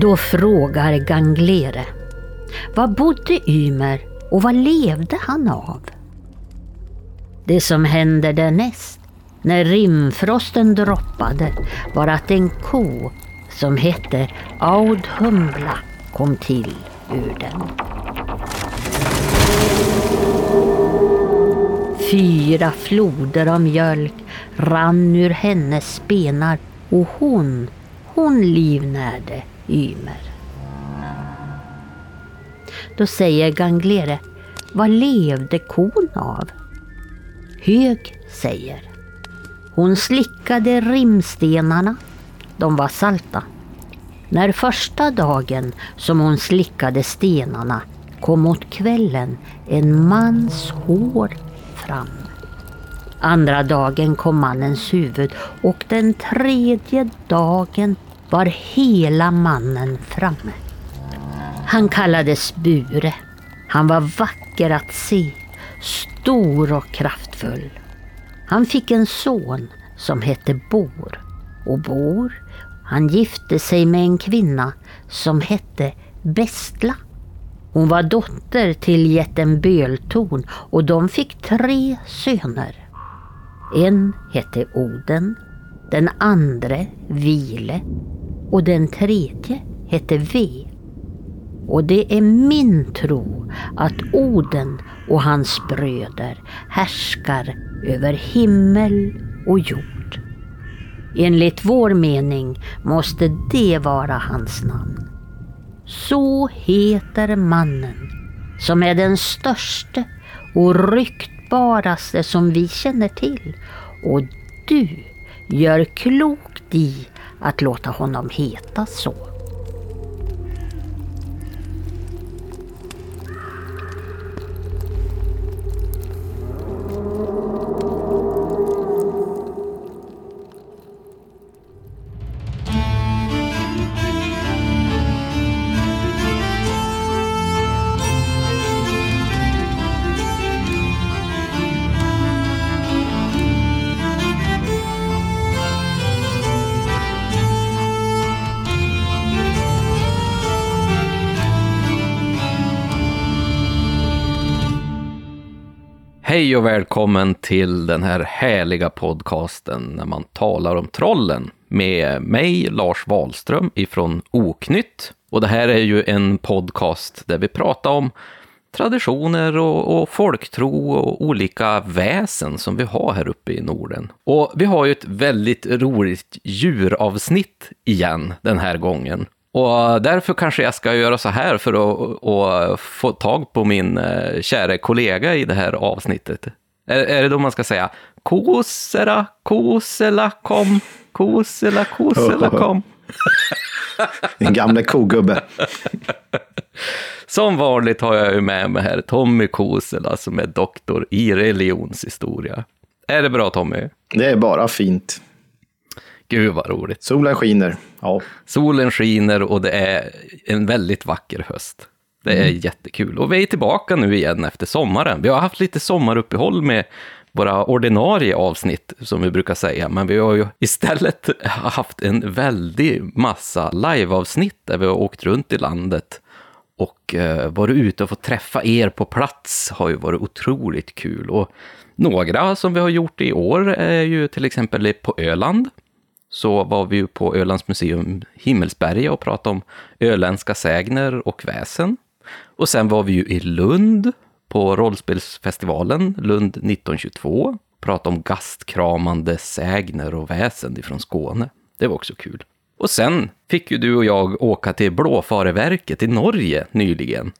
Då frågar Ganglere. Var bodde Ymer och vad levde han av? Det som hände därnäst, när rimfrosten droppade, var att en ko som hette Audhumla kom till ur den. Fyra floder av mjölk rann ur hennes spenar och hon, hon livnärde Ymer. Då säger Ganglere, vad levde kon av? Hög säger, hon slickade rimstenarna, de var salta. När första dagen som hon slickade stenarna kom mot kvällen en mans hår fram. Andra dagen kom mannens huvud och den tredje dagen var hela mannen framme. Han kallades Bure. Han var vacker att se, stor och kraftfull. Han fick en son som hette Bor. Och Bor, han gifte sig med en kvinna som hette Bestla. Hon var dotter till jätten Böltorn och de fick tre söner. En hette Oden, den andra Vile och den tredje hette V. Och det är min tro att Oden och hans bröder härskar över himmel och jord. Enligt vår mening måste det vara hans namn. Så heter mannen som är den störste och ryktbaraste som vi känner till. Och du gör klokt i att låta honom heta så. Hej och välkommen till den här härliga podcasten när man talar om trollen med mig, Lars Wahlström ifrån Oknytt. Och det här är ju en podcast där vi pratar om traditioner och, och folktro och olika väsen som vi har här uppe i Norden. Och vi har ju ett väldigt roligt djuravsnitt igen den här gången. Och därför kanske jag ska göra så här för att, att få tag på min eh, kära kollega i det här avsnittet. Är, är det då man ska säga kosera, kosela, kom, kosela, kosela, kom? Din gamla kogubbe. Som vanligt har jag ju med mig här Tommy Kosela som är doktor i religionshistoria. Är det bra Tommy? Det är bara fint. Gud vad roligt. Solen skiner. Ja. Solen skiner och det är en väldigt vacker höst. Det är mm. jättekul. Och vi är tillbaka nu igen efter sommaren. Vi har haft lite sommaruppehåll med våra ordinarie avsnitt, som vi brukar säga. Men vi har ju istället haft en väldig massa liveavsnitt där vi har åkt runt i landet och eh, varit ute och fått träffa er på plats har ju varit otroligt kul. Och några som vi har gjort i år är ju till exempel på Öland så var vi ju på Ölands museum Himmelsberga och pratade om öländska sägner och väsen. Och sen var vi ju i Lund på rollspelsfestivalen Lund 1922. Pratade om gastkramande sägner och väsen ifrån Skåne. Det var också kul. Och sen fick ju du och jag åka till Blåfareverket i Norge nyligen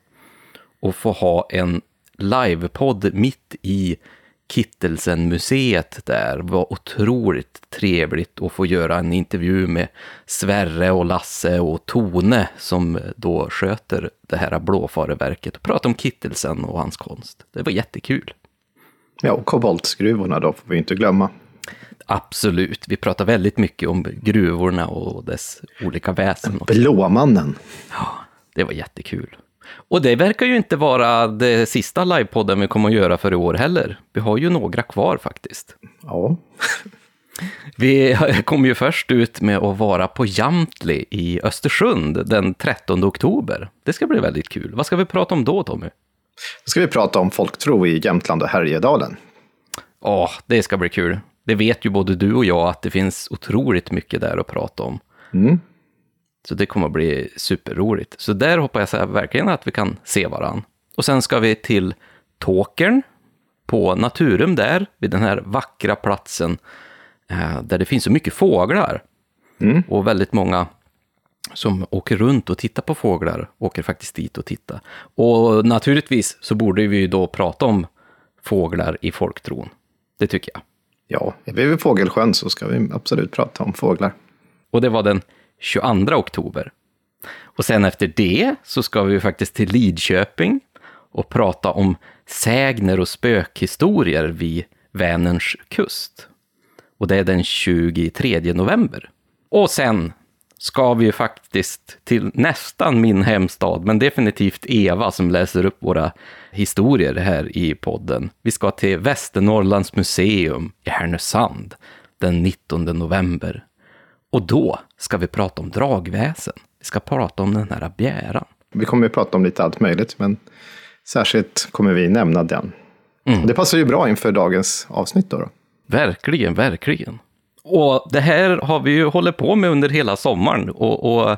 och få ha en livepodd mitt i Kittelsen-museet där var otroligt trevligt att få göra en intervju med Sverre och Lasse och Tone som då sköter det här blåfareverket och prata om Kittelsen och hans konst. Det var jättekul. Ja, och koboltgruvorna då får vi inte glömma. Absolut, vi pratar väldigt mycket om gruvorna och dess olika väsen. Blåmannen. Ja, det var jättekul. Och det verkar ju inte vara det sista livepodden vi kommer att göra för i år heller. Vi har ju några kvar faktiskt. Ja. Vi kom ju först ut med att vara på Jamtli i Östersund den 13 oktober. Det ska bli väldigt kul. Vad ska vi prata om då, Tommy? Då ska vi prata om folktro i Jämtland och Härjedalen. Ja, det ska bli kul. Det vet ju både du och jag att det finns otroligt mycket där att prata om. Mm. Så det kommer att bli superroligt. Så där hoppas jag verkligen att vi kan se varann. Och sen ska vi till Tåkern på Naturum där, vid den här vackra platsen eh, där det finns så mycket fåglar. Mm. Och väldigt många som åker runt och tittar på fåglar åker faktiskt dit och tittar. Och naturligtvis så borde vi ju då prata om fåglar i folktron. Det tycker jag. Ja, är vi vid Fågelsjön så ska vi absolut prata om fåglar. Och det var den 22 oktober. Och sen efter det så ska vi faktiskt till Lidköping och prata om sägner och spökhistorier vid Vänerns kust. Och det är den 23 november. Och sen ska vi ju faktiskt till nästan min hemstad, men definitivt Eva som läser upp våra historier här i podden. Vi ska till Västernorrlands museum i Härnösand den 19 november. Och då ska vi prata om dragväsen. Vi ska prata om den här bjäran. Vi kommer att prata om lite allt möjligt, men särskilt kommer vi nämna den. Mm. Det passar ju bra inför dagens avsnitt då. då. Verkligen, verkligen. Och det här har vi ju hållit på med under hela sommaren. Och, och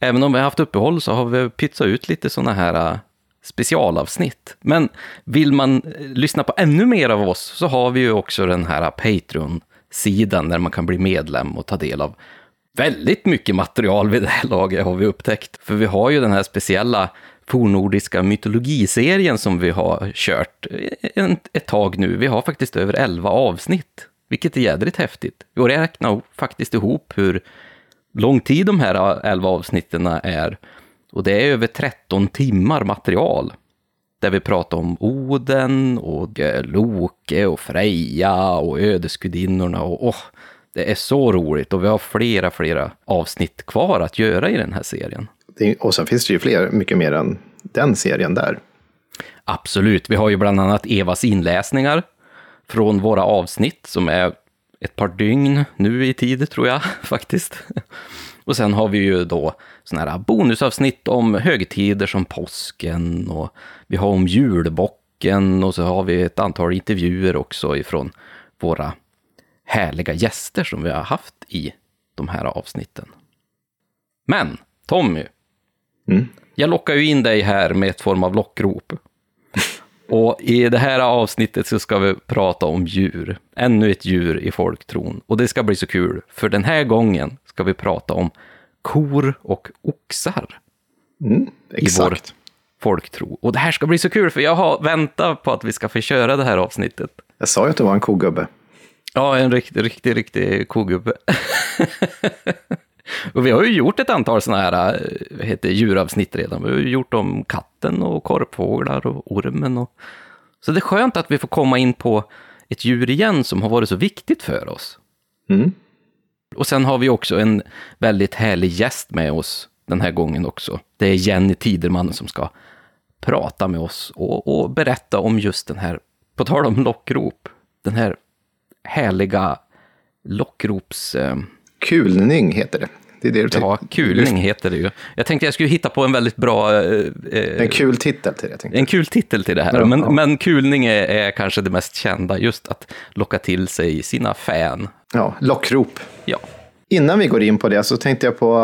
även om vi har haft uppehåll så har vi pytsat ut lite sådana här äh, specialavsnitt. Men vill man eh, lyssna på ännu mer av oss så har vi ju också den här sidan, där man kan bli medlem och ta del av väldigt mycket material vid det här laget har vi upptäckt. För vi har ju den här speciella fornordiska mytologiserien som vi har kört ett tag nu. Vi har faktiskt över 11 avsnitt, vilket är jädrigt häftigt. Vi räknar faktiskt ihop hur lång tid de här 11 avsnitten är. Och det är över 13 timmar material. Där vi pratar om Oden och eh, Loke och Freja och ödesgudinnorna och åh, det är så roligt och vi har flera, flera avsnitt kvar att göra i den här serien. Och sen finns det ju fler, mycket mer än den serien där. Absolut, vi har ju bland annat Evas inläsningar från våra avsnitt som är ett par dygn nu i tid tror jag faktiskt. Och sen har vi ju då sådana här bonusavsnitt om högtider som påsken och vi har om julbocken och så har vi ett antal intervjuer också ifrån våra härliga gäster som vi har haft i de här avsnitten. Men Tommy, Mm. jag lockar ju in dig här med ett form av lockrop. Och i det här avsnittet så ska vi prata om djur. Ännu ett djur i folktron. Och det ska bli så kul, för den här gången ska vi prata om kor och oxar Mm, i vår exakt. folktro. Och det här ska bli så kul, för jag har väntat på att vi ska få köra det här avsnittet. Jag sa ju att det var en kogubbe. Ja, en riktig, riktig, riktig kogubbe. och vi har ju gjort ett antal sådana här eh, vad heter, djuravsnitt redan. Vi har ju gjort om katten och korpfåglar och ormen. Och... Så det är skönt att vi får komma in på ett djur igen som har varit så viktigt för oss. Mm. Och sen har vi också en väldigt härlig gäst med oss den här gången också. Det är Jenny Tiderman som ska prata med oss och, och berätta om just den här, på tal om lockrop, den här härliga lockrops... Eh, Kulning heter det. Det är det du tycker. ja, kulning heter det ju. Jag tänkte jag skulle hitta på en väldigt bra... Eh, eh, En kul titel till det. tänkte en kul titel till det här, Ja, men, ja. men kulning är, är kanske det mest kända, just att locka till sig sina fan. Ja, lockrop. Ja, Innan vi går in på det så tänkte jag på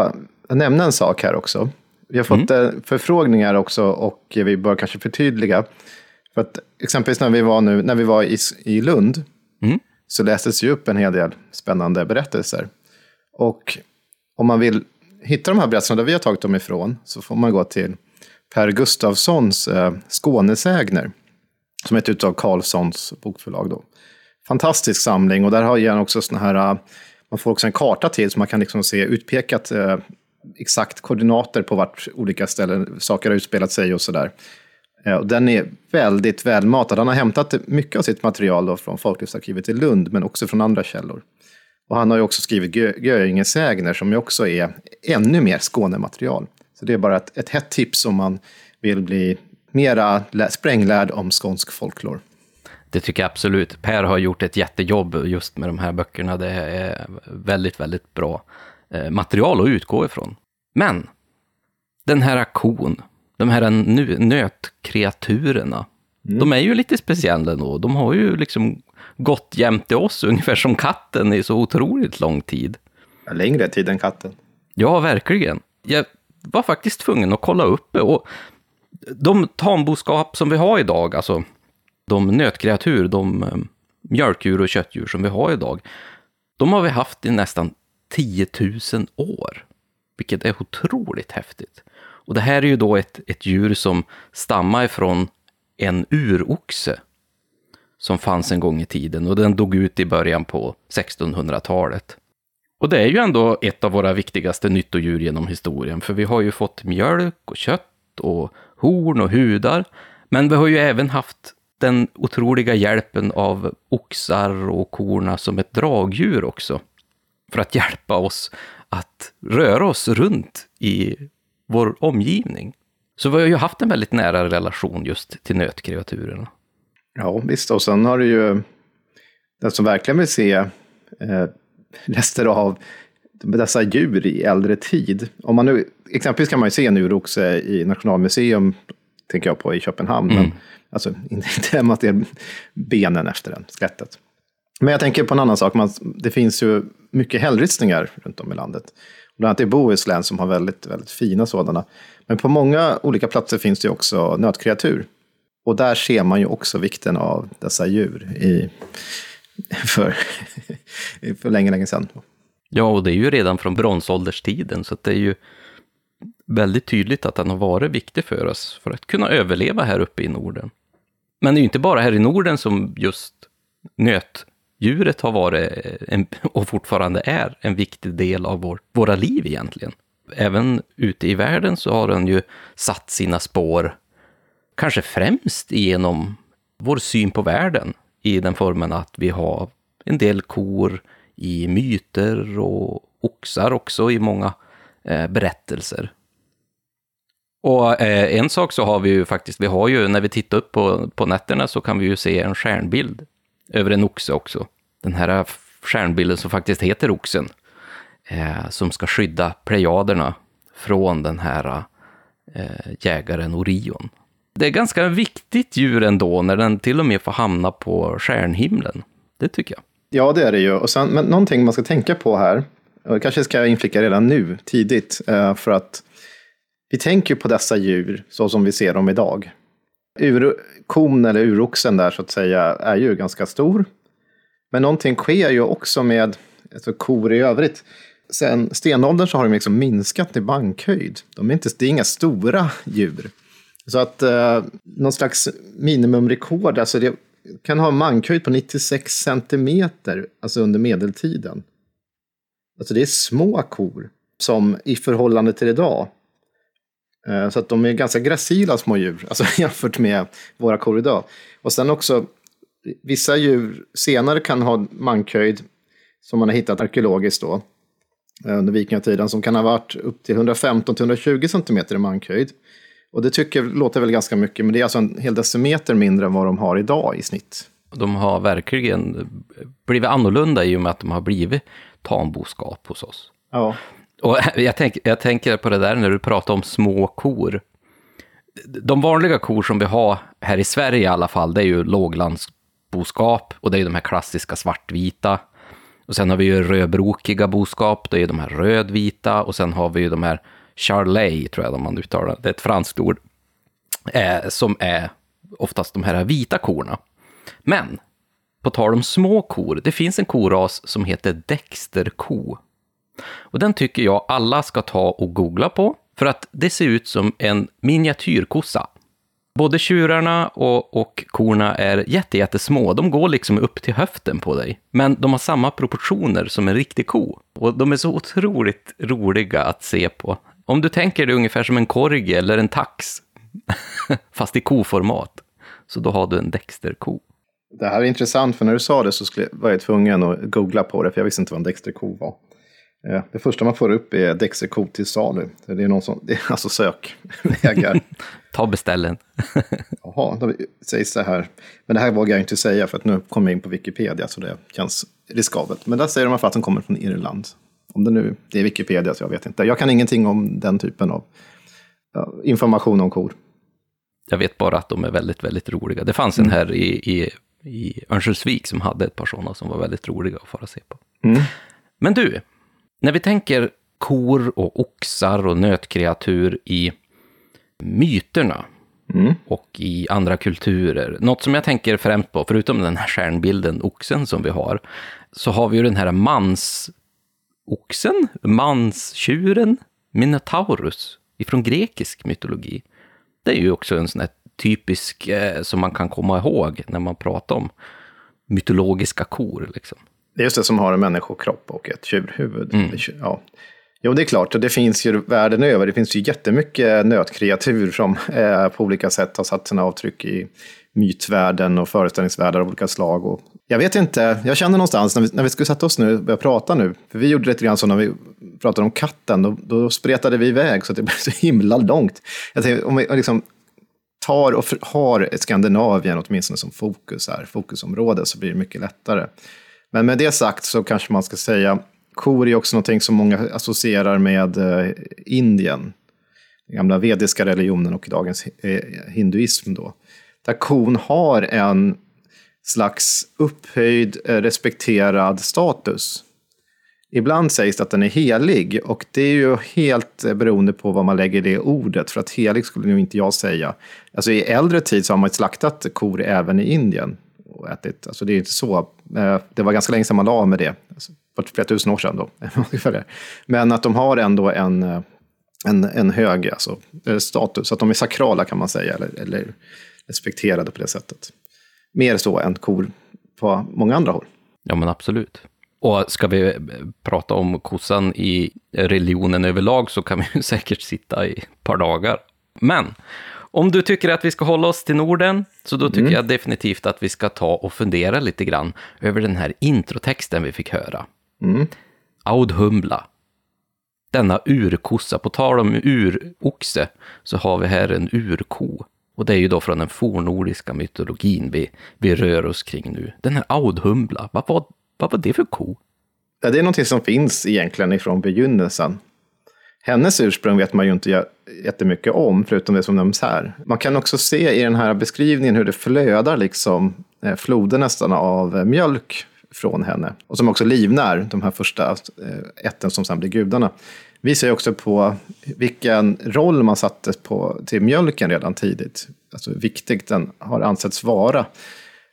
att nämna en sak här också. Vi har fått eh, förfrågningar också och vi bör kanske förtydliga. För att exempelvis när vi var, nu, när vi var i, i Lund Mm. så lästes ju upp en hel del spännande berättelser. Och om man vill hitta de här berättelserna där vi har tagit dem ifrån så får man gå till Per Gustafssons eh, Skånesägner som är ett utav Carlssons bokförlag. Då. Fantastisk samling och där har han också såna här, äh, man får också en karta till så man kan liksom se utpekat eh, exakt koordinater på vart olika ställen saker har utspelat sig och sådär. Eh, och den är väldigt välmatad. Han har hämtat mycket av sitt material då från Folklivsarkivet i Lund, men också från andra källor. Och han har ju också skrivit Gö- Göingesägner som ju också är ännu mer Skånematerial. Så det är bara ett, ett hett tips om man vill bli mera spränglärd om skånsk folklore. Det tycker jag absolut. Per har gjort ett jättejobb just med de här böckerna. Det är väldigt, väldigt bra eh, material att utgå ifrån. Men den här kon, de här nötkreaturerna, mm. de är ju lite speciella ändå. De har ju liksom gått jämte oss, ungefär som katten i så otroligt lång tid. Längre tid än katten. Ja, verkligen. Jag var faktiskt tvungen att kolla upp det. Och de tamboskap som vi har idag, alltså de nötkreatur, de eh, mjölkdjur och köttdjur som vi har idag, de har vi haft i nästan 10 000 år. Vilket är otroligt häftigt. Och det här är ju då ett, ett djur som stammar ifrån en uroxe som fanns en gång i tiden och den dog ut i början på 1600-talet. Och det är ju ändå ett av våra viktigaste nyttodjur genom historien, för vi har ju fått mjölk och kött och horn och hudar, men vi har ju även haft den otroliga hjälpen av oxar och korna som ett dragdjur också, för att hjälpa oss att röra oss runt i vår omgivning. Så vi har ju haft en väldigt nära relation just till nötkreaturerna. Ja, visst. Och sen har du ju den som verkligen vill se eh, rester av dessa djur i äldre tid. Om man nu, exempelvis kan man ju se en uroxe i Nationalmuseum, tänker jag på, i Köpenhamn. Mm. Men, alltså inte är benen efter den, skelettet. Men jag tänker på en annan sak, man, det finns ju mycket hällristningar runt om i landet. Bland annat i Bohuslän som har väldigt, väldigt fina sådana. Men på många olika platser finns det också nötkreatur. Och där ser man ju också vikten av dessa djur i, för, för länge, länge sedan. Ja, och det är ju redan från bronsålderstiden, så det är ju väldigt tydligt att den har varit viktig för oss för att kunna överleva här uppe i Norden. Men det är ju inte bara här i Norden som just nötdjuret har varit eh, en, och fortfarande är en viktig del av vår, våra liv egentligen. Även ute i världen så har den ju satt sina spår kanske främst genom vår syn på världen i den formen att vi har en del kor i myter och oxar också i många eh, berättelser. Och eh, en sak så har vi ju faktiskt, vi har ju när vi tittar upp på, på nätterna så kan vi ju se en stjärnbild över en oxe också. Den här eh, stjärnbilden som faktiskt heter oxen, eh, som ska skydda plejaderna från den här eh, jägaren Orion. Det är ganska viktigt djur ändå, när den till och med får hamna på stjärnhimlen. Det tycker jag. Ja, det är det ju. Och sen, men någonting man ska tänka på här, och kanske ska jag inflika redan nu, tidigt, eh, för att vi tänker på dessa djur så som vi ser dem idag. Ur, kon eller uroxen där så att säga är ju ganska stor. Men någonting sker ju också med alltså, kor i övrigt. Sen stenåldern så har de liksom minskat i bankhöjd. De är inte, det är inga stora djur. Så att eh, någon slags minimumrekord, alltså det kan ha en mankhöjd på 96 centimeter, alltså under medeltiden. Alltså det är små kor som i förhållande till idag. Eh, så att de är ganska gracila små djur, alltså jämfört med våra kor idag. Och sen också, vissa djur senare kan ha mankhöjd, som man har hittat arkeologiskt då, eh, under vikingatiden, som kan ha varit upp till 115-120 centimeter i mankhöjd. Och det tycker, låter väl ganska mycket, men det är alltså en hel decimeter mindre än vad de har idag i snitt. De har verkligen blivit annorlunda i och med att de har blivit tamboskap hos oss. Ja. Och jag, tänk, jag tänker på det där när du pratar om små kor. De vanliga kor som vi har här i Sverige i alla fall, det är ju låglandsboskap och det är de här klassiska svartvita. Och sen har vi ju rödbrokiga boskap, det är ju de här rödvita och sen har vi ju de här Charley, tror jag de man uttalar det, är ett franskt ord, eh, som är oftast de här vita korna. Men, på tal om små kor, det finns en koras som heter Dexterko. Och den tycker jag alla ska ta och googla på, för att det ser ut som en miniatyrkossa. Både tjurarna och, och korna är jättesmå. De går liksom upp till höften på dig. Men de har samma proportioner som en riktig ko. Och de är så otroligt roliga att se på. Om du tänker dig ungefär som en korgi eller en tax, fast i koformat, så då har du en dexterko. Det här är intressant, för när du sa det så skulle, var jag tvungen att googla på det, för jag visste inte vad en dexterko var. Eh, det första man får upp är Dexter-ko till salu. Det är, någon som, det är alltså sökvägar. Ta och beställ en. Jaha, då sägs det här. Men det här vågar jag inte säga för att nu kommer jag in på Wikipedia så det känns riskabelt. Men där säger de att den kommer från Irland. Om det nu det är Wikipedia så jag vet inte. Jag kan ingenting om den typen av information om kor. Jag vet bara att de är väldigt, väldigt roliga. Det fanns en här i, i, i Örnsköldsvik som hade ett par sådana som var väldigt roliga att fara se på. Mm. Men du, när vi tänker kor och oxar och nötkreatur i myterna Mm. och i andra kulturer. Något som jag tänker främst på, förutom den här stjärnbilden, oxen som vi har, så har vi ju den här mansoxen, manstjuren, Minotaurus, ifrån grekisk mytologi. Det är ju också en sån här typisk eh, som man kan komma ihåg när man pratar om mytologiska kor. Liksom. Det är just det som har en människokropp och ett tjurhuvud. Ja. Jo, det är klart. Och det finns ju världen över. Det finns ju jättemycket nötkreatur som eh, på olika sätt har satt sina avtryck i mytvärlden och föreställningsvärldar av olika slag. Och jag vet inte, jag känner någonstans när vi, när vi skulle sätta oss nu och börja prata nu, för vi gjorde lite grann så när vi pratade om katten, då, då spretade vi iväg så att det blev så himla långt. Jag tänkte, om vi liksom tar och för, har Skandinavien åtminstone som fokus här, fokusområde, så blir det mycket lättare. Men med det sagt så kanske man ska säga, kor är också någonting som många associerar med eh, Indien, den gamla vediska religionen och dagens eh, hinduism då. Där kon har en slags upphöjd, eh, respekterad status. Ibland sägs det att den är helig och det är ju helt eh, beroende på vad man lägger i det ordet. För att helig skulle nog inte jag säga. Alltså i äldre tid så har man ju slaktat kor även i Indien. Och ätit. Alltså det är inte så. Eh, det var ganska länge sedan man la av med det. Alltså för flera tusen år sedan då. Men att de har ändå en, eh, en, en hög alltså, eh, status. Att de är sakrala kan man säga. Eller, eller respekterade på det sättet. Mer så än kor på många andra håll. Ja, men absolut. Och ska vi prata om kossan i religionen överlag så kan vi säkert sitta i ett par dagar. Men om du tycker att vi ska hålla oss till Norden, så då tycker jag definitivt att vi ska ta och fundera lite grann över den här introtexten vi fick höra. Mm. Audhumla. Denna urkossa, på tal om uroxe, så har vi här en urko. Och det är ju då från den fornnordiska mytologin vi, vi rör oss kring nu. Den här Audhumla, vad var, vad var det för ko? Ja, det är någonting som finns egentligen ifrån begynnelsen. Hennes ursprung vet man ju inte jättemycket om, förutom det som nämns här. Man kan också se i den här beskrivningen hur det flödar liksom eh, floder nästan av eh, mjölk från henne. Och som också livnär de här första eh, ätten som sen blir gudarna. Visar ju också på vilken roll man satte på, till mjölken redan tidigt. Alltså hur viktig den har ansetts vara.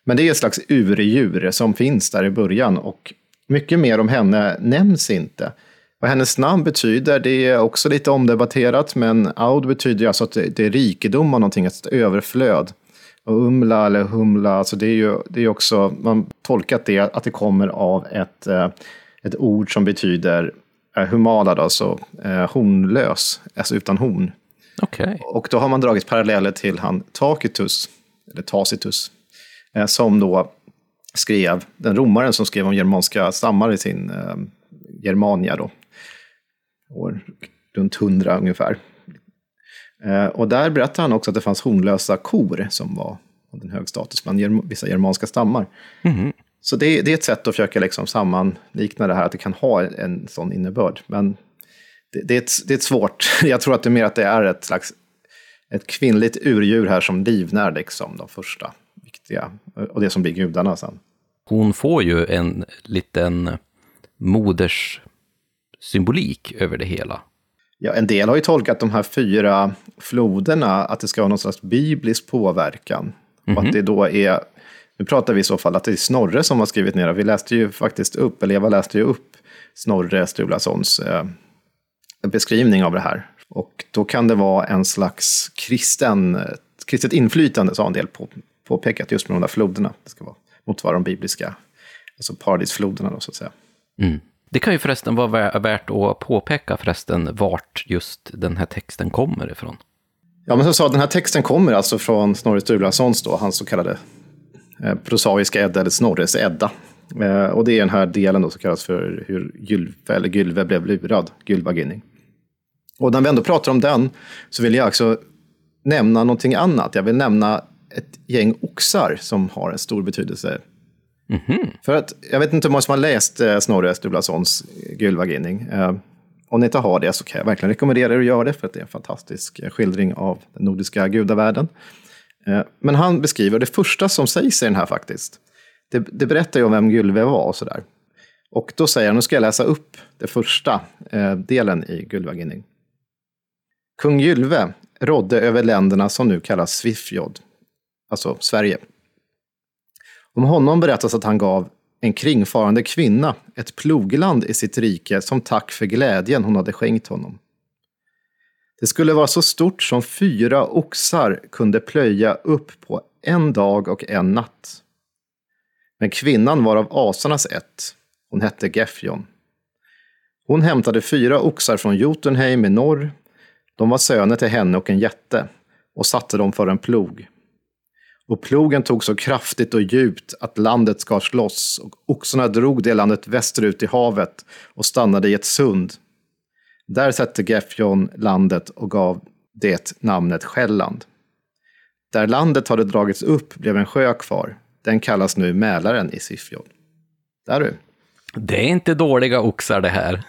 Men det är ett slags urdjur som finns där i början och mycket mer om henne nämns inte. Vad hennes namn betyder, det är också lite omdebatterat, men aud betyder alltså att det är rikedom av någonting, ett överflöd. Och umla eller humla, alltså det är ju det är också, man tolkat det att det kommer av ett, eh, ett ord som betyder eh, humala, då, alltså eh, hornlös, alltså utan horn. Okej. Och då har man dragit paralleller till han Tacitus, eller Tacitus, som då skrev, den romaren som skrev om germanska stammar i sin eh, Germania då, år runt 100 ungefär. Eh, och där berättar han också att det fanns hornlösa kor som var av en hög status bland vissa germanska stammar. Så det, det är ett sätt att försöka liksom sammanlikna det här, att det kan ha en sån innebörd. Men det, det, är ett, det är ett svårt, jag tror att det är mer att det är ett slags ett kvinnligt urdjur här som livnär liksom de första viktiga, och det som blir gudarna sen. Hon får ju en liten moders symbolik över det hela. Ja, en del har ju tolkat de här fyra floderna att det ska ha någon slags biblisk påverkan. Och att det då är, nu pratar vi i så fall att det är Snorre som har skrivit ner det. Vi läste ju faktiskt upp, eller Eva läste ju upp Snorre Sturlasons eh, beskrivning av det här. Och då kan det vara en slags kristen, kristet inflytande, sa en del på, påpekat, just med de där floderna. Det ska vara motsvara de bibliska, alltså paradisfloderna då så att säga. Det kan ju förresten vara värt att påpeka förresten vart just den här texten kommer ifrån. Ja, men som sa, den här texten kommer alltså från Snorre Sturlasons, då, hans så kallade eh, prosaiska Edda, eller Snorres Edda. Eh, och det är den här delen då som kallas för hur Gylve, eller Gylve blev lurad, Gylvaginning. Och när vi ändå pratar om den så vill jag också nämna någonting annat. Jag vill nämna ett gäng oxar som har en stor betydelse. Mhm. För att, jag vet inte hur många som har läst eh, Snorre Sturlasons eh, Gylvaginning. Eh, om ni inte har det så kan jag verkligen rekommendera er att göra det, för att det är en fantastisk eh, skildring av den nordiska gudavärlden. Eh, men han beskriver det första som sägs i den här faktiskt. Det, det berättar ju om vem Gylve var och sådär. Och då säger han, nu ska jag läsa upp den första eh, delen i Gylvaginning. Kung Gylve rådde över länderna som nu kallas Svifjod, alltså Sverige. Om honom berättas att han gav en kringfarande kvinna ett plogland i sitt rike som tack för glädjen hon hade skänkt honom. Det skulle vara så stort som fyra oxar kunde plöja upp på en dag och en natt. Men kvinnan var av asarnas ett. Hon hette Gefjon. Hon hämtade fyra oxar från Jotunheim i norr. De var söner till henne och en jätte och satte dem för en plog. Och plogen tog så kraftigt och djupt att landet skars loss och oxarna drog det landet västerut i havet och stannade i ett sund. Där sätte Gefjon landet och gav det namnet Själland. Där landet hade dragits upp blev en sjö kvar. Den kallas nu Mälaren i Siffjord. Där du. Det är inte dåliga oxar det här.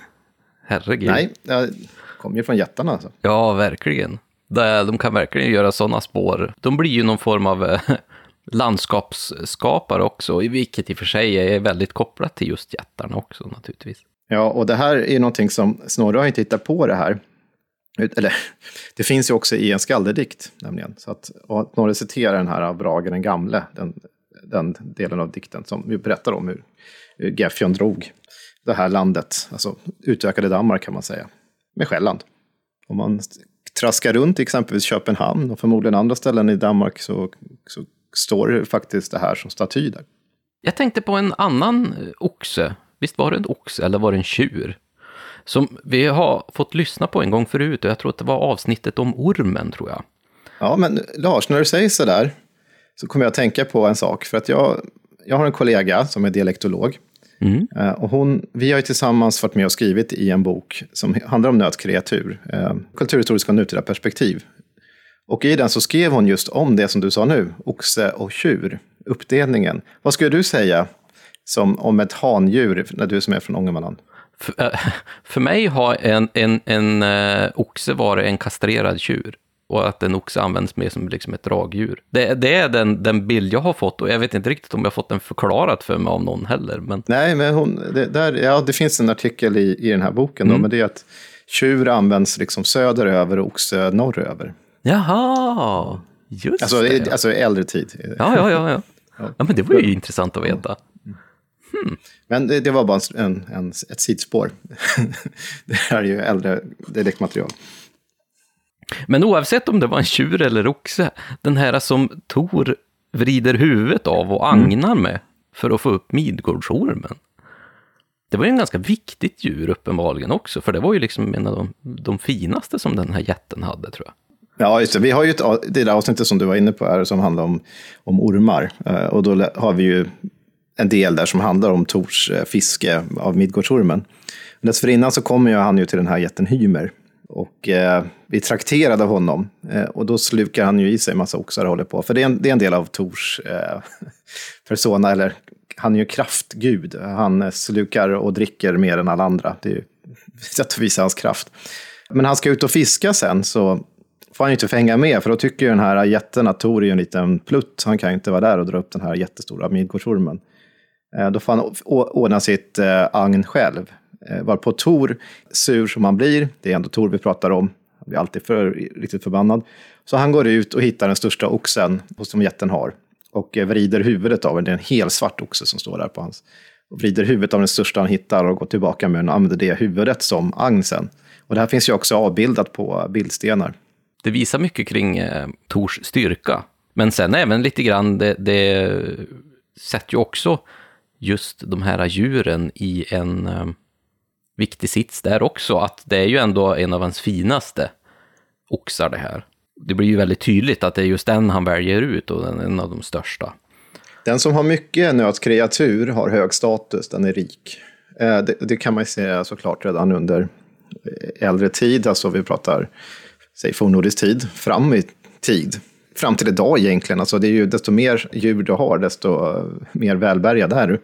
Herregud. Nej, jag kommer ju från jättarna alltså. Ja, verkligen. Där De kan verkligen göra sådana spår. De blir ju någon form av eh, landskapsskapare också, vilket i och för sig är väldigt kopplat till just jättarna också naturligtvis. Ja, och det här är någonting som Snorre har inte hittat på det här. Eller, det finns ju också i en skaldedikt, nämligen. Så att, Snorre citerar den här av Brage den gamle, den, den delen av dikten som vi berättar om hur, hur Gefjon drog det här landet, alltså utökade Danmark kan man säga, med Själland. Om man traskar runt i exempelvis Köpenhamn och förmodligen andra ställen i Danmark så, så står det faktiskt det här som staty där. Jag tänkte på en annan eh, oxe. Visst var det en oxe eller var det en tjur? Som vi har fått lyssna på en gång förut och jag tror att det var avsnittet om ormen tror jag. Ja, men Lars, när du säger så där så kommer jag att tänka på en sak. För att jag, jag har en kollega som är dialektolog. Eh, Och hon, vi har tillsammans varit med och skrivit i en bok som handlar om nötkreatur. Eh, kulturhistoriska och nutida perspektiv. Och i den så skrev hon just om det som du sa nu, oxe och tjur, uppdelningen. Vad skulle du säga som, om ett handjur, när du som är från Ångermanland? För, äh, för mig har en, en, en äh, oxe varit en kastrerad tjur och att en oxe används mer som liksom ett dragdjur. Det, det är den, den bild jag har fått och jag vet inte riktigt om jag har fått den förklarat för mig av någon heller. Men Nej, men hon, det, där, ja, det finns en artikel i, i den här boken, då, men det är att tjur används liksom söderöver och oxe norröver. jaha, just Alltså, det. i- alltså äldre tid. Ja, ja, ja, ja. Ja, men det var ju intressant att veta. Men det, det var bara en, en, ett sidspår. det här är ju äldre dialektmaterial. Men oavsett om det var en tjur eller oxe, den här som Tor vrider huvudet av och agnar med för att få upp Midgårdsormen. Det var ju en ganska viktigt djur uppenbarligen också, för det var ju liksom en av de, de finaste som den här jätten hade tror jag. Ja, just det. Vi har ju ett, det där avsnittet som du var inne på här som handlar om, om ormar. Eh, Och då har vi ju en del där som handlar om Tors eh, fiske av Midgårdsormen. Dessförinnan så kommer ju han ju till den här jätten Hymer. Och eh, vi trakterade honom. Eh, och då slukar han ju i sig en massa oxar och håller på. För det är en, det är en del av Tors eh, persona, eller han är ju kraftgud. Han eh, slukar och dricker mer än alla andra. Det är ju ett sätt att visa hans kraft. Men han ska ut och fiska sen så får han ju inte fänga med, för då tycker ju den här jätten att Tor är en liten plutt. Han kan ju inte vara där och dra upp den här jättestora Midgårdsormen. Eh, då får han ordna sitt eh, agn själv. Eh, varpå Tor, sur som han blir, det är ändå Tor vi pratar om, han blir alltid för, riktigt förbannad. Så han går ut och hittar den största oxen som jätten har och eh, vrider huvudet av den. Det är en hel svart oxe som står där på hans. Och vrider huvudet av den största han hittar och går tillbaka med den och använder det huvudet som agn sen. Och det här finns ju också avbildat på bildstenar. Det visar mycket kring eh, Tors styrka, men sen även lite grann, det, det sätter ju också just de här djuren i en eh, viktig sits där också, att det är ju ändå en av hans finaste oxar det här. Det blir ju väldigt tydligt att det är just den han väljer ut och den, en av de största. Den som har mycket nötkreatur har hög status, den är rik. Eh, det, det kan man ju säga såklart redan under eh, äldre tid, alltså vi pratar, säg fornnordisk tid, fram i tid. Fram till idag egentligen. Alltså det är ju desto mer djur du har, desto mer välbärgad är du.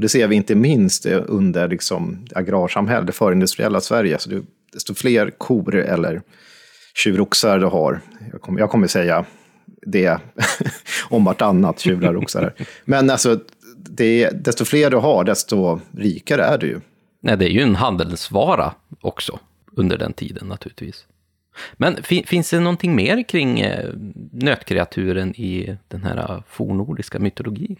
Och det ser vi inte minst under liksom agrarsamhället, det förindustriella Sverige. Så det, desto fler kor eller tjuroxar du har, jag kommer, jag kommer säga det om vartannat, tjurar och oxar. Men alltså, det, desto fler du har, desto rikare är du ju. Nej, det är ju en handelsvara också under den tiden naturligtvis. Men fin finns det någonting mer kring eh, nötkreaturen i den här ah, fornordiska mytologin?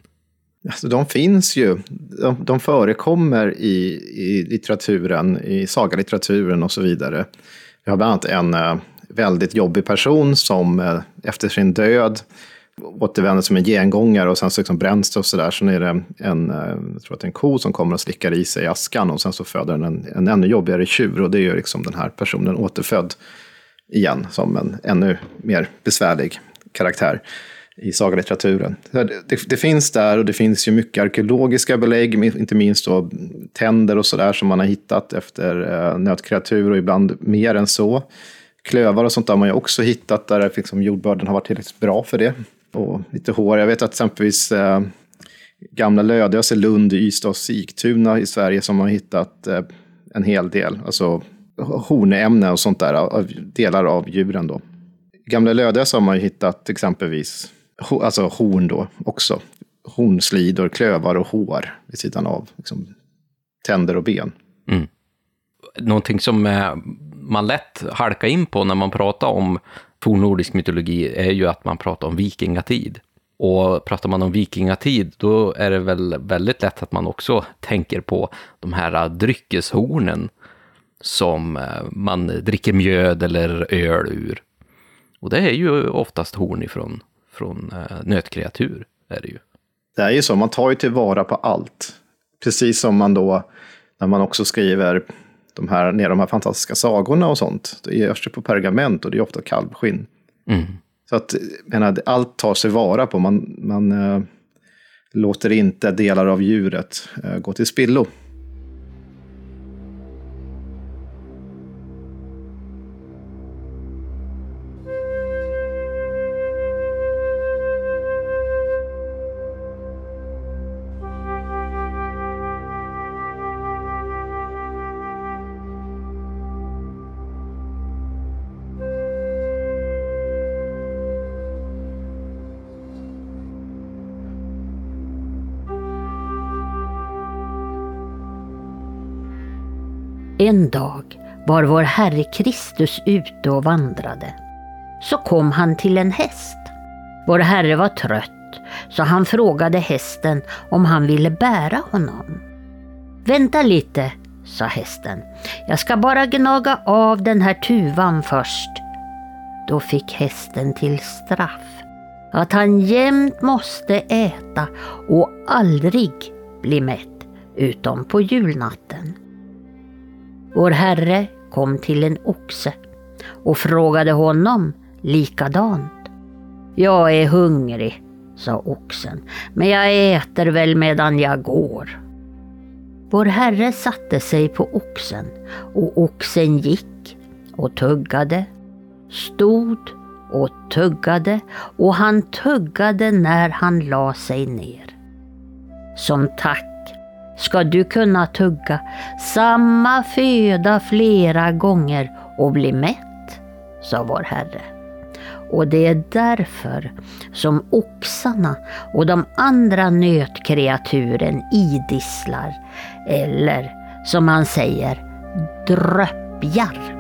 Alltså, de finns ju. De, de förekommer i, i litteraturen, i sagalitteraturen och så vidare. Vi har bland annat en eh, väldigt jobbig person som eh, efter sin död återvänder som en gengångare och sen så liksom bränns det och sådär. Sen är det en, eh, jag tror att det är en ko som kommer och slickar i sig askan och sen så föder den en, en ännu jobbigare tjur och det gör liksom den här personen återfödd igen som en ännu mer besvärlig karaktär i sagalitteraturen. Det, det, det, finns där och det finns ju mycket arkeologiska belägg, inte minst då tänder och sådär som man har hittat efter eh, nötkreatur och ibland mer än så. Klövar och sånt där har man ju också hittat där liksom jordbörden har varit tillräckligt bra för det. Och lite hår. Jag vet att exempelvis eh, gamla Lödöse, Lund, Ystad och Sigtuna i Sverige som har hittat eh, en hel del. Alltså hornämne och sånt där, av delar av djuren då. Gamla Lödöse har man ju hittat exempelvis alltså horn då också. Hornslidor, klövar och hår vid sidan av liksom, tänder och ben. Mm. Någonting som eh, man lätt halkar in på när man pratar om fornnordisk mytologi är ju att man pratar om vikingatid. Och pratar man om vikingatid, då är det väl väldigt lätt att man också tänker på de här dryckeshornen som eh, man dricker mjöd eller öl ur. Och det är ju oftast horn ifrån från eh, nötkreatur, är det ju. Det är ju så, man tar ju tillvara på allt. Precis som man då, när man också skriver de här, ner de här fantastiska sagorna och sånt. Det görs det på pergament och det är ofta kalvskinn. Mm. Så att, menar, allt tar sig vara på. Man, man äh, låter inte delar av djuret äh, gå till spillo. En dag var vår Herre Kristus ute och vandrade. Så kom han till en häst. Vår Herre var trött, så han frågade hästen om han ville bära honom. Vänta lite, sa hästen. Jag ska bara gnaga av den här tuvan först. Då fick hästen till straff att han jämt måste äta och aldrig bli mätt, utom på julnatten. Vår Herre kom till en oxe och frågade honom likadant. Jag är hungrig, sa oxen, men jag äter väl medan jag går. Vår Herre satte sig på oxen och oxen gick och tuggade, stod och tuggade och han tuggade när han la sig ner. Som tack ska du kunna tugga samma föda flera gånger och bli mätt, sa vår Herre. Och det är därför som oxarna och de andra nötkreaturen idisslar, eller som man säger, dröppjar.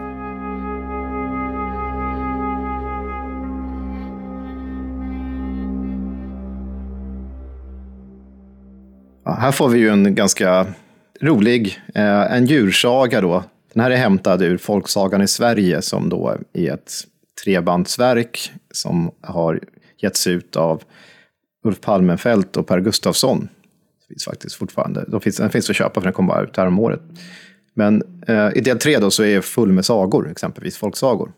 Ja, här får vi ju en ganska rolig, eh, en djursaga då. Den här är hämtad ur Folksagan i Sverige som då är ett trebandsverk som har getts ut av Ulf Palmenfelt och Per Gustafsson. Det finns faktiskt fortfarande. De finns, den finns att köpa för den kom bara ut häromåret. året. Men eh, i del tre då så är full med sagor, exempelvis folksagor.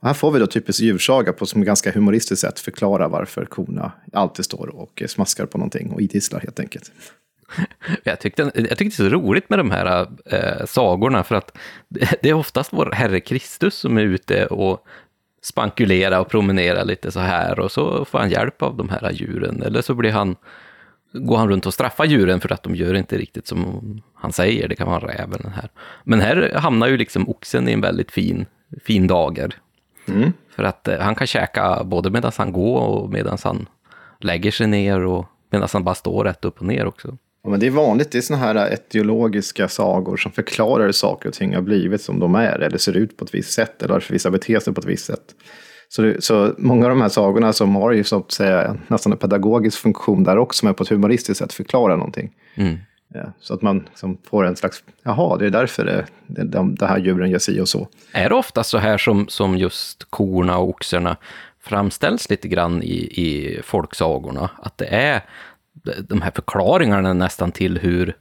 Och här får vi då typiskt djursaga på som ganska humoristiskt sätt förklara varför korna alltid står och smaskar på någonting och idisslar helt enkelt. Jag tyckte, jag tyckte det är så roligt med de här äh, sagorna för att det, är oftast vår Herre Kristus som är ute och spankulera och promenera lite så här och så får han hjälp av de här djuren. Eller så blir han, går han runt och straffar djuren för att de gör inte riktigt som han säger. Det kan vara räven här. Men här hamnar ju liksom oxen i en väldigt fin, fin dager. Mm. För att eh, han kan käka både medan han går och medan han lägger sig ner och medan han bara står rätt upp och ner också. Ja, men det är vanligt, det är sådana här etiologiska sagor som förklarar hur saker och ting har blivit som de är, eller ser ut på ett visst sätt, eller varför vissa beter sig på ett visst sätt. Så, det, så många av de här sagorna som har ju så att säga nästan en pedagogisk funktion där också, men på ett humoristiskt sätt förklarar någonting. Mm. Ja, så att man liksom får en slags, jaha, det är därför det, det, de, de här djuren gör si och så. Är det ofta så här som, som just korna och oxarna framställs lite grann i, i folksagorna? Att det är de här förklaringarna nästan till hur,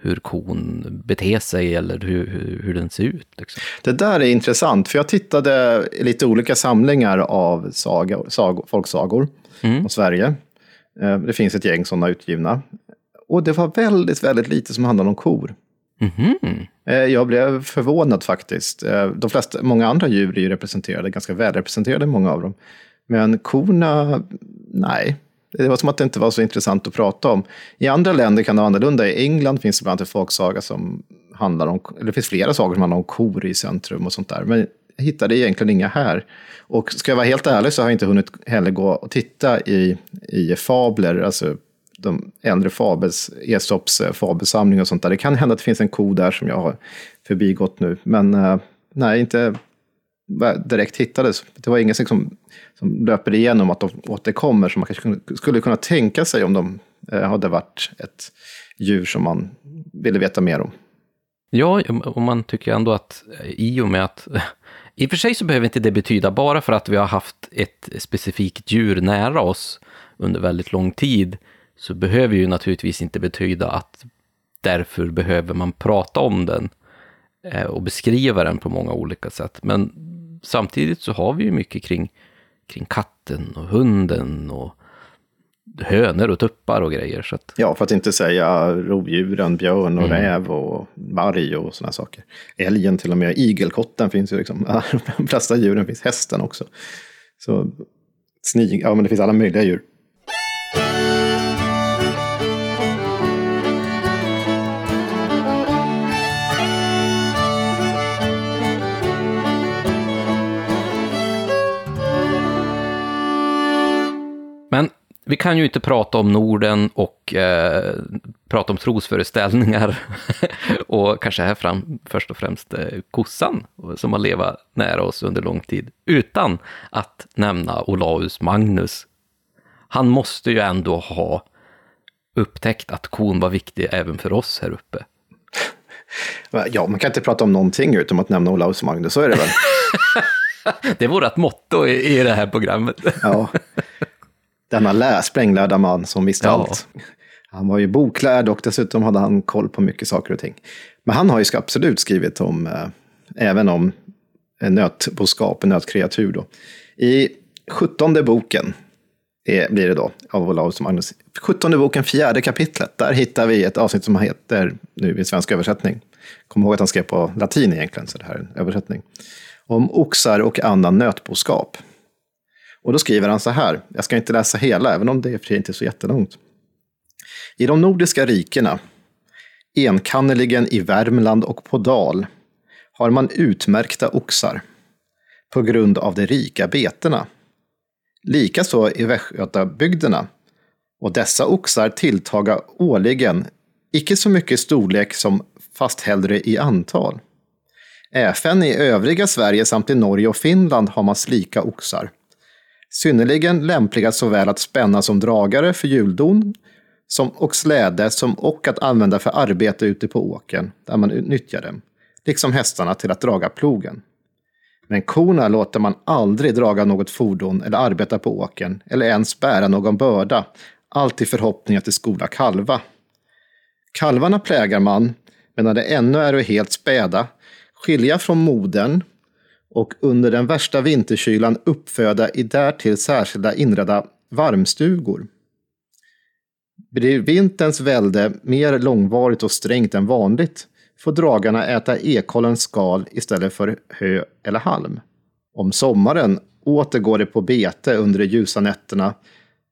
hur kon beter sig eller hur, hur, hur den ser ut. Liksom. Det där är intressant, för jag tittade i lite olika samlingar av sagor, sag, folksagor Mm. om Sverige. Eh, Det finns ett gäng sådana utgivna. Och det var väldigt, väldigt lite som handlade om kor. Eh, Jag blev förvånad faktiskt. Eh, De flesta, många andra djur är ju representerade, ganska välrepresenterade många av dem. Men korna, nej. Det var som att det inte var så intressant att prata om. I andra länder kan det vara annorlunda. I England finns det bland annat en folksaga som handlar om, eller det finns flera sagor som handlar om kor i centrum och sånt där. Men jag hittade egentligen inga här. Och ska jag vara helt ärlig så har jag inte hunnit heller gå och titta i, i fabler, alltså de äldre fabels, Esops eh, fabelsamling och sånt där. Det kan hända att det finns en ko där som jag har förbigått nu. Men eh, nej, inte direkt hittades. Det var inget som, som löper igenom att de återkommer som man kanske skulle kunna tänka sig om de eh, hade varit ett djur som man ville veta mer om. Ja, och man tycker ändå att eh, i och med att... I och för sig så behöver inte det betyda bara för att vi har haft ett specifikt djur nära oss under väldigt lång tid, så behöver ju naturligtvis inte betyda att därför behöver man prata om den eh, och beskriva den på många olika sätt. Men samtidigt så har vi ju mycket kring, kring katten och hunden och hönor och tuppar och grejer. Så att, Ja, för att inte säga rovdjuren, björn och Mm. räv och varg och sådana saker. Älgen till och med, igelkotten finns ju liksom. De flesta djuren finns, hästen också. Så snig, ja men det finns alla möjliga djur. Men vi kan ju inte prata om Norden och eh, prata om trosföreställningar och kanske här fram, först och främst eh, kossan som har levat nära oss under lång tid utan att nämna Olaus Magnus. Han måste ju ändå ha upptäckt att kon var viktig även för oss här uppe. Ja, man kan inte prata om någonting utom att nämna Olaus Magnus, så är det väl. Det är vårt motto i, i det här programmet. Ja. Denna lä, spränglärda man som visste Ja. allt. Han var ju boklärd och dessutom hade han koll på mycket saker och ting. Men han har ju absolut skrivit om, eh, även om nötboskap, nötkreatur då. I sjuttonde boken är, blir det då, av Olaus Magnus. Sjuttonde boken, fjärde kapitlet, där hittar vi ett avsnitt som heter, nu i svensk översättning, kom ihåg att han skrev på latin egentligen, så det här är en översättning, om oxar och annan nötboskap. Och då skriver han så här, jag ska inte läsa hela, även om det är för inte är så jättelångt. I de nordiska rikena, enkannerligen i Värmland och på Dal, har man utmärkta oxar på grund av de rika betena. Likaså i Västgötabygderna. Och dessa oxar tilltaga årligen, icke så mycket i storlek som fast hellre i antal. Även i övriga Sverige samt i Norge och Finland har man slika oxar. Synnerligen lämpliga såväl att spänna som dragare för hjuldon som, och släde som, och att använda för arbete ute på åkern, där man nyttjar dem, liksom hästarna till att draga plogen. Men korna låter man aldrig draga något fordon eller arbeta på åkern eller ens bära någon börda, allt i förhoppning att de skola kalva. Kalvarna plägar man, medan de ännu är helt späda, skilja från modern och under den värsta vinterkylan uppföda i därtill särskilda inredda varmstugor. Blir vinterns välde mer långvarigt och strängt än vanligt får dragarna äta ekollens skal istället för hö eller halm. Om sommaren åter går de på bete under de ljusa nätterna,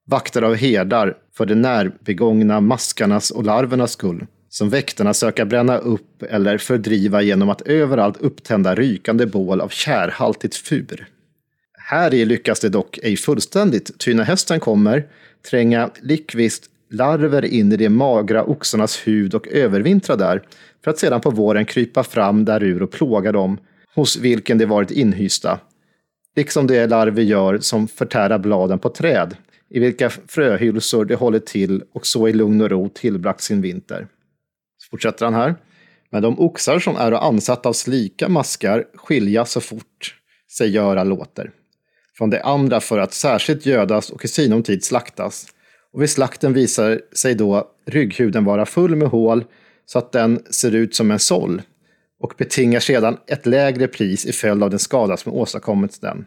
vaktade av herdar för de närbegångna maskarnas och larvernas skull, som väktarna söka bränna upp eller fördriva genom att överallt upptända rykande bål av kärhaltigt fur. Här i lyckas det dock ej fullständigt, ty när hästen kommer tränga likvist larver in i de magra oxarnas hud och övervintra där, för att sedan på våren krypa fram därur och plåga dem, hos vilken de varit inhysta, liksom de larver gör som förtära bladen på träd, i vilka fröhylsor de håller till och så i lugn och ro tillbragt sin vinter. Fortsätter han här. Men de oxar som är ansatta av slika maskar skilja så fort sig göra låter. Från de andra för att särskilt gödas och i sinom tid slaktas. Och vid slakten visar sig då rygghuden vara full med hål så att den ser ut som en såll och betingar sedan ett lägre pris i följd av den skada som åstadkommits den.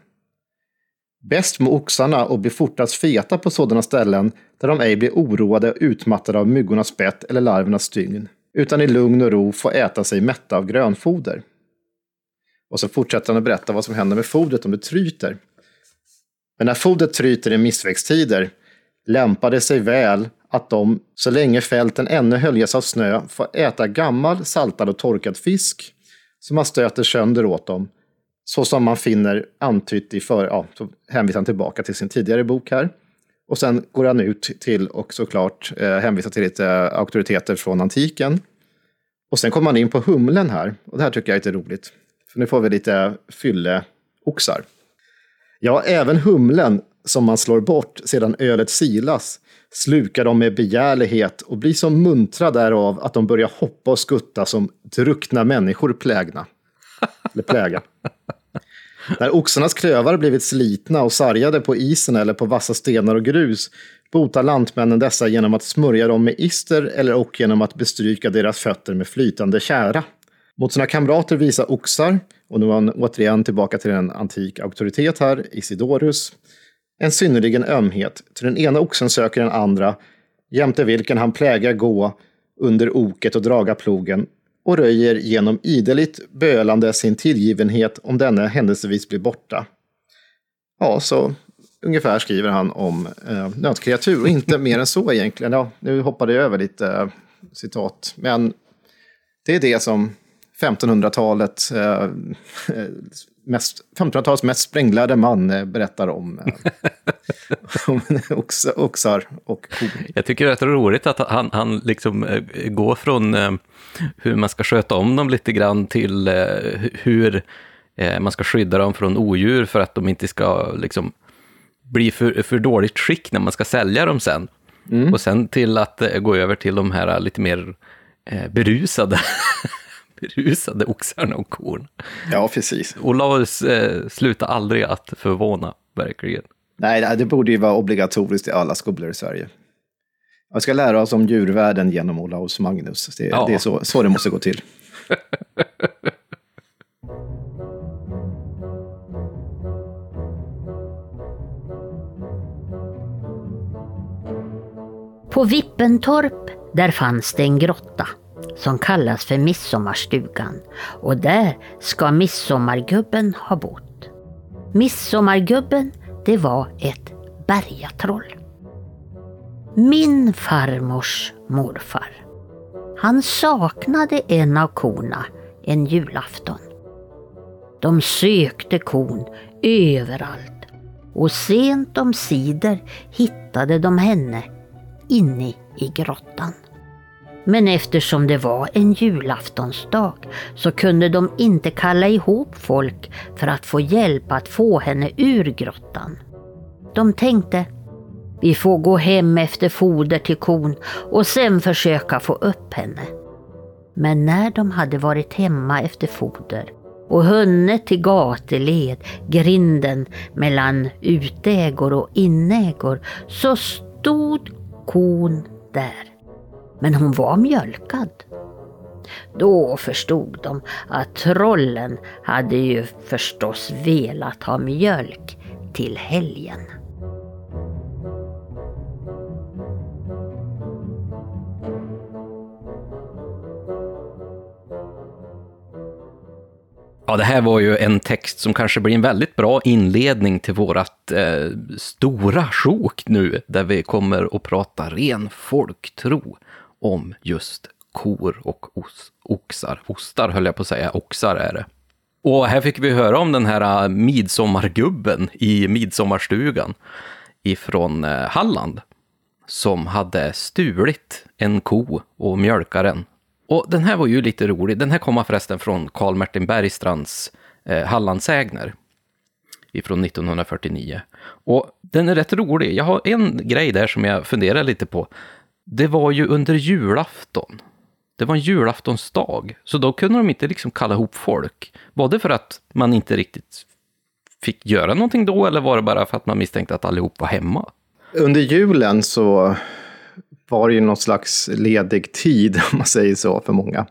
Bäst må oxarna och bli fortast feta på sådana ställen där de ej blir oroade och utmattade av myggornas bett eller larvernas stygn, utan i lugn och ro få äta sig mätta av grönfoder. Och så fortsätter han att berätta vad som händer med fodret om det tryter. Men när fodret tryter i missväxttider lämpar det sig väl att de, så länge fälten ännu höljes av snö, får äta gammal, saltad och torkad fisk som man stöter sönder åt dem så som man finner antytt i för, ja, så hänvisar han tillbaka till sin tidigare bok här. Och sen går han ut till och såklart eh, hänvisar till lite auktoriteter från antiken. Och sen kommer man in på humlen här. Och det här tycker jag är lite roligt. För nu får vi lite fylleoxar. Ja, även humlen som man slår bort sedan ölet silas slukar de med begärlighet och blir så muntra därav att de börjar hoppa och skutta som druckna människor plägna. Eller pläga. När oxarnas klövar blivit slitna och sargade på isen eller på vassa stenar och grus botar lantmännen dessa genom att smörja dem med ister eller och genom att bestryka deras fötter med flytande kära. Mot sina kamrater visar oxar, och nu är han återigen tillbaka till en antik auktoritet här, Isidorus, en synnerligen ömhet, till den ena oxen söker den andra, jämte vilken han plägar gå under oket och draga plogen, och röjer genom ideligt bölande sin tillgivenhet om denne händelsevis blir borta. Ja, så ungefär skriver han om eh, nötkreatur och inte mer än så egentligen. Ja, nu hoppade jag över lite eh, citat, men det är det som 1500-talet eh, eh 1500-talets mest spränglärde man eh, berättar om, eh, om ox, oxar och kor. Jag tycker det är rätt roligt att han, han liksom eh, går från hur man ska sköta om dem lite grann till hur man ska skydda dem från odjur för att de inte ska liksom, bli för, för dåligt skick när man ska sälja dem sen. Mm. Och sen till att gå över till de här lite mer berusade berusade oxarna och korn. Ja, precis. Olaus eh, slutar aldrig att förvåna, verkligen. Nej, det borde ju vara obligatoriskt i alla skolor i Sverige. Jag ska lära oss om djurvärlden genom Olaus Magnus. Det, ja. det är så, så det måste gå till. På Vippentorp, där fanns det en grotta som kallas för Midsommarstugan och där ska Midsommargubben ha bott. Midsommargubben, det var ett bergatroll. Min farmors morfar. Han saknade en av korna en julafton. De sökte kon överallt och sent om sider hittade de henne inne i grottan. Men eftersom det var en julaftonsdag så kunde de inte kalla ihop folk för att få hjälp att få henne ur grottan. De tänkte, vi får gå hem efter foder till kon och sen försöka få upp henne. Men när de hade varit hemma efter foder och hunnit till gateled, grinden mellan utägor och inägor, så stod kon där men hon var mjölkad. Då förstod de att trollen hade ju förstås velat ha mjölk till helgen. Ja, det här var ju en text som kanske blir en väldigt bra inledning till vårt eh, stora sjok nu, där vi kommer att prata ren folktro om just kor och os oxar. Ostar höll jag på att säga, oxar är det. Och här fick vi höra om den här äh, midsommargubben i midsommarstugan ifrån äh, Halland som hade stulit en ko och mjölkat den. Och den här var ju lite rolig. Den här kommer förresten från Karl Martin Bergstrands äh, eh, Hallandsägner ifrån 1949. Och den är rätt rolig. Jag har en grej där som jag funderar lite på. Det var ju under julafton. Det var en julaftonsdag, så då kunde de inte liksom kalla ihop folk. Både för att man inte riktigt fick göra någonting då, eller var det bara för att man misstänkte att allihop var hemma? Under julen så var det ju någon slags ledig tid, om man säger så, för många.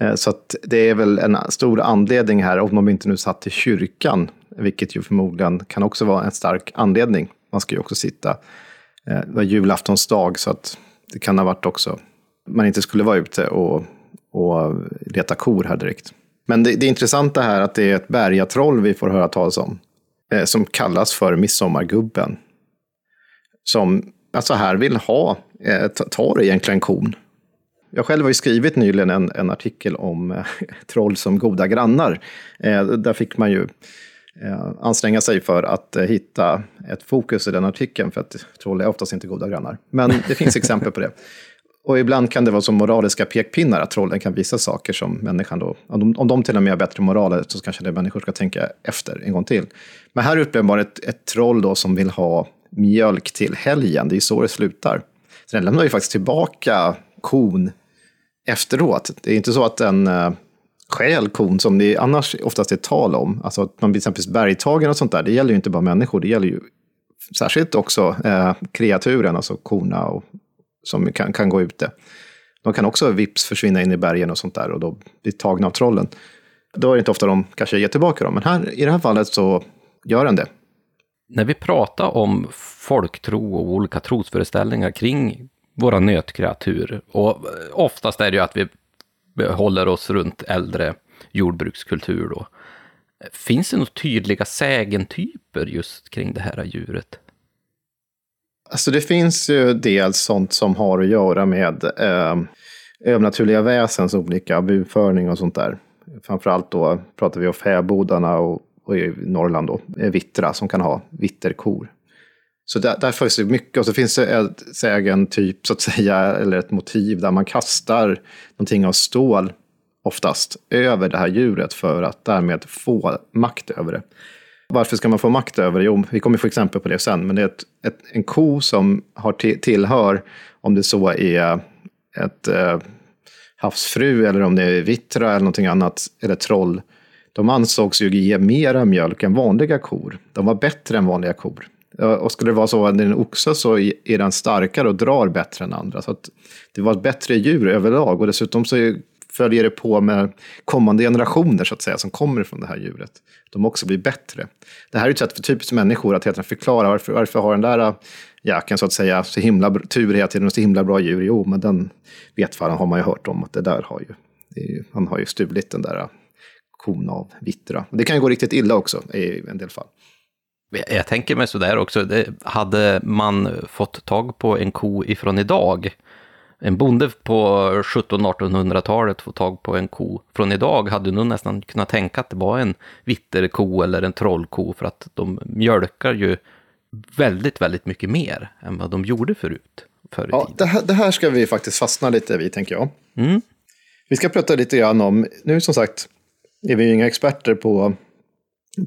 Eh, så att det är väl en stor anledning här, om de inte nu satt i kyrkan, vilket ju förmodligen kan också vara en stark anledning. Man ska ju också sitta, eh, det var julaftonsdag, så att det kan ha varit också, man inte skulle vara ute och, och leta kor här direkt. Men det, det intressanta här är att det är ett bergatroll vi får höra talas om, eh, som kallas för midsommargubben. Som alltså här vill ha, eh, tar egentligen kon. Jag själv har ju skrivit nyligen en, en artikel om eh, troll som goda grannar. Eh, där fick man ju eh, anstränga sig för att eh, hitta ett fokus i den artikeln, för att troll är oftast inte goda grannar. Men det finns exempel på det. Och ibland kan det vara som moraliska pekpinnar, att trollen kan visa saker som människan då, om de, om de till och med har bättre moral, så kanske det människor ska tänka efter en gång till. Men här upplever man ett, ett troll då som vill ha mjölk till helgen. Det är så det slutar. Så den lämnar ju faktiskt tillbaka kon efteråt. Det är inte så att den uh, stjäl kon som det annars oftast är tal om. Alltså att man blir exempelvis bergtagen och sånt där. Det gäller ju inte bara människor, det gäller ju särskilt också eh, kreaturen, alltså korna och, som kan, kan gå ute. De kan också vips försvinna in i bergen och sånt där och då bli tagna av trollen. Då är det inte ofta de kanske ger tillbaka dem, men här, i det här fallet så gör den det när vi pratar om folktro och olika trosföreställningar kring våra nötkreatur, och oftast är det ju att vi håller oss runt äldre jordbrukskultur då. Finns det några tydliga sägentyper just kring det här djuret? Alltså det finns ju dels sånt som har att göra med eh, övernaturliga väsens olika buförning och sånt där. Framförallt då pratar vi om fäbodarna och och i Norrland då, eh, vittra som kan ha vitterkor. Så där, där finns det mycket, och så finns det ett sägen typ, så att säga, eller ett motiv där man kastar någonting av stål, oftast, över det här djuret för att därmed få makt över det. Varför ska man få makt över det? Jo, vi kommer få exempel på det sen, men det är ett, ett, en ko som har tillhör, om det så är ett eh, havsfru eller om det är vittra eller någonting annat, eller troll, de ansågs ju ge mera mjölk än vanliga kor. De var bättre än vanliga kor. Och skulle det vara så att det är en oxe så är den starkare och drar bättre än andra. Så det var ett bättre djur överlag. Och dessutom så följer det på med kommande generationer så att säga, som kommer från det här djuret. De också blir bättre. Det här är ett sätt för typiskt människor att helt förklara varför, varför har den där äh, jäkeln så att säga så himla tur hela tiden och så himla bra djur. Jo, men den vetfallen har man ju hört om att det där har ju, ju han har ju stulit den där äh, kon av vittra. Det kan ju gå riktigt illa också i en del fall. Jag tänker mig sådär också, det, hade man fått tag på en ko ifrån idag, en bonde på 1700-1800-talet får tag på en ko från idag hade nog nästan kunnat tänka att det var en vitterko eller en trollko för att de mjölkar ju väldigt, väldigt mycket mer än vad de gjorde förut. Förr ja, det här, det här ska vi faktiskt fastna lite vid, tänker jag. Mm. Vi ska prata lite grann om, nu som sagt, är vi ju inga experter på,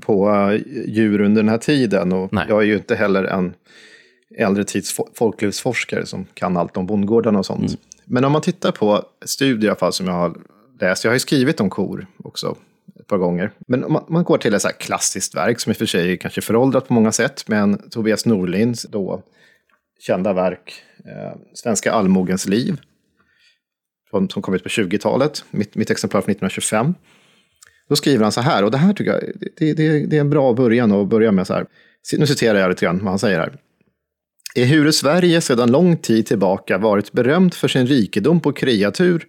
på uh, djur under den här tiden. Och Nej. jag är ju inte heller en äldre tids folklivsforskare som kan allt om bondgårdarna och sånt. Mm. Men om man tittar på studier i alla fall som jag har läst, jag har ju skrivit om kor också ett par gånger. Men om man, man går till ett så här klassiskt verk som i och för sig är kanske föråldrat på många sätt, men Tobias Norlins då kända verk, eh, Svenska allmogens liv, som, som kom ut på 20-talet, mitt, mitt exemplar från 1925. Då skriver han så här, och det här tycker jag det, det, det är en bra början att börja med så här. Nu citerar jag lite grann vad han säger här. Ehuru Sverige sedan lång tid tillbaka varit berömt för sin rikedom på kreatur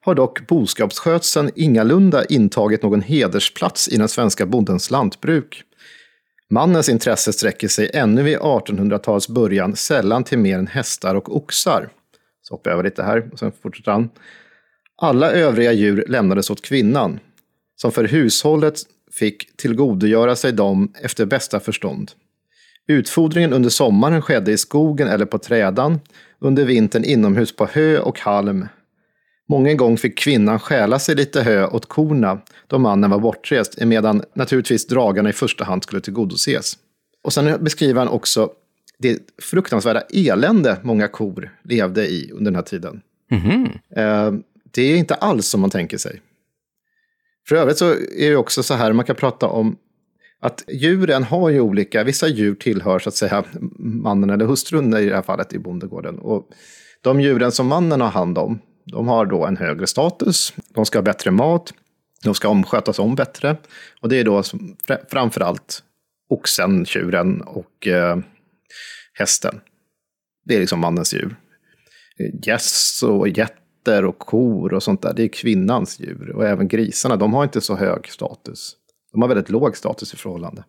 har dock boskapsskötseln ingalunda intagit någon hedersplats i den svenska bondens lantbruk. Mannens intresse sträcker sig ännu vid 1800-talets början sällan till mer än hästar och oxar. Så hoppar jag över lite här och sen fortsätter han. Alla övriga djur lämnades åt kvinnan, som för hushållet fick tillgodogöra sig dem efter bästa förstånd. Utfodringen under sommaren skedde i skogen eller på trädan, under vintern inomhus på hö och halm. Många gång fick kvinnan stjäla sig lite hö åt korna då mannen var bortrest, medan naturligtvis dragarna i första hand skulle tillgodoses. Och sen beskriver han också det fruktansvärda elände många kor levde i under den här tiden. Eh, Det är inte alls som man tänker sig. För övrigt så är det också så här, man kan prata om att djuren har ju olika, vissa djur tillhör så att säga mannen eller hustrun i det här fallet i bondegården. Och de djuren som mannen har hand om, de har då en högre status, de ska ha bättre mat, de ska omskötas om bättre. Och det är då framförallt framför allt oxen, tjuren och eh, hästen. Det är liksom mannens djur. Eh, gäss och getter och kor och sånt där, det är kvinnans djur. Och även grisarna, de har inte så hög status. De har väldigt låg status i förhållande.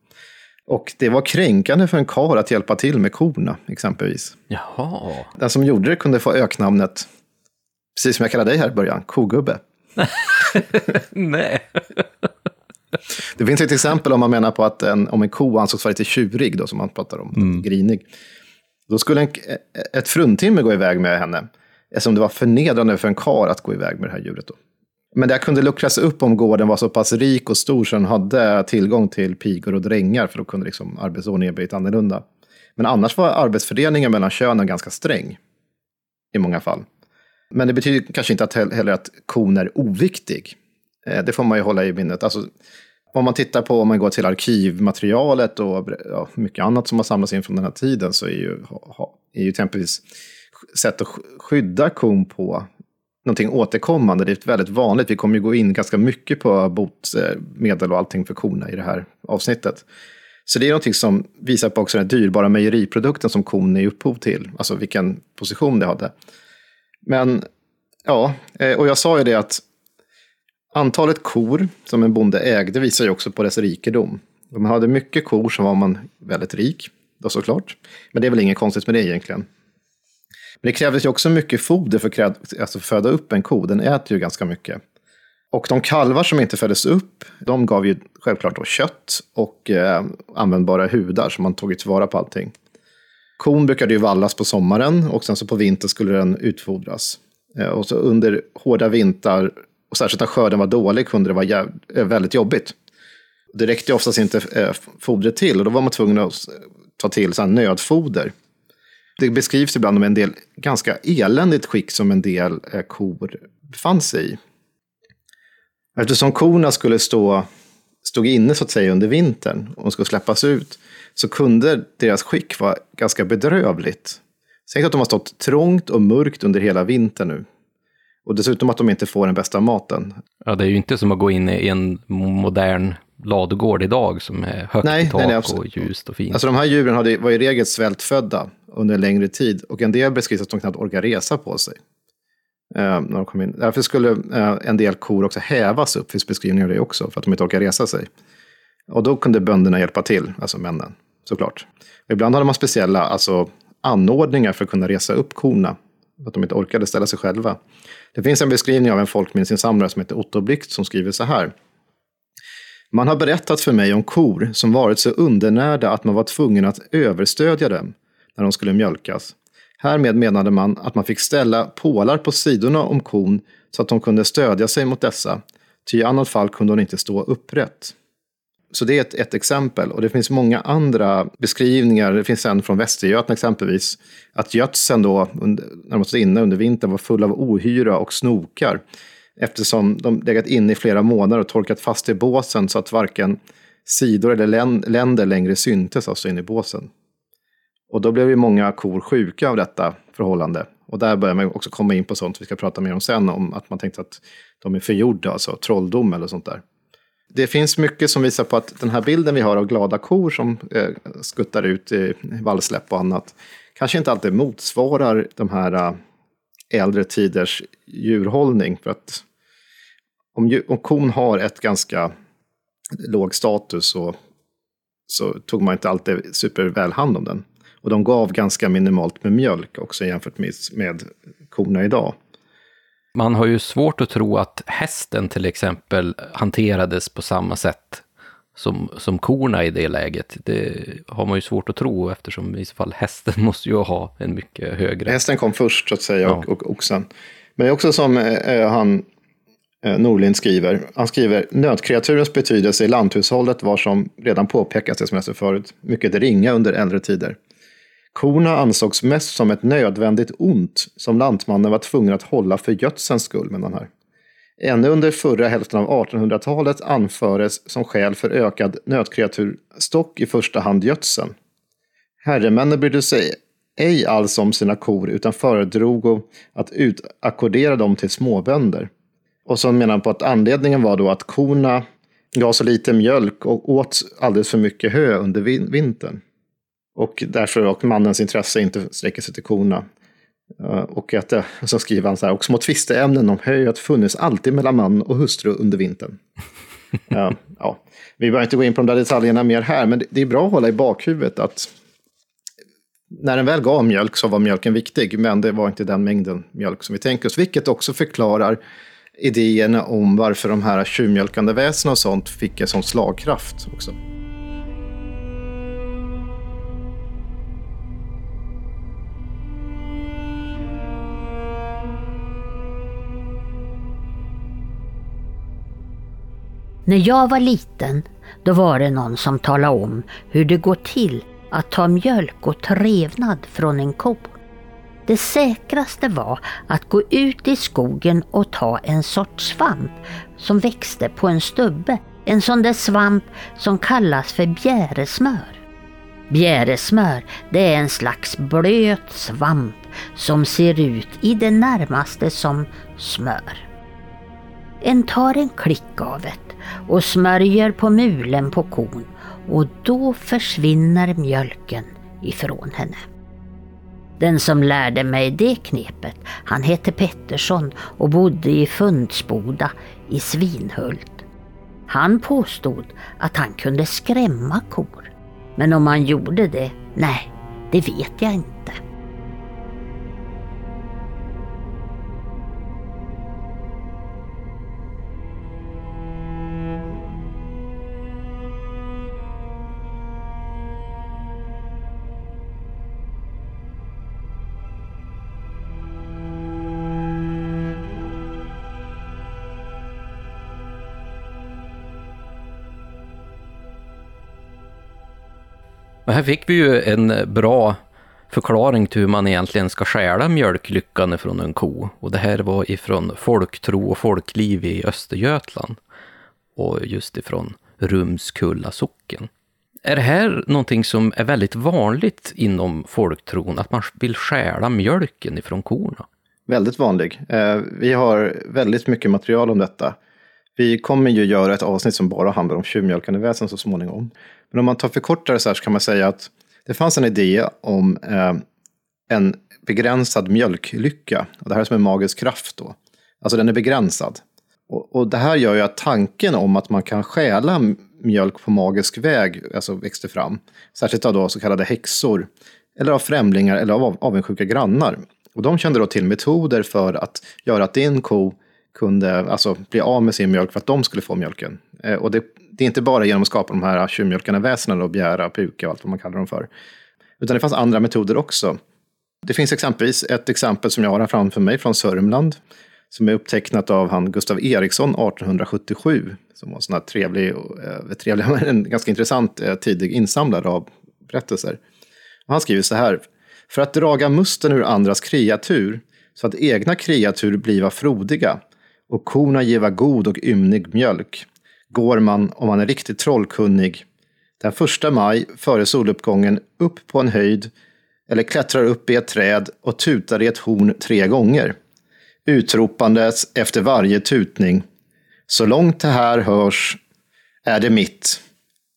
Och det var kränkande för en karl att hjälpa till med korna, exempelvis. Jaha. Den som gjorde det kunde få öknamnet, precis som jag kallade dig här i början, kogubbe. Nej. Det finns ett exempel om man menar på att en, om en ko ansågs vara lite tjurig, då, som man pratar om, grinig. Då skulle en, ett fruntimmer gå iväg med henne, eftersom det var förnedrande för en kar att gå iväg med det här djuret. Då. Men det kunde luckras upp om gården var så pass rik och stor så den hade tillgång till pigor och drängar, för då kunde liksom arbetsordningen blivit annorlunda. Men annars var arbetsfördelningen mellan könen ganska sträng i många fall. Men det betyder kanske inte att heller att kon är oviktig. Eh, det får man ju hålla i minnet. Alltså, om man tittar på, om man går till arkivmaterialet och ja, mycket annat som har samlats in från den här tiden så är ju, ha- är ju exempelvis sätt att skydda kon på någonting återkommande. Det är väldigt vanligt. Vi kommer ju gå in ganska mycket på botemedel eh, och allting för korna i det här avsnittet. Så det är någonting som visar på också den dyrbara mejeriprodukten som kon är upphov till. Alltså vilken position det hade. Men ja, eh, och jag sa ju det att antalet kor som en bonde ägde visar ju också på dess rikedom. Om man hade mycket kor så var man väldigt rik, då såklart. Men det är väl inget konstigt med det egentligen. Men det krävdes ju också mycket foder för att alltså föda upp en ko. Den äter ju ganska mycket. Och de kalvar som inte föddes upp, de gav ju självklart då kött och eh, användbara hudar, så man tog ju tillvara på allting. Kon brukade ju vallas på sommaren och sen så på vintern skulle den utfodras. Eh, och så under hårda vintrar, och särskilt när skörden var dålig, kunde det vara jäv- eh, väldigt jobbigt. Det räckte ju oftast inte eh, fodret till och då var man tvungen att ta till så här nödfoder. Det beskrivs ibland om en del ganska eländigt skick som en del eh, kor befann sig i. Eftersom korna skulle stå stod inne så att säga under vintern och skulle släppas ut så kunde deras skick vara ganska bedrövligt. Tänk att de har stått trångt och mörkt under hela vintern nu. Och dessutom att de inte får den bästa maten. Ja, det är ju inte som att gå in i en modern ladugård idag som är högt Nej, i tak nej, nej, och ljust och fint. Alltså de här djuren hade, var i regel svältfödda under en längre tid och en del beskrivs att de knappt orkar resa på sig. Eh, när de kom in. Därför skulle eh, en del kor också hävas upp, finns beskrivningar av det också, för att de inte orkar resa sig. Och då kunde bönderna hjälpa till, alltså männen, såklart. Och ibland hade man speciella alltså, anordningar för att kunna resa upp korna, för att de inte orkade ställa sig själva. Det finns en beskrivning av en folkminnesinsamlare som heter Otto Blixt som skriver så här. Man har berättat för mig om kor som varit så undernärda att man var tvungen att överstödja dem när de skulle mjölkas. Härmed menade man att man fick ställa pålar på sidorna om kon så att de kunde stödja sig mot dessa, ty i annat fall kunde hon inte stå upprätt. Så det är ett, ett exempel. Och det finns många andra beskrivningar. Det finns en från Västergötland exempelvis. Att gödseln då, under, när de stod inne under vintern, var full av ohyra och snokar. Eftersom de legat inne i flera månader och torkat fast i båsen så att varken sidor eller länder längre syntes, alltså in i båsen. Och då blev ju många kor sjuka av detta förhållande. Och där börjar man också komma in på sånt vi ska prata mer om sen, om att man tänkte att de är förgjorda, alltså trolldom eller sånt där. Det finns mycket som visar på att den här bilden vi har av glada kor som eh, skuttar ut i vallsläpp och annat kanske inte alltid motsvarar de här eh, äldre tiders djurhållning. För att om, om kon har ett ganska låg status så, så tog man inte alltid superväl hand om den. Och de gav ganska minimalt med mjölk också jämfört med, med korna idag. Man har ju svårt att tro att hästen till exempel hanterades på samma sätt som, som korna i det läget. Det har man ju svårt att tro eftersom i så fall hästen måste ju ha en mycket högre... Hästen kom först så att säga och, ja. och oxen. Men det är också som eh, han Eh, Norlind skriver. Han skriver nötkreaturens betydelse i lanthushållet var som redan påpekats det som jag förut mycket ringa under äldre tider. Korna ansågs mest som ett nödvändigt ont som lantmannen var tvungen att hålla för gödselns skull, menar här. Ännu under förra hälften av 1800-talet anföres som skäl för ökad nötkreaturstock i första hand gödseln. Herremännen brydde sig ej alls om sina kor utan föredrog att utackordera dem till småbönder. Och så menar han på att anledningen var då att korna gav så lite mjölk och åt alldeles för mycket hö under vintern. Och därför och mannens intresse inte sträcker sig till korna. Eh, och att det, så skriver han så här, och små tvisteämnen om höet funnits alltid mellan man och hustru under vintern. ja, ja. Vi behöver inte gå in på de där detaljerna mer här, men det är bra att hålla i bakhuvudet att när den väl gav mjölk så var mjölken viktig, men det var inte den mängden mjölk som vi tänker oss, vilket också förklarar idéerna om varför de här tjuvmjölkande väsena och sånt fick en sån slagkraft också. När jag var liten, då var det någon som talade om hur det går till att ta mjölk och trevnad från en ko. Det säkraste var att gå ut i skogen och ta en sorts svamp som växte på en stubbe. En sån där svamp som kallas för bjäresmör. Bjäresmör, det är en slags blöt svamp som ser ut i det närmaste som smör. En tar en klick av det och smörjer på mulen på kon och då försvinner mjölken ifrån henne. Den som lärde mig det knepet, han hette Pettersson och bodde i Fundsboda i Svinhult. Han påstod att han kunde skrämma kor. Men om han gjorde det, nej, det vet jag inte. Och här fick vi ju en bra förklaring till hur man egentligen ska stjäla mjölklyckan från en ko. Och det här var ifrån folktro och folkliv i Östergötland. Och just ifrån Rumskulla socken. Är det här någonting som är väldigt vanligt inom folktron, att man vill stjäla mjölken ifrån korna? Väldigt vanlig. Eh, vi har väldigt mycket material om detta. Vi kommer ju göra ett avsnitt som bara handlar om tjuvmjölkande väsen så småningom. Men om man tar förkortare så här så kan man säga att det fanns en idé om eh, en begränsad mjölklycka. Och det här är som en magisk kraft då. Alltså den är begränsad. Och, och det här gör ju att tanken om att man kan stjäla mjölk på magisk väg alltså växte fram. Särskilt av då så kallade häxor. Eller av främlingar eller av avundsjuka grannar. Och de kände då till metoder för att göra att din ko kunde alltså, bli av med sin mjölk för att de skulle få mjölken. Eh, och det, det, är inte bara genom att skapa de här tjuvmjölkande väsendena, och bjära, puka och allt vad man kallar dem för. Utan det fanns andra metoder också. Det finns exempelvis ett exempel som jag har här framför mig från Sörmland. Som är upptecknat av han Gustav Eriksson 1877. Som var en sån här trevlig, eh, trevlig en ganska intressant eh, tidig insamlare av berättelser. Han skriver så här. För att draga musten ur andras kreatur så att egna kreatur bliva frodiga och korna giva god och ymnig mjölk, går man, om man är riktigt trollkunnig, den första maj före soluppgången upp på en höjd eller klättrar upp i ett träd och tutar i ett horn tre gånger, utropandes efter varje tutning. Så långt det här hörs är det mitt.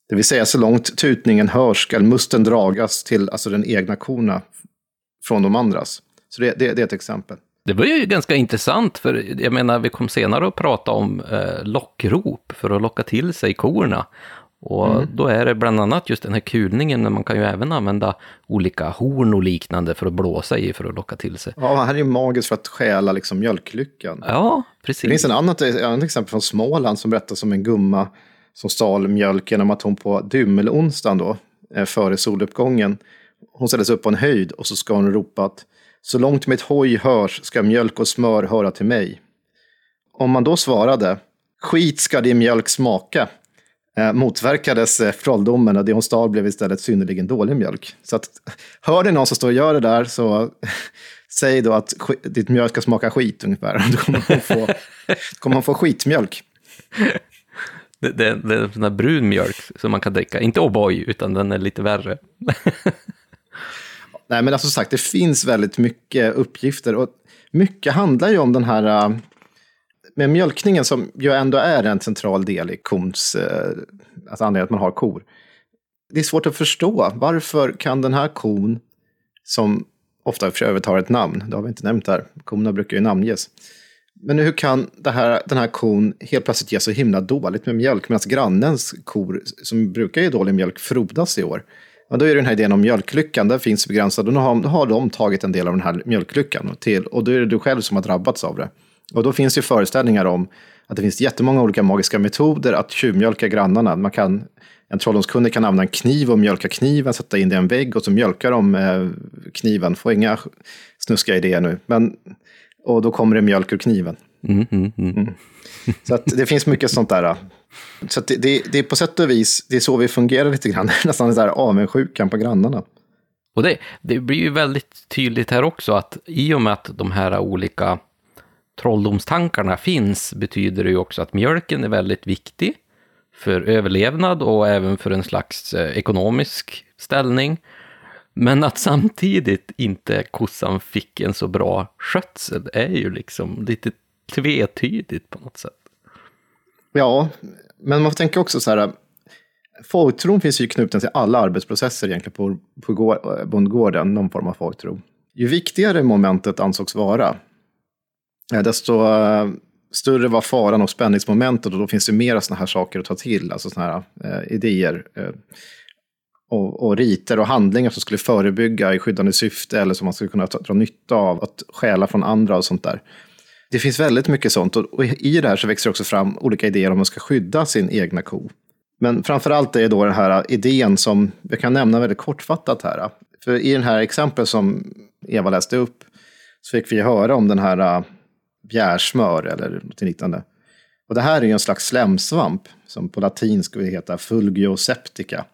Det vill säga så långt tutningen hörs skall musten dragas till alltså den egna korna från de andras. Så det, det, det är ett exempel. Det var ju ganska intressant, för jag menar, vi kom senare att prata om eh, lockrop för att locka till sig korna. Och Mm. då är det bland annat just den här kulningen, men man kan ju även använda olika horn och liknande för att blåsa i för att locka till sig. Ja, här är ju magiskt för att stjäla liksom mjölklyckan. Ja, Det precis. finns en annat, ett annat exempel från Småland som berättas om en gumma som stal mjölk genom att hon på dymmelonsdagen då, eh, före soluppgången, hon ställde sig upp på en höjd och så ska hon ropa att så långt mitt hoj hörs ska mjölk och smör höra till mig. Om man då svarade skit ska din mjölk smaka eh, motverkades eh, trolldomen och det hon stal blev istället synnerligen dålig mjölk. Så att, hör ni någon som står och gör det där så säg då att sk- ditt mjölk ska smaka skit ungefär. Då kommer hon få, kommer hon få skitmjölk. Det, det, det är en sån där brun mjölk som man kan dricka. Inte O'boy, utan den är lite värre. Nej, men alltså som sagt, det finns väldigt mycket uppgifter och mycket handlar ju om den här äh, med mjölkningen som ju ändå är en central del i kons, alltså anledningen att man har kor. Det är svårt att förstå. Varför kan den här kon, som ofta för övrigt har ett namn, det har vi inte nämnt här, korna brukar ju namnges. Men hur kan det här, den här kon helt plötsligt ge så himla dåligt med mjölk medan grannens kor, som brukar ge dålig mjölk, frodas i år? Men då är det den här idén om mjölklyckan, den finns begränsad. Och då har, har de tagit en del av den här mjölklyckan till, och då är det du själv som har drabbats av det. Och då finns det ju föreställningar om att det finns jättemånga olika magiska metoder att tjuvmjölka grannarna. Man kan, en trolldomskunde kan använda en kniv och mjölka kniven, sätta in det i en vägg och så mjölkar de eh, kniven. Får inga snuskiga idéer nu. Men, och då kommer det mjölk ur kniven. Mm, mm, mm. Så att det finns mycket sånt där. Så att det, det, det är på sätt och vis, det är så vi fungerar lite grann. Nästan så här avundsjukan på grannarna. Och det, det blir ju väldigt tydligt här också att i och med att de här olika trolldomstankarna finns betyder det ju också att mjölken är väldigt viktig för överlevnad och även för en slags eh, ekonomisk ställning. Men att samtidigt inte kossan fick en så bra skötsel är ju liksom lite tvetydigt på något sätt. Ja, men man får tänka också så här. Folktron finns ju knuten till alla arbetsprocesser egentligen på, på bondgården, någon form av folktro. Ju viktigare momentet ansågs vara, eh, desto eh, större var faran och spänningsmomentet och då finns det mera sådana här saker att ta till, alltså sådana här eh, idéer. Eh, och, och riter och handlingar som skulle förebygga i skyddande syfte eller som man skulle kunna ta, dra nytta av, att stjäla från andra och sånt där. Det finns väldigt mycket sånt och, i det här så växer också fram olika idéer om man ska skydda sin egna ko. Men framför allt är det då den här idén som jag kan nämna väldigt kortfattat här. För i den här exemplet som Eva läste upp så fick vi höra om den här äh, bjärsmör eller något liknande. Och det här är ju en slags slemsvamp som på latin skulle heta fulgioseptica.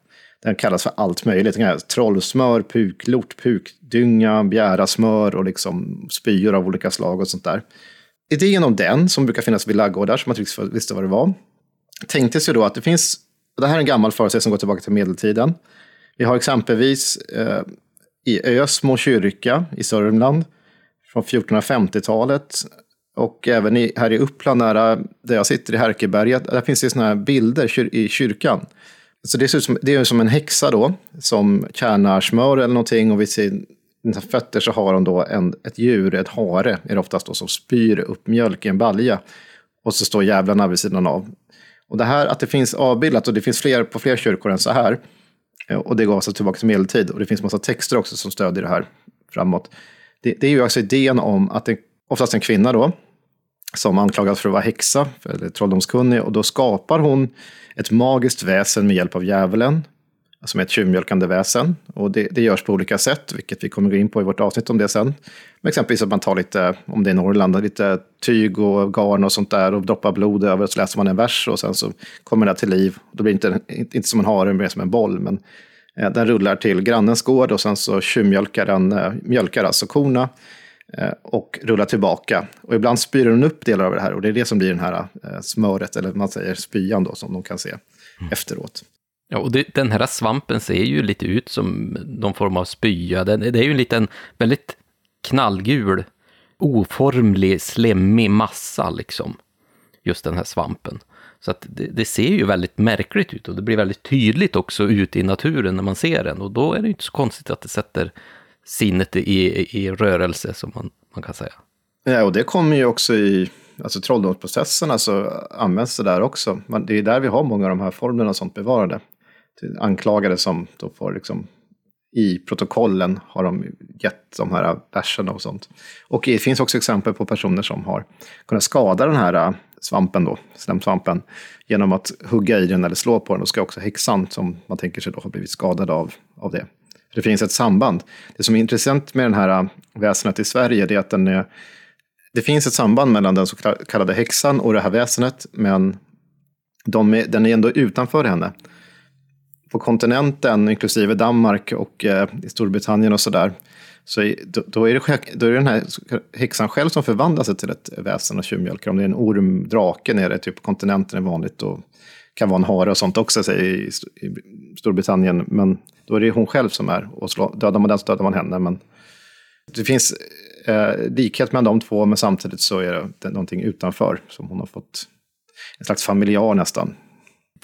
Den kallas för allt möjligt. Den kallas trollsmör, puklort, pukdynga, bjärasmör och liksom spyor av olika slag och sånt där. Idén om den, som brukar finnas vid laggårdar, som man inte riktigt visste vad det var, tänktes ju då att det finns, och det här är en gammal föreställning som går tillbaka till medeltiden. Vi har exempelvis eh, i Ösmo kyrka i Sörmland från 1450-talet och även i, här i Uppland, nära där jag sitter i Härkeberget, där finns det sådana här bilder kyr, i kyrkan. Så det ser ut som, det är som en häxa då, som kärnar smör eller någonting och vid sina fötter så har hon då en, ett djur, ett hare, är det oftast då, som spyr upp mjölk i en balja. Och så står jävlarna vid sidan av. Och det här att det finns avbildat, och det finns fler på fler kyrkor än så här, eh, och det går alltså tillbaka till medeltid, och det finns massa texter också som stödjer det här framåt. Det, det är ju alltså idén om att det oftast en kvinna då, som anklagas för att vara häxa, eller trolldomskunnig, och då skapar hon ett magiskt väsen med hjälp av djävulen, som är ett tjuvmjölkande väsen. Och det, det görs på olika sätt, vilket vi kommer gå in på i vårt avsnitt om det sen. Men exempelvis att man tar lite, om det är Norrland, lite tyg och garn och sånt där och droppar blod över, och så läser man en vers och sen så kommer det till liv. Då blir det inte, inte som en hare, mer som en boll, men eh, den rullar till grannens gård och sen så tjuvmjölkar den, eh, mjölkar alltså korna eh, och rullar tillbaka. Och ibland spyr den upp delar av det här och det är det som blir den här eh, smöret, eller man säger spyan då, som de kan se efteråt. Ja, och det, den här svampen ser ju lite ut som någon form av spya. Den, det är ju en liten, väldigt knallgul, oformlig, slemmig massa liksom. Just den här svampen. Så att det, det, ser ju väldigt märkligt ut och det blir väldigt tydligt också ute i naturen när man ser den. Och då är det ju inte så konstigt att det sätter sinnet i, i rörelse, som man, man kan säga. Ja, och det kommer ju också i alltså, trolldomsprocesserna så alltså, används det där också. Man, det är där vi har många av de här formlerna och sånt bevarade. Anklagade som då får liksom i protokollen har de gett de här verserna och sånt. Och det finns också exempel på personer som har kunnat skada den här äh, svampen då, slemsvampen, genom att hugga i den eller slå på den. Då ska också häxan, som man tänker sig då, ha blivit skadad av, av det. Det finns ett samband. Det som är intressant med den här äh, väsenet i Sverige det är att den är, det finns ett samband mellan den så kallade häxan och det här väsenet, men de är, den är ändå utanför henne på kontinenten, inklusive Danmark och eh, i Storbritannien och sådär, så är, då, då, är det, då är det den här häxan själv som förvandlar sig till ett väsen och tjuvmjölkar. Om det är en orm, drake nere typ på kontinenten är vanligt och kan vara en hare och sånt också säger i, i Storbritannien. Men då är det hon själv som är, och slå, dödar man den så dödar man henne. Men det finns eh, likhet mellan de två, men samtidigt så är det någonting utanför som hon har fått en slags familjar nästan.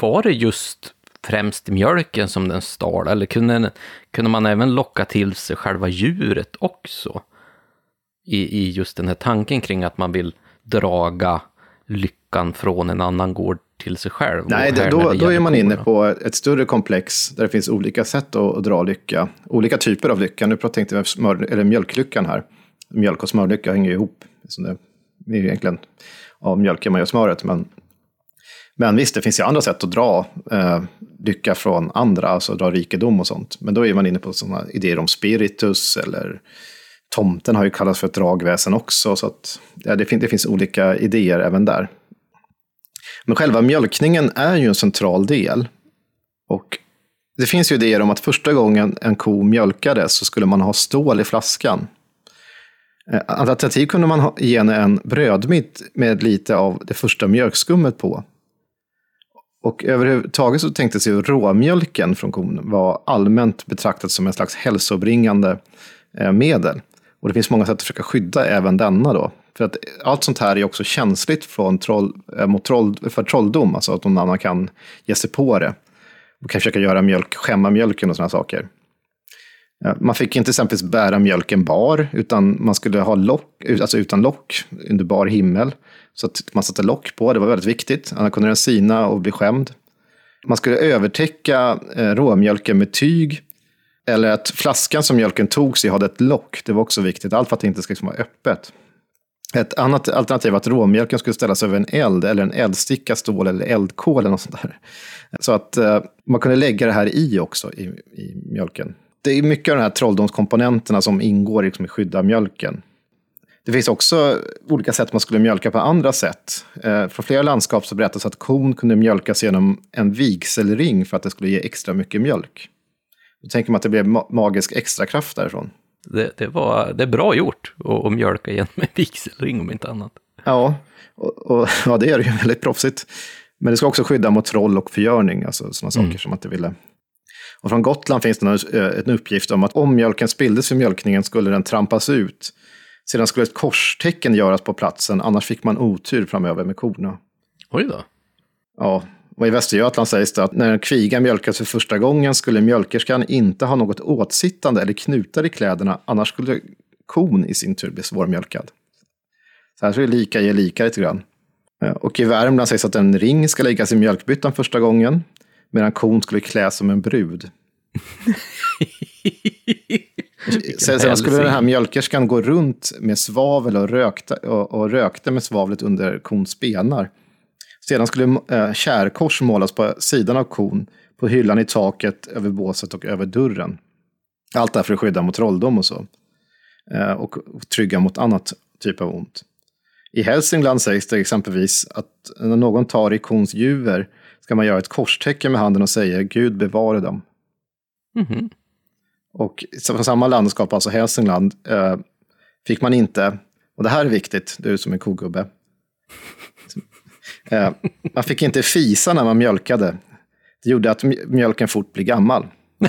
Var det just främst mjölken som den stal, eller kunde, kunde man även locka till sig själva djuret också? I, I just den här tanken kring att man vill draga lyckan från en annan gård till sig själv. Nej, det, då, då är man inne på ett större komplex där det finns olika sätt att, att dra lycka. Olika typer av lycka. Nu tänkte vi smör, eller mjölklyckan här. Mjölk och smörlycka hänger ihop. det är egentligen av mjölken man gör smöret, men men visst, det finns ju andra sätt att dra eh, lycka från andra, alltså dra rikedom och sånt. Men då är man inne på sådana idéer om spiritus eller tomten har ju kallats för ett dragväsen också. Så att, ja, det, fin det finns olika idéer även där. Men själva mjölkningen är ju en central del. Och det finns ju idéer om att första gången en ko mjölkades så skulle man ha stål i flaskan. Eh, Alternativt kunde man ge henne en brödmitt med lite av det första mjölkskummet på. Och överhuvudtaget så tänktes ju råmjölken från kon var allmänt betraktat som en slags hälsobringande eh, medel. Och det finns många sätt att försöka skydda även denna då. För att allt sånt här är också känsligt från troll, eh, mot troll, för trolldom, alltså att någon annan kan ge sig på det. Och kan försöka göra mjölk, skämma mjölken och sådana saker. Eh, man fick inte exempelvis bära mjölken bar, utan man skulle ha lock, alltså utan lock under bar himmel. Så att man satte lock på, det var väldigt viktigt. Annars kunde den sina och bli skämd. Man skulle övertäcka eh, råmjölken med tyg. Eller att flaskan som mjölken togs i hade ett lock. Det var också viktigt, allt för att det inte ska vara öppet. Ett annat alternativ var att råmjölken skulle ställas över en eld eller en eldsticka, stål eller eldkol eller något sånt där. Så att eh, man kunde lägga det här i också i, i mjölken. Det är mycket av de här trolldomskomponenterna som ingår liksom i skydda mjölken. Det finns också olika sätt man skulle mjölka på andra sätt. Eh, från flera landskap så berättas att kon kunde mjölkas genom en vigselring för att det skulle ge extra mycket mjölk. Då tänker man att det blev ma magisk extrakraft därifrån. Det, det, var, det är bra gjort att, att mjölka genom en vigselring om inte annat. Ja, och, och, ja, det är ju väldigt proffsigt. Men det ska också skydda mot troll och förgörning, alltså sådana mm. saker som man inte ville. Och från Gotland finns det en uppgift om att om mjölken spilldes vid mjölkningen skulle den trampas ut sedan skulle ett korstecken göras på platsen, annars fick man otur framöver med korna. Oj då. Ja, och i Västergötland sägs det att när en kviga mjölkas för första gången skulle mjölkerskan inte ha något åtsittande eller knutar i kläderna, annars skulle kon i sin tur bli svårmjölkad. Så här skulle lika ge lika lite grann. Och i Värmland sägs att en ring ska läggas i mjölkbyttan första gången, medan kon skulle klä som en brud. Sen, sen skulle den här mjölkerskan gå runt med svavel och, rökta, och, och rökte med svavlet under kons benar. Sedan skulle eh, kärkors målas på sidan av kon, på hyllan i taket, över båset och över dörren. Allt det här för att skydda mot trolldom och så. Eh, och trygga mot annat typ av ont. I Hälsingland sägs det exempelvis att när någon tar i kons juver ska man göra ett korstecken med handen och säga Gud bevare dem. Mm -hmm. Och från samma landskap, alltså Hälsingland, eh, fick man inte, och det här är viktigt, du som är kogubbe, eh, man fick inte fisa när man mjölkade. Det gjorde att mjölken fort blir gammal.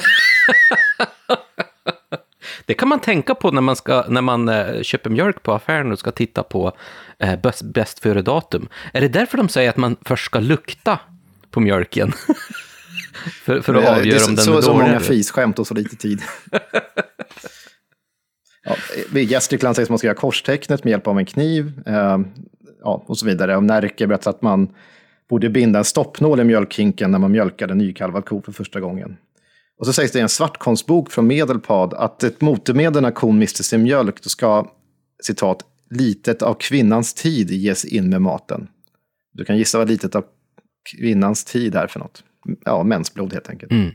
Det kan man tänka på när man, ska, när man eh, köper mjölk på affären och ska titta på eh, bäst, bäst före-datum. Är det därför de säger att man först ska lukta på mjölken? för, för att avgöra om den så, är dålig. Så många fisskämt och så lite tid. Ja, Gästrikland sägs man ska göra korstecknet med hjälp av en kniv eh, ja, och så vidare. Och Närke berättar att man borde binda en stoppnål i mjölkhinken när man mjölkade en nykalvad ko för första gången. Och så sägs det i en svartkonstbok från Medelpad att ett motmedel när kon mister sin mjölk, då ska, citat, litet av kvinnans tid ges in med maten. Du kan gissa vad litet av kvinnans tid är för något. Ja, mensblod helt enkelt. Mm.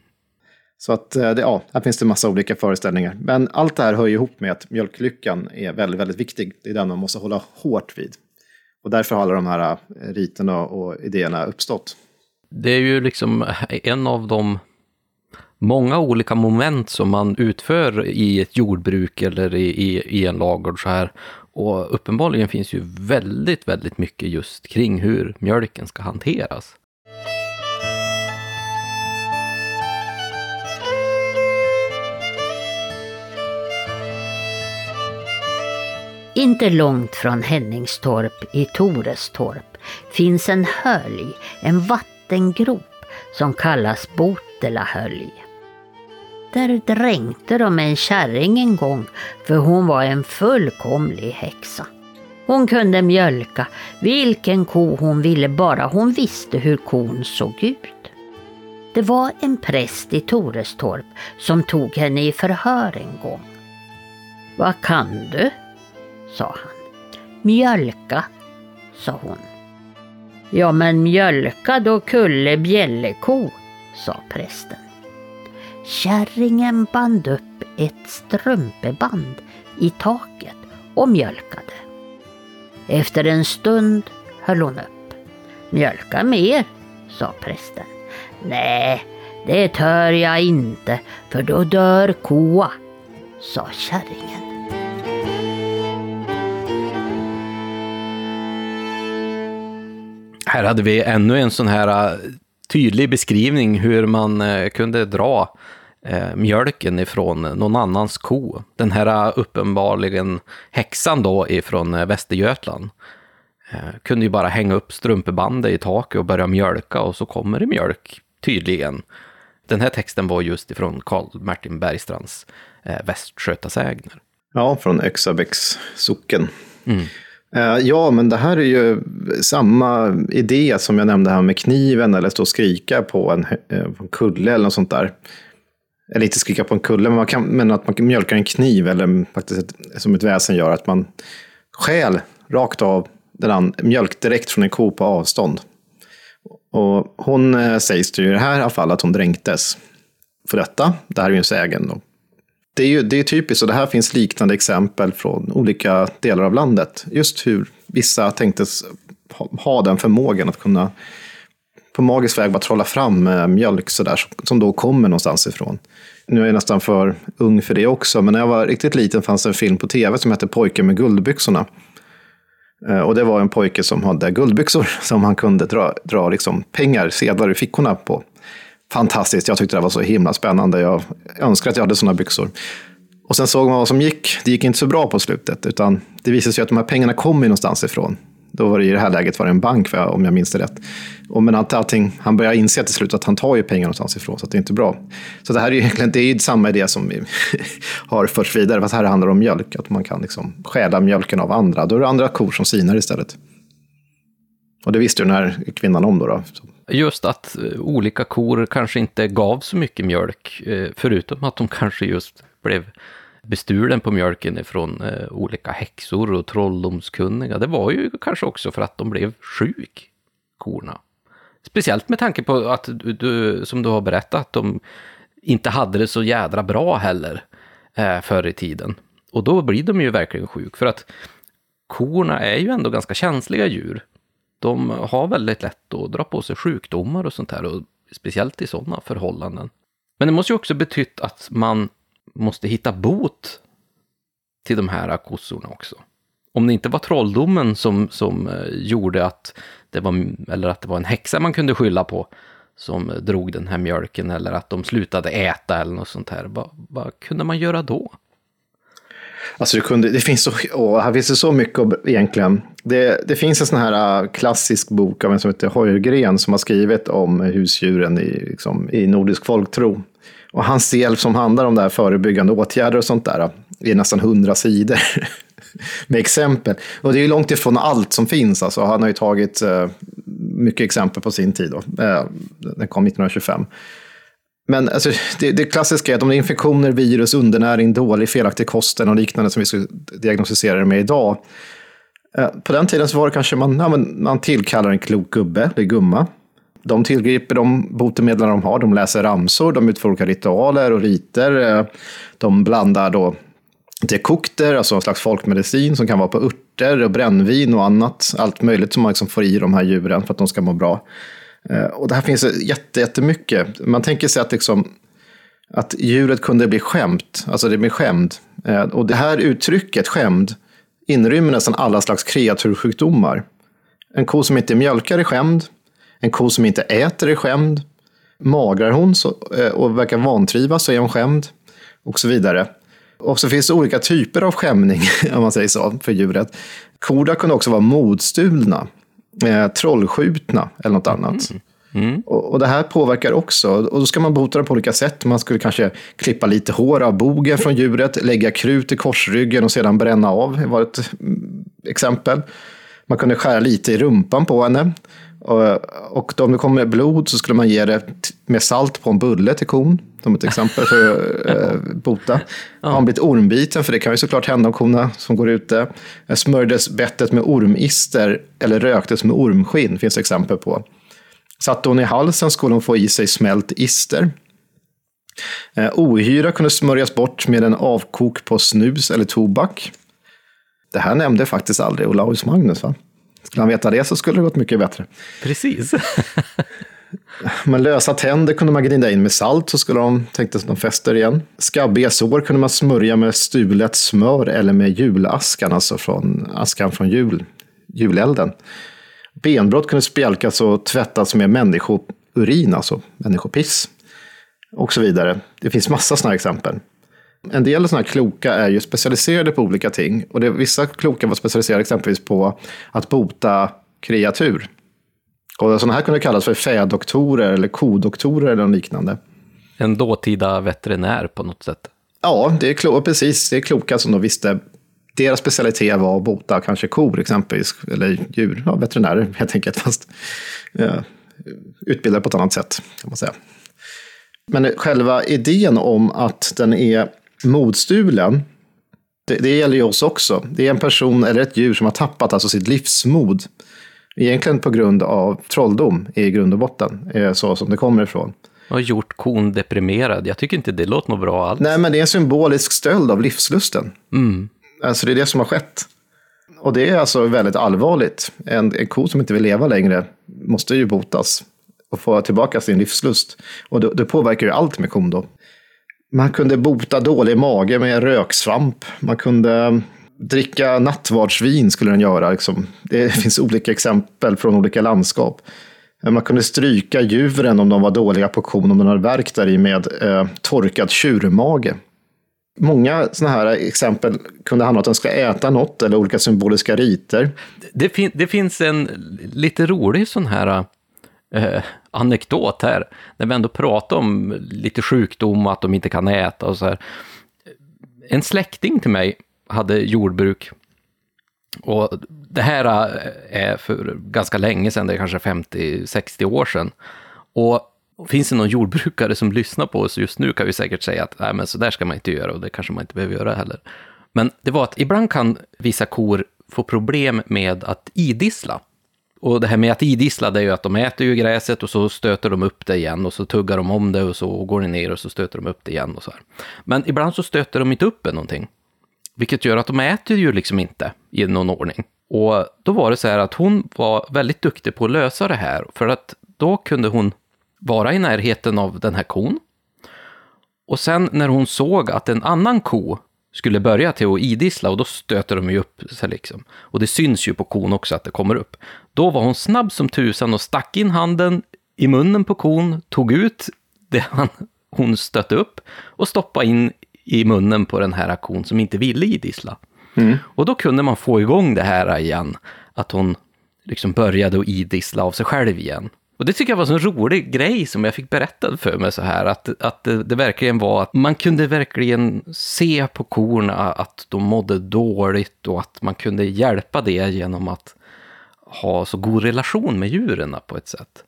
Så att, eh, det, ja, här finns det massa olika föreställningar. Men allt det här hör ihop med att mjölklyckan är väldigt, väldigt viktig. Det är den man måste hålla hårt vid. Och därför har alla de här eh, riterna och idéerna uppstått. Det är ju liksom en av de många olika moment som man utför i ett jordbruk eller i, i, i en lagård så här. Och uppenbarligen finns ju väldigt, väldigt mycket just kring hur mjölken ska hanteras. Inte långt från Henningstorp i Torestorp finns en hölj, en vattengrop som kallas Botelahölj. Där dränkte de en kärring en gång för hon var en fullkomlig häxa. Hon kunde mjölka vilken ko hon ville bara hon visste hur kon såg ut. Det var en präst i Torestorp som tog henne i förhör en gång. Vad kan du? Sa han. Mjölka, sa hon. Ja, men mjölka då Kulle bjälleko, sa prästen. Kärringen band upp ett strumpeband i taket och mjölkade. Efter en stund höll hon upp. Mjölka mer, sa prästen. Nej, det tör jag inte, för då dör koa, sa kärringen. Här hade vi ännu en sån här äh, tydlig beskrivning hur man äh, kunde dra äh, mjölken ifrån någon annans ko. Den här uppenbarligen häxan då ifrån Västergötland kunde ju bara hänga upp strumpebandet i taket och börja mjölka och så kommer det mjölk, tydligen. Den här texten var just ifrån Karl Martin Bergstrands Västgötasägner. Ja, från Öxabäcks socken. Mm. Eh, ja, men det här är ju samma idé som jag nämnde här med kniven eller stå och skrika på en, eh, på en kulle eller något sånt där. Eller inte skrika på en kulle, men, man kan, men att man mjölkar en kniv eller faktiskt ett, som ett väsen gör, att man stjäl rakt av den mjölk direkt från en ko på avstånd. Och hon eh, sägs det ju i det här fallet att hon dränktes för detta. Det här är ju en sägen. Då det är ju det är typiskt, och det här finns liknande exempel från olika delar av landet. Just hur vissa tänktes ha, ha den förmågan att kunna på magisk väg bara trolla fram eh, mjölk sådär, som då kommer någonstans ifrån. Nu är jag nästan för ung för det också, men när jag var riktigt liten fanns det en film på tv som hette Pojken med guldbyxorna. Eh, och det var en pojke som hade guldbyxor som han kunde dra, dra liksom pengar, sedlar i fickorna på fantastiskt. Jag tyckte det var så himla spännande. Jag önskar att jag hade sådana byxor. Och sen såg man vad som gick. Det gick inte så bra på slutet, utan det visade sig att de här pengarna kom någonstans ifrån. Då var det i det här läget var det en bank, om jag minns det rätt. Och men allting, han börjar inse till slut att han tar ju pengar någonstans ifrån, så det är inte bra. Så det här är ju egentligen det är ju samma idé som vi har förts vidare, fast här handlar det om mjölk. Att man kan liksom stjäla mjölken av andra. Då är det andra kor som sinar istället. Och det visste ju den här kvinnan om då. då. Just att eh, olika kor kanske inte gav så mycket mjölk, eh, förutom att de kanske just blev bestulen på mjölken ifrån eh, olika häxor och trolldomskunniga. Det var ju kanske också för att de blev sjuk, korna. Speciellt med tanke på att du, som du har berättat, att de inte hade det så jädra bra heller eh, förr i tiden. Och då blir de ju verkligen sjuk, för att korna är ju ändå ganska känsliga djur de har väldigt lätt att dra på sig sjukdomar och sånt här, och speciellt i sådana förhållanden. Men det måste ju också betytt att man måste hitta bot till de här kossorna också. Om det inte var trolldomen som, som eh, gjorde att det var, eller att det var en häxa man kunde skylla på, som eh, drog den här mjölken, eller att de slutade äta eller något sånt här, vad, vad kunde man göra då? Alltså det, kunde, det finns så, åh, här finns det så mycket egentligen. Det, det finns en sån här äh, klassisk bok av en som heter Hojgren som har skrivit om husdjuren i, liksom, i nordisk folktro. Och hans del som handlar om det här förebyggande åtgärder och sånt där äh, är nästan hundra sidor med exempel. Och det är ju långt ifrån allt som finns. Alltså, han har ju tagit äh, mycket exempel på sin tid. Då. Den kom 1925. Men alltså, det, det klassiska är att om det är infektioner, virus, undernäring, dålig, felaktig kosten och liknande som vi skulle diagnostisera det med idag. Eh, på den tiden så var det kanske man, ja, man tillkallar en klok gubbe eller gumma. De tillgriper de botemedel de har. De läser ramsor, de utför olika ritualer och riter. Eh, de blandar då dekokter, alltså en slags folkmedicin som kan vara på örter och brännvin och annat. Allt möjligt som man liksom får i de här djuren för att de ska må bra. Eh, och det här finns jätte, jättemycket. Man tänker sig att, liksom, att djuret kunde bli skämt, alltså det blir skämd. Eh, och det här uttrycket, skämd, inrymmer nästan alla slags kreatursjukdomar. En ko som inte mjölkar är skämd. En ko som inte äter är skämd. Magrar hon så, eh, och verkar vantrivas så är hon skämd. Och så vidare. Och så finns det olika typer av skämning, om man säger så, för djuret. Korna kunde också vara modstulna, eh, trollskjutna eller något annat. Mm. Mm. Och, och, det här påverkar också, och då ska man bota det på olika sätt. Man skulle kanske klippa lite hår av bogen från djuret, lägga krut i korsryggen och sedan bränna av, det var ett mm, exempel. Man kunde skära lite i rumpan på henne. Och om det kommer blod så skulle man ge det med salt på en bulle till kon, som ett exempel för att eh, bota. Har han blivit ormbiten, för det kan ju såklart hända om korna som går ute. Smörjdes bettet med ormister eller röktes med ormskinn, finns exempel på. Satte hon i halsen skulle hon få i sig smält ister. Eh, ohyra kunde smörjas bort med en avkok på snus eller tobak. Det här nämnde faktiskt aldrig Olaus Magnus. Va? Skulle han veta det så skulle det gått mycket bättre. Precis. Men lösa tänder kunde man gnida in med salt så skulle de, tänkte de fäster igen. Skabbiga sår kunde man smörja med stulet smör eller med julaskan, alltså från askan från jul, julelden. Benbrott kunde spjälkas och tvättas med människourin, alltså människopiss. Och så vidare. Det finns massa sådana exempel. En del sådana här kloka är ju specialiserade på olika ting. Och det, vissa kloka var specialiserade exempelvis på att bota kreatur. Och sådana här kunde kallas för fädoktorer eller kodoktorer eller liknande. En dåtida veterinär på något sätt. Ja, det är klo precis. Det är kloka som då visste. Deras specialitet var att bota kanske kor exempelvis, eller djur, ja, veterinärer helt enkelt, fast ja, utbildade på ett annat sätt kan man säga. Men själva idén om att den är modstulen, det, det, gäller ju oss också. Det är en person eller ett djur som har tappat alltså sitt livsmod. Egentligen på grund av trolldom i grund och botten, är så som det kommer ifrån. Och gjort kon deprimerad. Jag tycker inte det låter något bra alls. Nej, men det är en symbolisk stöld av livslusten. Mm. Alltså det är det som har skett. Och det är alltså väldigt allvarligt. En, en ko som inte vill leva längre måste ju botas och få tillbaka sin livslust. Och det, det påverkar ju allt med kon då. Man kunde bota dålig mage med röksvamp. Man kunde dricka nattvardsvin skulle den göra. Liksom. Det finns olika exempel från olika landskap. Eh, man kunde stryka djuren om de var dåliga på kon, om de hade värkt där i med eh, torkad tjurmage. Många sådana här exempel kunde handla om att de ska äta något eller olika symboliska riter. Det, fin det finns en lite rolig sån här eh, anekdot här, när vi ändå pratar om lite sjukdom och att de inte kan äta och så här. En släkting till mig hade jordbruk. Och det här eh, är för ganska länge sedan, det är kanske 50-60 år sedan. Och finns det någon jordbrukare som lyssnar på oss just nu kan vi säkert säga att nej, men så där ska man inte göra och det kanske man inte behöver göra heller. Men det var att ibland kan vissa kor få problem med att idissla. Och det här med att idissla, det är ju att de äter ju gräset och så stöter de upp det igen och så tuggar de om det och så går det ner och så stöter de upp det igen och så här. Men ibland så stöter de inte upp det någonting. Vilket gör att de äter ju liksom inte i någon ordning. Och då var det så här att hon var väldigt duktig på att lösa det här, för att då kunde hon vara i närheten av den här kon. Och sen när hon såg att en annan ko skulle börja till att idissla och då stöter de ju upp sig liksom. Och det syns ju på kon också att det kommer upp. Då var hon snabb som tusan och stack in handen i munnen på kon, tog ut det han, hon stötte upp och stoppade in i munnen på den här kon som inte ville idissla. Mm. Och då kunde man få igång det här igen, att hon liksom började att idissla av sig själv igen. Och det tycker jag var en rolig grej som jag fick berättad för mig så här, att, att det, det verkligen var att man kunde verkligen se på korna att de mådde dåligt och att man kunde hjälpa det genom att ha så god relation med djuren på ett sätt.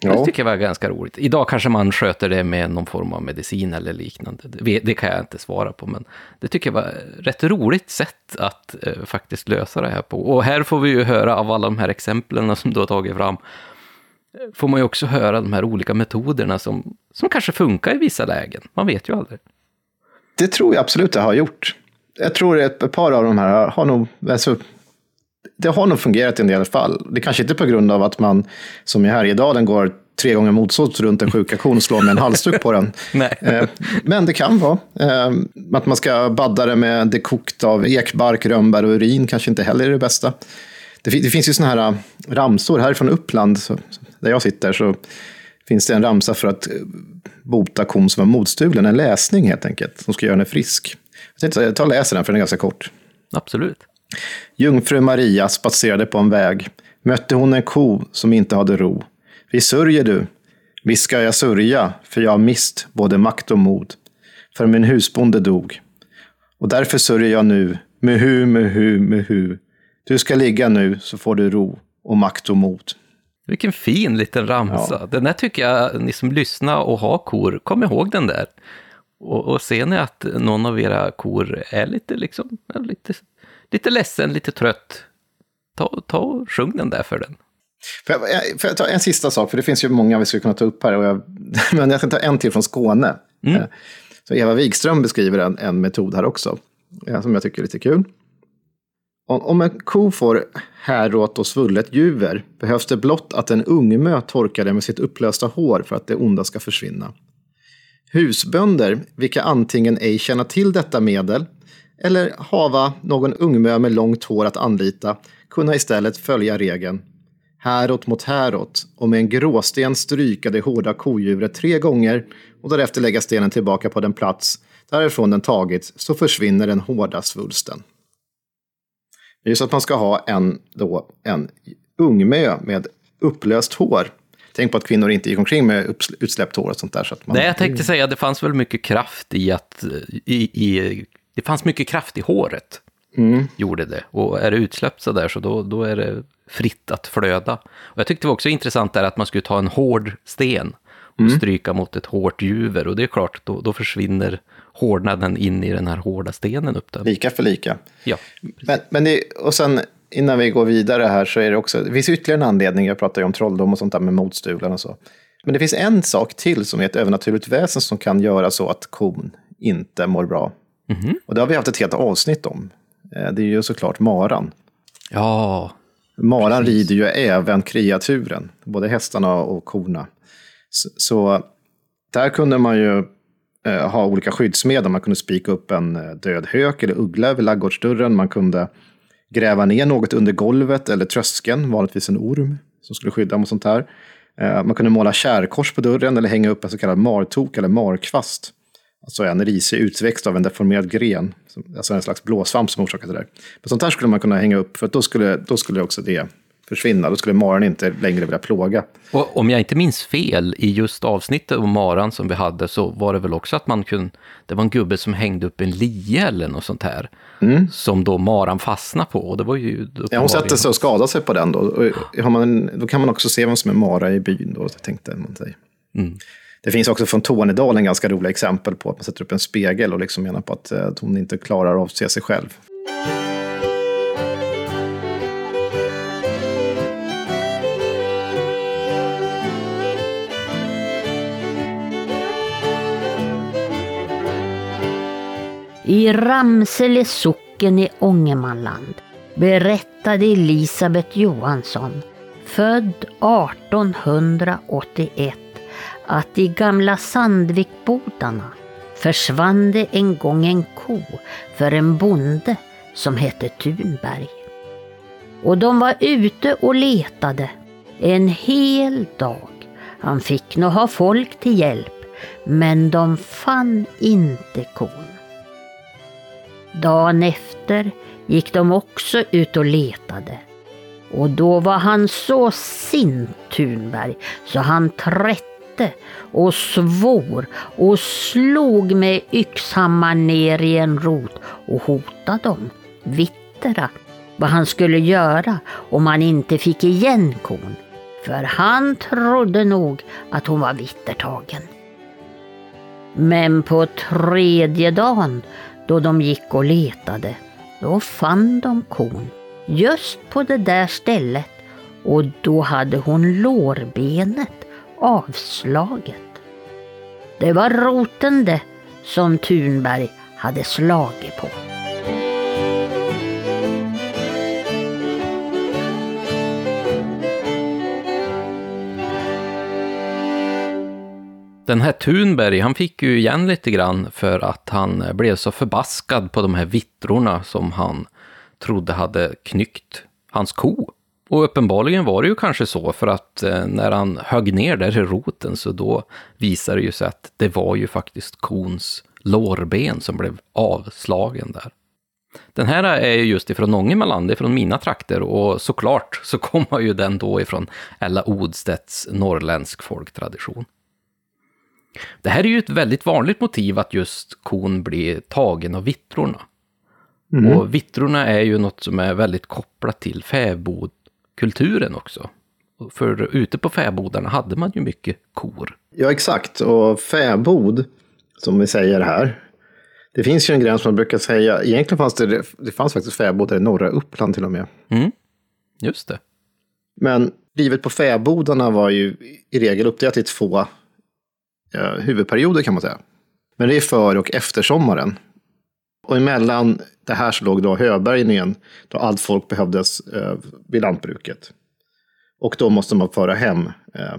Ja. Det tycker jag var ganska roligt. Idag kanske man sköter det med någon form av medicin eller liknande. Det, det kan jag inte svara på, men det tycker jag var ett rätt roligt sätt att eh, faktiskt lösa det här på. Och här får vi ju höra av alla de här exemplen som du har tagit fram, får man ju också höra de här olika metoderna som, som kanske funkar i vissa lägen. Man vet ju aldrig. Det tror jag absolut det har gjort. Jag tror ett, ett par av de här har nog, alltså, det har nog fungerat i en del fall. Det kanske inte är på grund av att man, som i Härjedalen, går tre gånger motsåt runt en sjuka kon och slår med en halsduk på den. Nej. Eh, Men det kan vara. Eh, Att man ska badda det med det kokt av ekbark, rönnbär och urin kanske inte heller är det bästa. Det, fin- det finns ju sådana här äh, ramsor härifrån Uppland, där jag sitter, så finns det en ramsa för att eh, bota kon som var modstulen. En läsning helt enkelt, som ska göra henne frisk. Jag tänkte ta och läsa den, för den är ganska kort. Absolut. Jungfru Maria spatserade på en väg. Mötte hon en ko som inte hade ro. Vi sörjer du. Visst ska jag sörja, för jag har mist både makt och mod. För min husbonde dog. Och därför sörjer jag nu. Muhu, muhu, muhu. Du ska ligga nu, så får du ro och makt och mod. Vilken fin liten ramsa. Den där tycker jag, ni som lyssnar och har kor, kom ihåg den där. Och, och ser ni att någon av era kor är lite, liksom, lite, lite ledsen, lite trött, ta, ta och sjung den där för den. Får jag, får jag ta en sista sak? För det finns ju många vi skulle kunna ta upp här. Och jag, men jag ska ta en till från Skåne. Eh, Så Eva Wikström beskriver en, en metod här också. eh, Som jag tycker är lite kul. Om, en ko får häråt och svullet juver behövs det blott att en ungmö torkar det med sitt upplösta hår för att det onda ska försvinna. Husbönder, vilka antingen ej känna till detta medel eller hava någon ungmö med långt hår att anlita, kunna istället följa regeln häråt mot häråt och med en gråsten stryka det hårda kodjuret tre gånger och därefter lägga stenen tillbaka på den plats därifrån den tagits så försvinner den hårda svulsten. Det är så att man ska ha en, då, en ungmö med upplöst hår. Tänk på att kvinnor inte gick omkring med utsläppt hår och sånt där. Så att man, Nej, jag tänkte säga att det fanns väl mycket kraft i att, i, i, det fanns mycket kraft i håret. Gjorde det. Och är det utsläppt så där så då, då är det fritt att flöda. Och jag tyckte det var också intressant där att man skulle ta en hård sten och stryka mot ett hårt juver. Och det är klart, då, då försvinner hårdnaden in i den här hårda stenen upp där. Lika för lika. Ja, Men, men det, och sen innan vi går vidare här så är det också, det finns ytterligare en anledning, jag pratar ju om trolldom och sånt där med motstulen och så. Men det finns en sak till som är ett övernaturligt väsen som kan göra så att kon inte mår bra. Och det har vi haft ett helt avsnitt om. Eh, Det är ju såklart maran. ja Maran rider ju även kreaturen, både hästarna och korna. Så, så där kunde man ju Eh, ha olika skyddsmedel. Man kunde spika upp en eh, död hök eller uggla över ladugårdsdörren. Man kunde gräva ner något under golvet eller tröskeln, vanligtvis en orm som skulle skydda mot sånt här. Eh, man kunde måla kärkors på dörren eller hänga upp en så kallad martok eller markvast. Alltså en risig utväxt av en deformerad gren, alltså en slags blåsvamp som orsakade det där. Men sånt här skulle man kunna hänga upp, för att då skulle, då skulle också det försvinna. Då skulle maran inte längre vilja plåga. Och om jag inte minns fel, i just avsnittet om maran som vi hade, så var det väl också att man kunde, det var en gubbe som hängde upp en lie eller något sånt här, som då maran fastnade på. Och det var ju Mm. Ja, hon sätter sig och skadar sig på den då. Och har man, då kan man också se vem som är Mara i byn då, tänkte man sig. Det finns också från Tornedalen ganska roliga exempel på att man sätter upp en spegel och liksom menar på att, eh, att hon inte klarar av att se sig själv. I Ramsele socken i Ångermanland berättade Elisabeth Johansson, född 1881, att i gamla Sandvikbodarna försvann det en gång en ko för en bonde som hette Thunberg. Och de var ute och letade en hel dag. Han fick nog ha folk till hjälp, men de fann inte kon. Dagen efter gick de också ut och letade. Och då var han så sint Thunberg så han trätte och svor och slog med yxhammaren ner i en rot och hotade dem, vittra, vad han skulle göra om han inte fick igen kon. För han trodde nog att hon var vittertagen. Men på tredje dagen då de gick och letade, då fann de kon just på det där stället och då hade hon lårbenet avslaget. Det var roten det som Thunberg hade slagit på. Den här Thunberg, han fick ju igen lite grann för att han eh, blev så förbaskad på de här vittrorna som han trodde hade knyckt hans ko. Och uppenbarligen var det ju kanske så, för att eh, när han högg ner där i roten så då visade det ju sig att det var ju faktiskt kons lårben som blev avslagen där. Den här är ju just ifrån Ångermanland, ifrån mina trakter och såklart så kommer ju den då ifrån Ella Odstedts norrländsk folktradition. Det här är ju ett väldigt vanligt motiv att just kon blir tagen av vittrorna. Mm. Och vittrorna är ju något som är väldigt kopplat till fäbodkulturen också. För ute på fäbodarna hade man ju mycket kor. Ja, exakt. Och fäbod, som vi säger här, det finns ju en gräns man brukar säga. Egentligen fanns det, det fanns faktiskt fäbodar i norra Uppland till och med. Mm, just det. Men livet på fäbodarna var ju i regel uppdelat i två eh, huvudperioder kan man säga. Men det är före och efter sommaren. Och emellan det här så låg då höbärgningen, då allt folk behövdes eh, vid lantbruket. Och då måste man föra hem eh,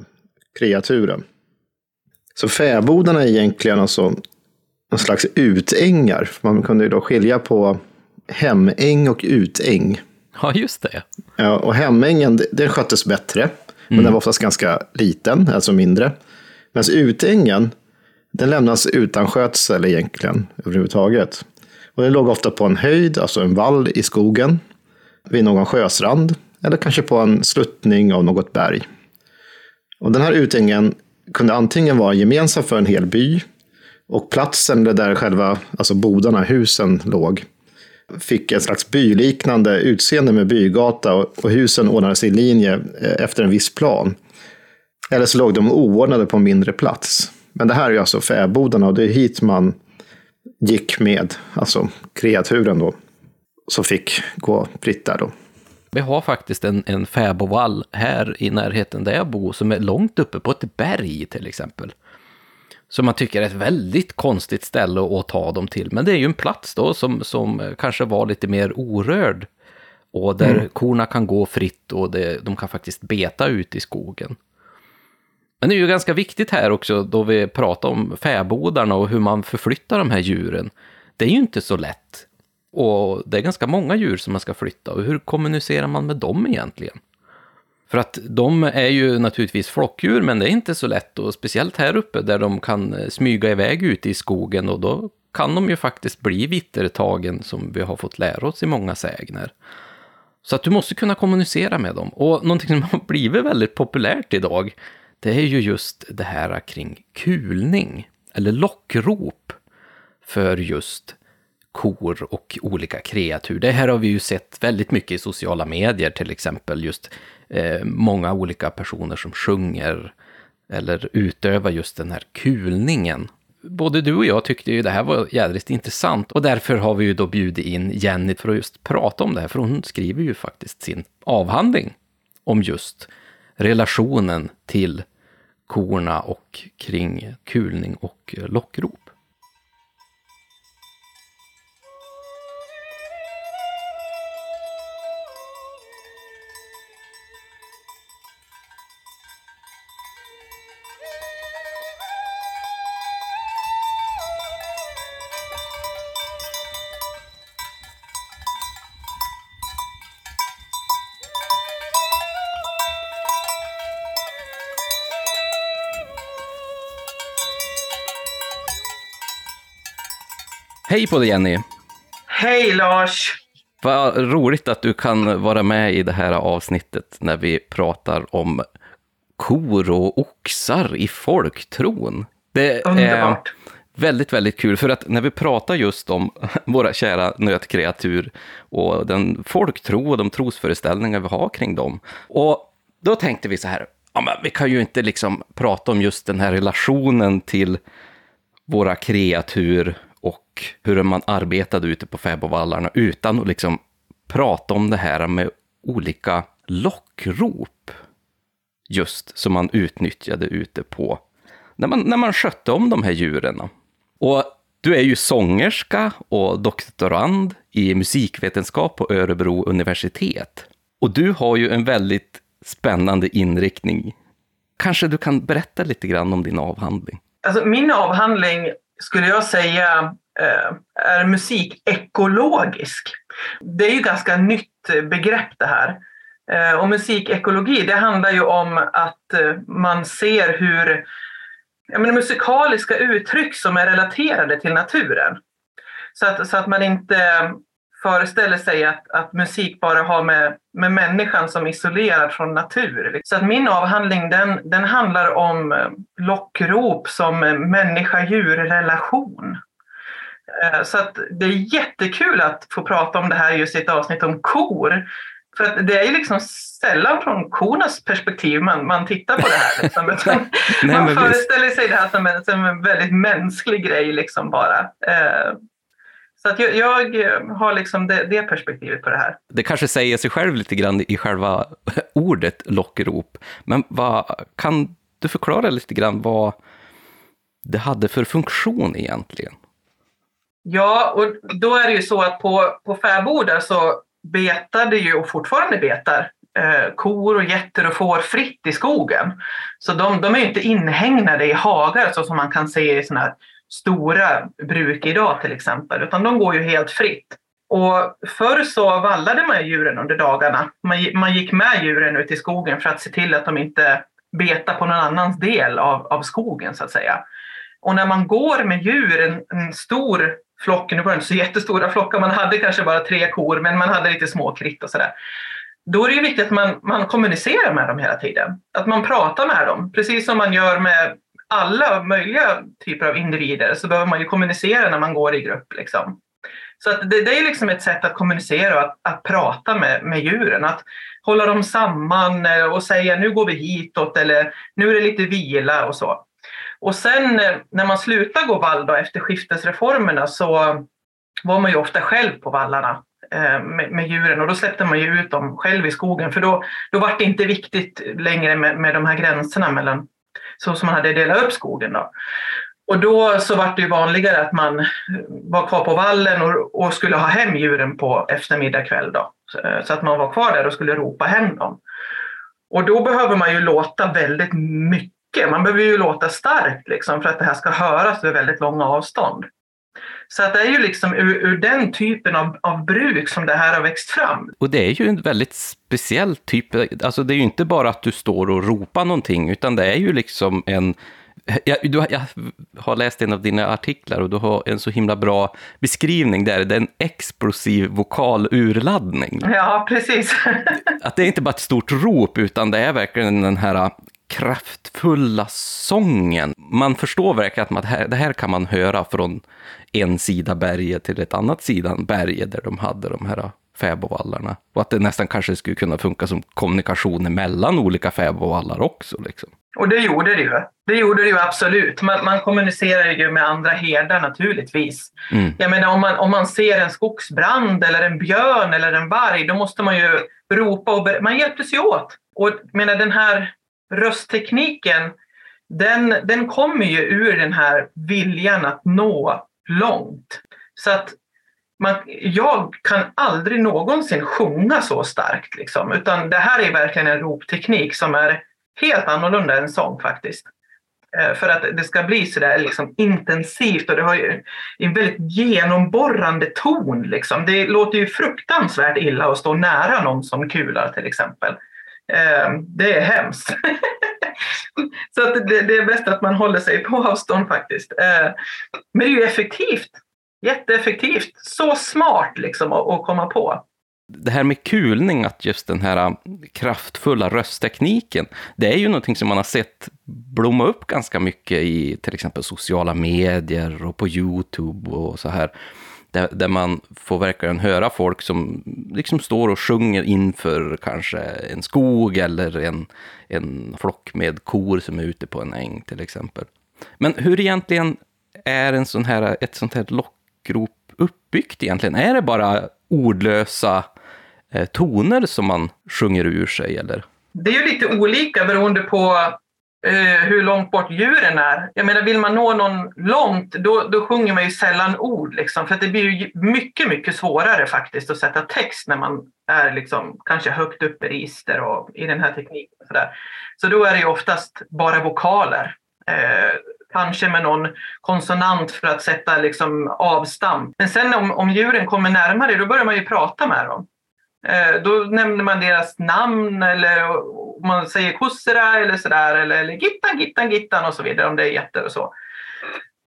kreaturen. Så fäbodarna är egentligen alltså en slags utängar. Man kunde ju då skilja på hemäng och utäng. Ja, just det. Ja, och hemängen, den sköttes bättre. Mm. Men den var oftast ganska liten, alltså mindre. Alltså, Medan utängen, den lämnas utan skötsel egentligen överhuvudtaget. Och den låg ofta på en höjd, alltså en vall i skogen, vid någon sjöstrand eller kanske på en sluttning av något berg. Och den här utängen kunde antingen vara gemensam för en hel by och platsen där själva alltså bodarna, husen, låg fick en slags byliknande utseende med bygata och husen ordnades i linje eh, efter en viss plan. Eller så låg de oordnade på en mindre plats. Men det här är alltså fäbodarna och det är hit man gick med, alltså kreaturen då, som fick gå fritt där då. Vi har faktiskt en, en fäbodvall här i närheten där jag bor som är långt uppe på ett berg till exempel. Som man tycker är ett väldigt konstigt ställe att ta dem till. Men det är ju en plats då som, som kanske var lite mer orörd. Och där mm. korna kan gå fritt och det, de kan faktiskt beta ut i skogen. Men det är ju ganska viktigt här också då vi pratar om fäbodarna och hur man förflyttar de här djuren. Det är ju inte så lätt. Och det är ganska många djur som man ska flytta och hur kommunicerar man med dem egentligen? För att de är ju naturligtvis flockdjur, men det är inte så lätt och speciellt här uppe där de kan eh, smyga iväg ute i skogen och då kan de ju faktiskt bli vittertagen som vi har fått lära oss i många sägner. Så att du måste kunna kommunicera med dem. Och någonting som har blivit väldigt populärt idag, det är ju just det här kring kulning, eller lockrop, för just kor och olika kreatur. Det här har vi ju sett väldigt mycket i sociala medier, till exempel just eh, många olika personer som sjunger eller utövar just den här kulningen. Både du och jag tyckte ju det här var jädrigt intressant och därför har vi ju då bjudit in Jenny för att just prata om det här, för hon skriver ju faktiskt sin avhandling om just relationen till korna och kring kulning och lockrop. Hej på dig Jenny! Hej Lars! Vad roligt att du kan vara med i det här avsnittet när vi pratar om kor och oxar i folktron. Det Underbart. är väldigt, väldigt kul, för att när vi pratar just om våra kära nötkreatur och den folktro och de trosföreställningar vi har kring dem. Och då tänkte vi så här, ja, men vi kan ju inte liksom prata om just den här relationen till våra kreatur och hur man arbetade ute på fäbodvallarna utan att liksom prata om det här med olika lockrop. Just som man utnyttjade ute på, när man, när man skötte om de här djuren. Och du är ju sångerska och doktorand i musikvetenskap på Örebro universitet. Och du har ju en väldigt spännande inriktning. Kanske du kan berätta lite grann om din avhandling? Alltså, min avhandling skulle jag säga eh, är är musikekologisk. Det är ju ganska nytt begrepp det här. Eh, och musikekologi, det handlar ju om att eh, man ser hur jag menar, musikaliska uttryck som är relaterade till naturen. Så att, så att man inte föreställer sig att, att musik bara har med, med människan som isolerad från natur. Så att min avhandling den, den handlar om eh, lockrop som människa-djur-relation. Eh, så att det är jättekul att få prata om det här just i ett avsnitt om kor. För att det är ju liksom sällan från kornas perspektiv man, man tittar på det här. Liksom. Nej, man föreställer sig det här som en, som en väldigt mänsklig grej liksom bara. Eh, så att jag, jag har liksom det, det, perspektivet på det här. Det kanske säger sig själv lite grann i själva ordet lockrop, men vad, kan du förklara lite grann vad det hade för funktion egentligen? Ja, och då är det ju så att på, på fäbodar så betade ju och fortfarande betar eh, kor och getter och får fritt i skogen. Så de, de är ju inte inhägnade i hagar så som man kan se i sådana här stora bruk idag till exempel, utan de går ju helt fritt. Och förr så vallade man djuren under dagarna. Man, man gick med djuren ut i skogen för att se till att de inte betar på någon annans del av, av skogen så att säga. Och när man går med djur, en, en stor flock, nu var det inte så jättestora flockar, man hade kanske bara tre kor, men man hade lite små kritt och sådär. Då är det ju viktigt att man, man kommunicerar med dem hela tiden. Att man pratar med dem, precis som man gör med alla möjliga typer av individer så behöver man ju kommunicera när man går i grupp. Liksom. Så att det, det är liksom ett sätt att kommunicera och att, att prata med, med djuren. Att hålla dem samman eh, och säga nu går vi hitåt eller nu är det lite vila och så. Och sen eh, när man slutar gå vall då, efter skiftesreformerna så var man ju ofta själv på vallarna eh, med, med, djuren och då släppte man ju ut dem själv i skogen för då, då var det inte viktigt längre med, med de här gränserna mellan så som man hade delat upp skogen. Då. Och då så var det ju vanligare att man eh, var kvar på vallen och, och skulle ha hem djuren på eftermiddag kväll. Då. Så, eh, så att man var kvar där och skulle ropa hem dem. Och då behöver man ju låta väldigt mycket. Man behöver ju låta starkt liksom, för att det här ska höras över väldigt långa avstånd. Så att det är ju liksom ur, ur den typen av, av, bruk som det här har växt fram. Och det är ju en väldigt speciell typ, alltså det är ju inte bara att du står och ropar någonting, utan det är ju liksom en jag, du, jag har läst en av dina artiklar och du har en så himla bra beskrivning där. Det är en explosiv vokal urladdning. Ja, precis. att det är inte bara ett stort rop, utan det är verkligen den här kraftfulla sången. Man förstår verkligen att man, det här kan man höra från en sida berget till ett annat sidan berget där de hade de här fäbodvallarna. Och att det nästan kanske skulle kunna funka som kommunikation mellan olika fäbodvallar också. Liksom. Och det gjorde det ju. Det gjorde det ju absolut. Man, man kommunicerar ju med andra herdar naturligtvis. Mm. Jag menar om man, om man ser en skogsbrand eller en björn eller en varg, då måste man ju ropa och man hjälptes ju åt. Och menar den här rösttekniken, den, den kommer ju ur den här viljan att nå långt. Så att man, jag kan aldrig någonsin sjunga så starkt, liksom, utan det här är verkligen en ropteknik som är helt annorlunda än sång faktiskt. Eh, för att det ska bli så där liksom intensivt och det har ju en väldigt genomborrande ton. Liksom. Det låter ju fruktansvärt illa att stå nära någon som kular till exempel. Eh, det är hemskt. så att det, det, är bäst att man håller sig på avstånd faktiskt. Eh, men det är ju effektivt. jätteeffektivt. Så smart liksom att, att komma på. Det här med kulning, att just den här äh, kraftfulla rösttekniken, det är ju någonting som man har sett blomma upp ganska mycket i till exempel sociala medier och på YouTube och så här. Där, där man får verkligen höra folk som liksom står och sjunger inför kanske en skog eller en, en flock med kor som är ute på en äng till exempel. Men hur egentligen är en sån här, ett sånt här lockrop uppbyggt egentligen? Är det bara ordlösa eh, toner som man sjunger ur sig eller? Det är ju lite olika beroende på eh, hur långt bort djuren är. Jag menar, vill man nå någon långt, då, då sjunger man ju sällan ord. Liksom, för det blir ju mycket, mycket svårare faktiskt att sätta text när man är liksom, kanske högt upp i register och i den här tekniken. Och så, där. så då är det ju oftast bara vokaler. Eh, kanske med någon konsonant för att sätta liksom, avstamp. Men sen om, om djuren kommer närmare, då börjar man ju prata med dem. Eh, då nämner man deras namn eller man säger kussera eller sådär eller, eller gittan, gittan, gittan och så vidare om det är getter och så.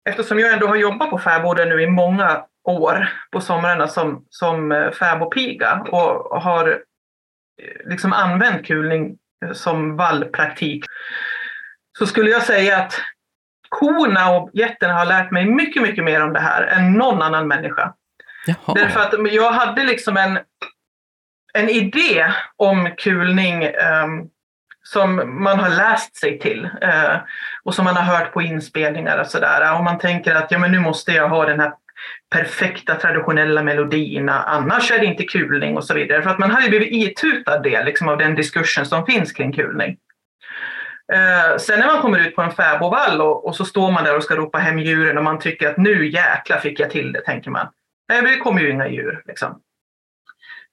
Eftersom jag ändå har jobbat på fäboden nu i många år på somrarna som, som eh, fäbodpiga och har eh, liksom använt kulning som vallpraktik så skulle jag säga att korna och getterna har lärt mig mycket, mycket mer om det här än någon annan människa. Jaha. Därför att jag hade liksom en, en idé om kulning eh, som man har läst sig till eh, och som man har hört på inspelningar och sådär. Och man tänker att ja, men nu måste jag ha den här perfekta traditionella melodierna, annars är det inte kulning och så vidare. För att man har ju blivit itutad det liksom, av den diskursen som finns kring kulning. Eh, sen när man kommer ut på en fäbodvall och, och, så står man där och ska ropa hem djuren och man tycker att nu jäkla fick jag till det, tänker man. Nej, det kommer ju inga djur. Liksom.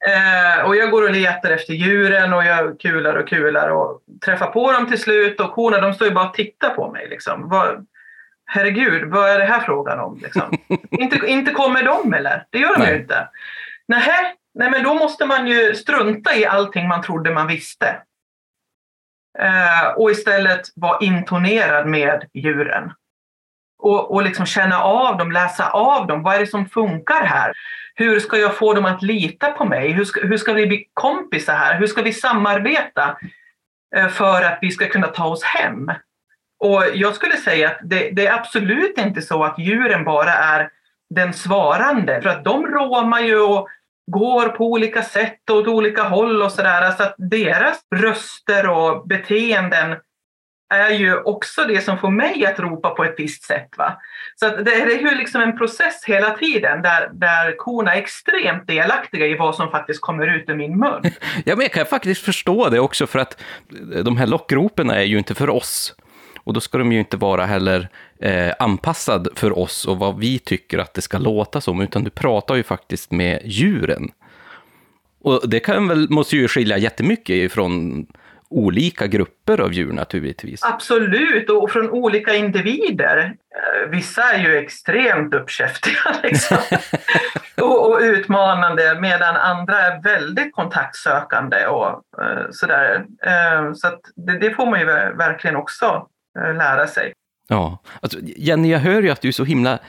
Uh, och jag går och letar efter djuren och jag kular och kular och träffar på dem till slut och korna de står ju bara och tittar på mig. Liksom. Vad, herregud, vad är det här frågan om? Liksom? inte, inte kommer de eller? Det gör de Nej. ju inte. Nähä, Nej, men då måste man ju strunta i allting man trodde man visste. Eh, och istället vara intonerad med djuren. Och, och liksom känna av dem, läsa av dem. Vad är det som funkar här? Hur ska jag få dem att lita på mig? Hur ska, hur ska vi bli kompisar här? Hur ska vi samarbeta eh, för att vi ska kunna ta oss hem? Och jag skulle säga att det, det, är absolut inte så att djuren bara är den svarande, för att de råmar ju och går på olika sätt och åt olika håll och sådär. Så att deras röster och beteenden är ju också det som får mig att ropa på ett visst sätt. Va? Så att det är ju liksom en process hela tiden där, där korna är extremt delaktiga i vad som faktiskt kommer ut ur min mun. Ja, men jag kan faktiskt förstå det också för att de här lockropen är ju inte för oss. Och då ska de ju inte vara heller eh, anpassad för oss och vad vi tycker att det ska låta som, utan du pratar ju faktiskt med djuren. Och det kan väl, måste ju skilja jättemycket ifrån olika grupper av djur naturligtvis. Absolut, och från olika individer. Eh, vissa är ju extremt uppkäftiga liksom. och, och, utmanande medan andra är väldigt kontaktsökande och uh, sådär. Uh, så det, det, får man ju verkligen också uh, lära sig. Ja, alltså, Jenny, jag hör ju att du är så himla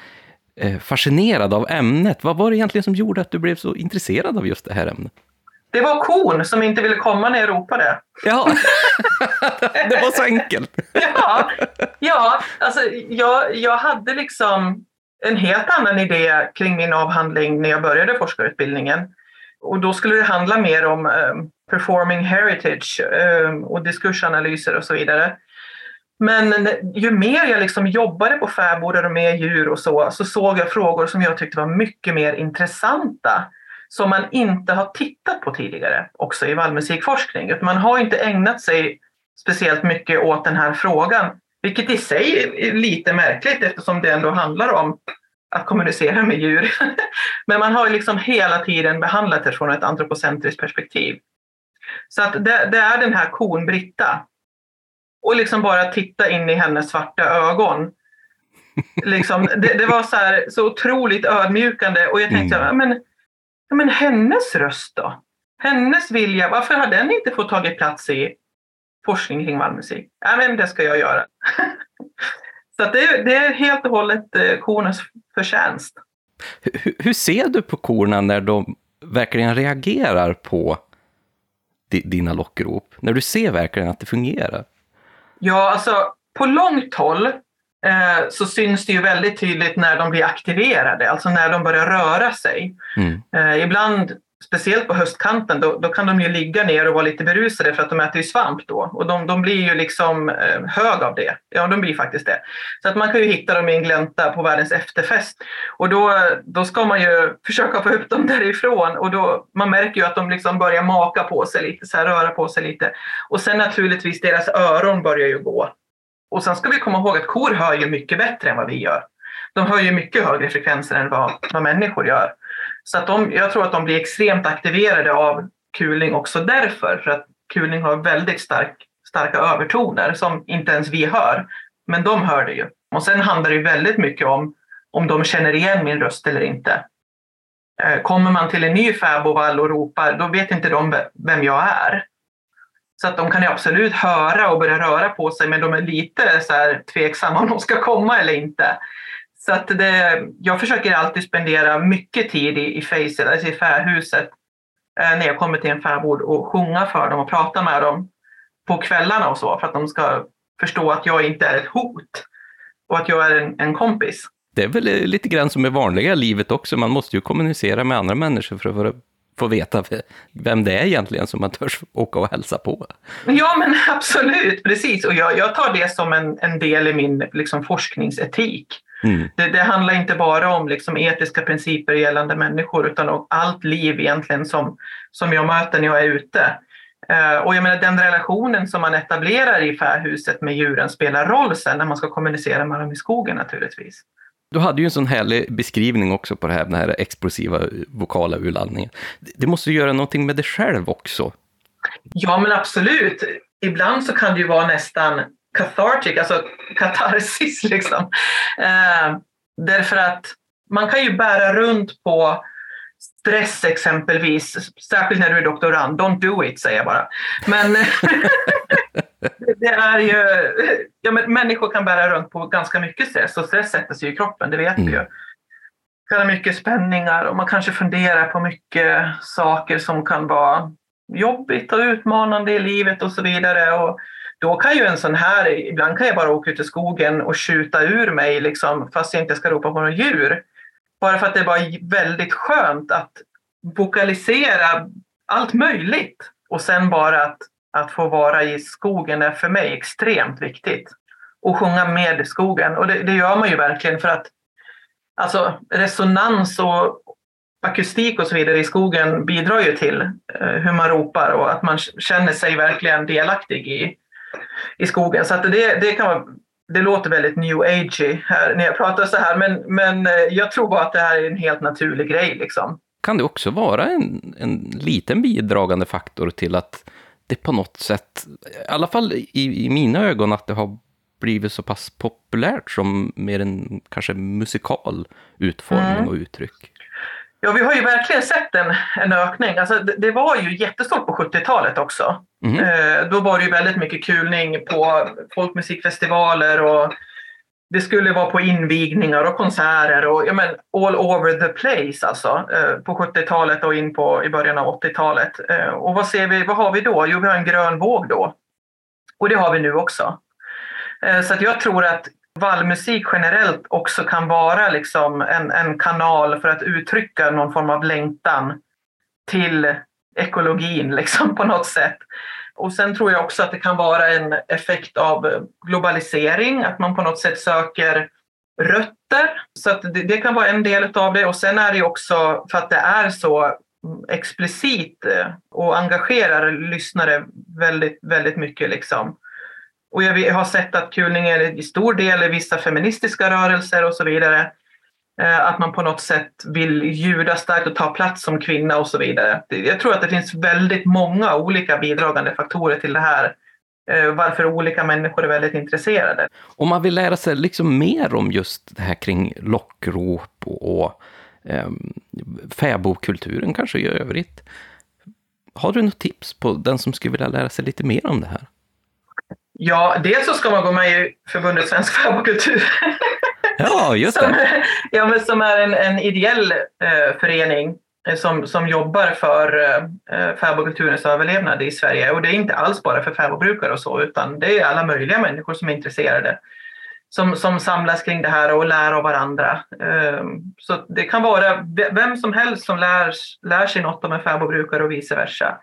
fascinerad av ämnet. Vad var det egentligen som gjorde att du blev så intresserad av just det här ämnet? Det var kon som inte ville komma när jag ropade. Ja, det var så enkelt. ja, ja alltså jag, jag hade liksom en helt annan idé kring min avhandling när jag började forskarutbildningen. Och då skulle det handla mer om um, performing heritage um, och diskursanalyser och så vidare. Men ju mer jag liksom jobbade på fäbodar och med djur och så, så såg jag frågor som jag tyckte var mycket mer intressanta som man inte har tittat på tidigare också i vallmusikforskning. Man har inte ägnat sig speciellt mycket åt den här frågan, vilket i sig är lite märkligt eftersom det ändå handlar om att kommunicera med djur. Men man har liksom hela tiden behandlat det från ett antropocentriskt perspektiv. Så att det, det är den här kon Britta och liksom bara titta in i hennes svarta ögon. Liksom, det, det var så, här, så otroligt ödmjukande och jag tänkte, mm. men, men hennes röst då? Hennes vilja, varför har den inte fått tagit plats i forskning kring vallmusik? Ja, men det ska jag göra. så det, det, är helt och hållet eh, kornas förtjänst. Hur, hur ser du på korna när de verkligen reagerar på di, dina lockrop? När du ser verkligen att det fungerar? Ja, alltså på långt håll så syns det ju väldigt tydligt när de blir aktiverade, alltså när de börjar röra sig. Mm. Eh, ibland speciellt på höstkanten, då, då, kan de ju ligga ner och vara lite berusade för att de äter ju svamp då. Och de, de blir ju liksom eh, hög av det. Ja, de blir faktiskt det. Så att man kan ju hitta dem i en glänta på världens efterfest. Och då, då ska man ju försöka få upp dem därifrån. Och då, man märker ju att de liksom börjar maka på sig lite, så här, röra på sig lite. Och sen naturligtvis deras öron börjar ju gå. Och sen ska vi komma ihåg att kor hör ju mycket bättre än vad vi gör. De hör ju mycket högre frekvenser än vad, vad människor gör. Så att de, jag tror att de blir extremt aktiverade av kulning också därför. För att kulning har väldigt stark, starka övertoner som inte ens vi hör. Men de hör det ju. Och sen handlar det väldigt mycket om om de känner igen min röst eller inte. Eh, kommer man till en ny fäbodvall och ropar, då vet inte de vem jag är. Så att de kan ju absolut höra och börja röra på sig, men de är lite så här tveksamma om de ska komma eller inte. Så att det, jag försöker alltid spendera mycket tid i, i facet, alltså i fähuset, eh, när jag kommer till en fäbod och sjunga för dem och prata med dem på kvällarna och så, för att de ska förstå att jag inte är ett hot och att jag är en, en kompis. Det är väl lite grann som i vanliga livet också, man måste ju kommunicera med andra människor för att få veta vem det är egentligen som man törs åka och hälsa på. Ja, men absolut, precis. Och jag, jag tar det som en, en del i min liksom, forskningsetik. Mm. Det, det, handlar inte bara om liksom etiska principer gällande människor utan om allt liv egentligen som, som jag möter när jag är ute. Uh, och jag menar den relationen som man etablerar i fähuset med djuren spelar roll sen när man ska kommunicera med dem i skogen naturligtvis. Du hade ju en sån härlig beskrivning också på det här, den här explosiva vokala urladdningen. Det måste ju göra någonting med dig själv också. Ja, men absolut. Ibland så kan det ju vara nästan cathartic, alltså katarsis liksom. Eh, därför att man kan ju bära runt på stress exempelvis, särskilt när du är doktorand. Don't do it, säger jag bara. Men det är ju, ja, men människor kan bära runt på ganska mycket stress och stress sätter sig i kroppen, det vet mm. vi ju. Det kan ha mycket spänningar och man kanske funderar på mycket saker som kan vara jobbigt och utmanande i livet och så vidare. Och då kan ju en sån här, ibland kan jag bara åka ut i skogen och skjuta ur mig liksom, fast jag inte ska ropa på några djur. Bara för att det var väldigt skönt att vokalisera allt möjligt och sen bara att, att få vara i skogen är för mig extremt viktigt. Och sjunga med skogen och det, det gör man ju verkligen för att alltså resonans och akustik och så vidare i skogen bidrar ju till eh, hur man ropar och att man känner sig verkligen delaktig i, i skogen. Så att det, det, kan vara, det låter väldigt new agey här när jag pratar så här, men, men eh, jag tror bara att det här är en helt naturlig grej. Liksom. Kan det också vara en, en liten bidragande faktor till att det på något sätt, i alla fall i, i mina ögon, att det har blivit så pass populärt som mer en kanske musikal utformning mm. och uttryck? Ja, vi har ju verkligen sett en, en ökning. Alltså, det, det var ju jättestort på 70-talet också. Mm. Eh, då var det ju väldigt mycket kulning på folkmusikfestivaler och det skulle vara på invigningar och konserter och ja, men, all over the place alltså. Eh, på 70-talet och in på i början av 80-talet. Eh, och vad ser vi, vad har vi då? Jo, vi har en grön våg då. Och det har vi nu också. Eh, så att jag tror att vallmusik generellt också kan vara liksom en, en kanal för att uttrycka någon form av längtan till ekologin liksom på något sätt. Och sen tror jag också att det kan vara en effekt av eh, globalisering, att man på något sätt söker rötter. Så att det, det kan vara en del av det. Och sen är det också för att det är så mm, explicit eh, och engagerar lyssnare väldigt, väldigt mycket. Liksom. Och jag har sett att kulning är i stor del i vissa feministiska rörelser och så vidare. Eh, att man på något sätt vill ljuda starkt och ta plats som kvinna och så vidare. Jag tror att det finns väldigt många olika bidragande faktorer till det här. Eh, varför olika människor är väldigt intresserade. Om man vill lära sig liksom mer om just det här kring lockrop och, och eh, fäbodkulturen kanske i övrigt. Har du något tips på den som skulle vilja lära sig lite mer om det här? Ja, dels så ska man gå med i förbundet Svensk fäbodkultur. Ja, just som, det. ja, men som är en, en ideell eh, förening eh, som, som jobbar för eh, fäbodkulturens överlevnad i Sverige. Och det är inte alls bara för fäbodbrukare och så, utan det är alla möjliga människor som är intresserade. Som, som samlas kring det här och lär av varandra. Eh, så det kan vara vem som helst som lär, lär sig något om en fäbodbrukare och vice versa.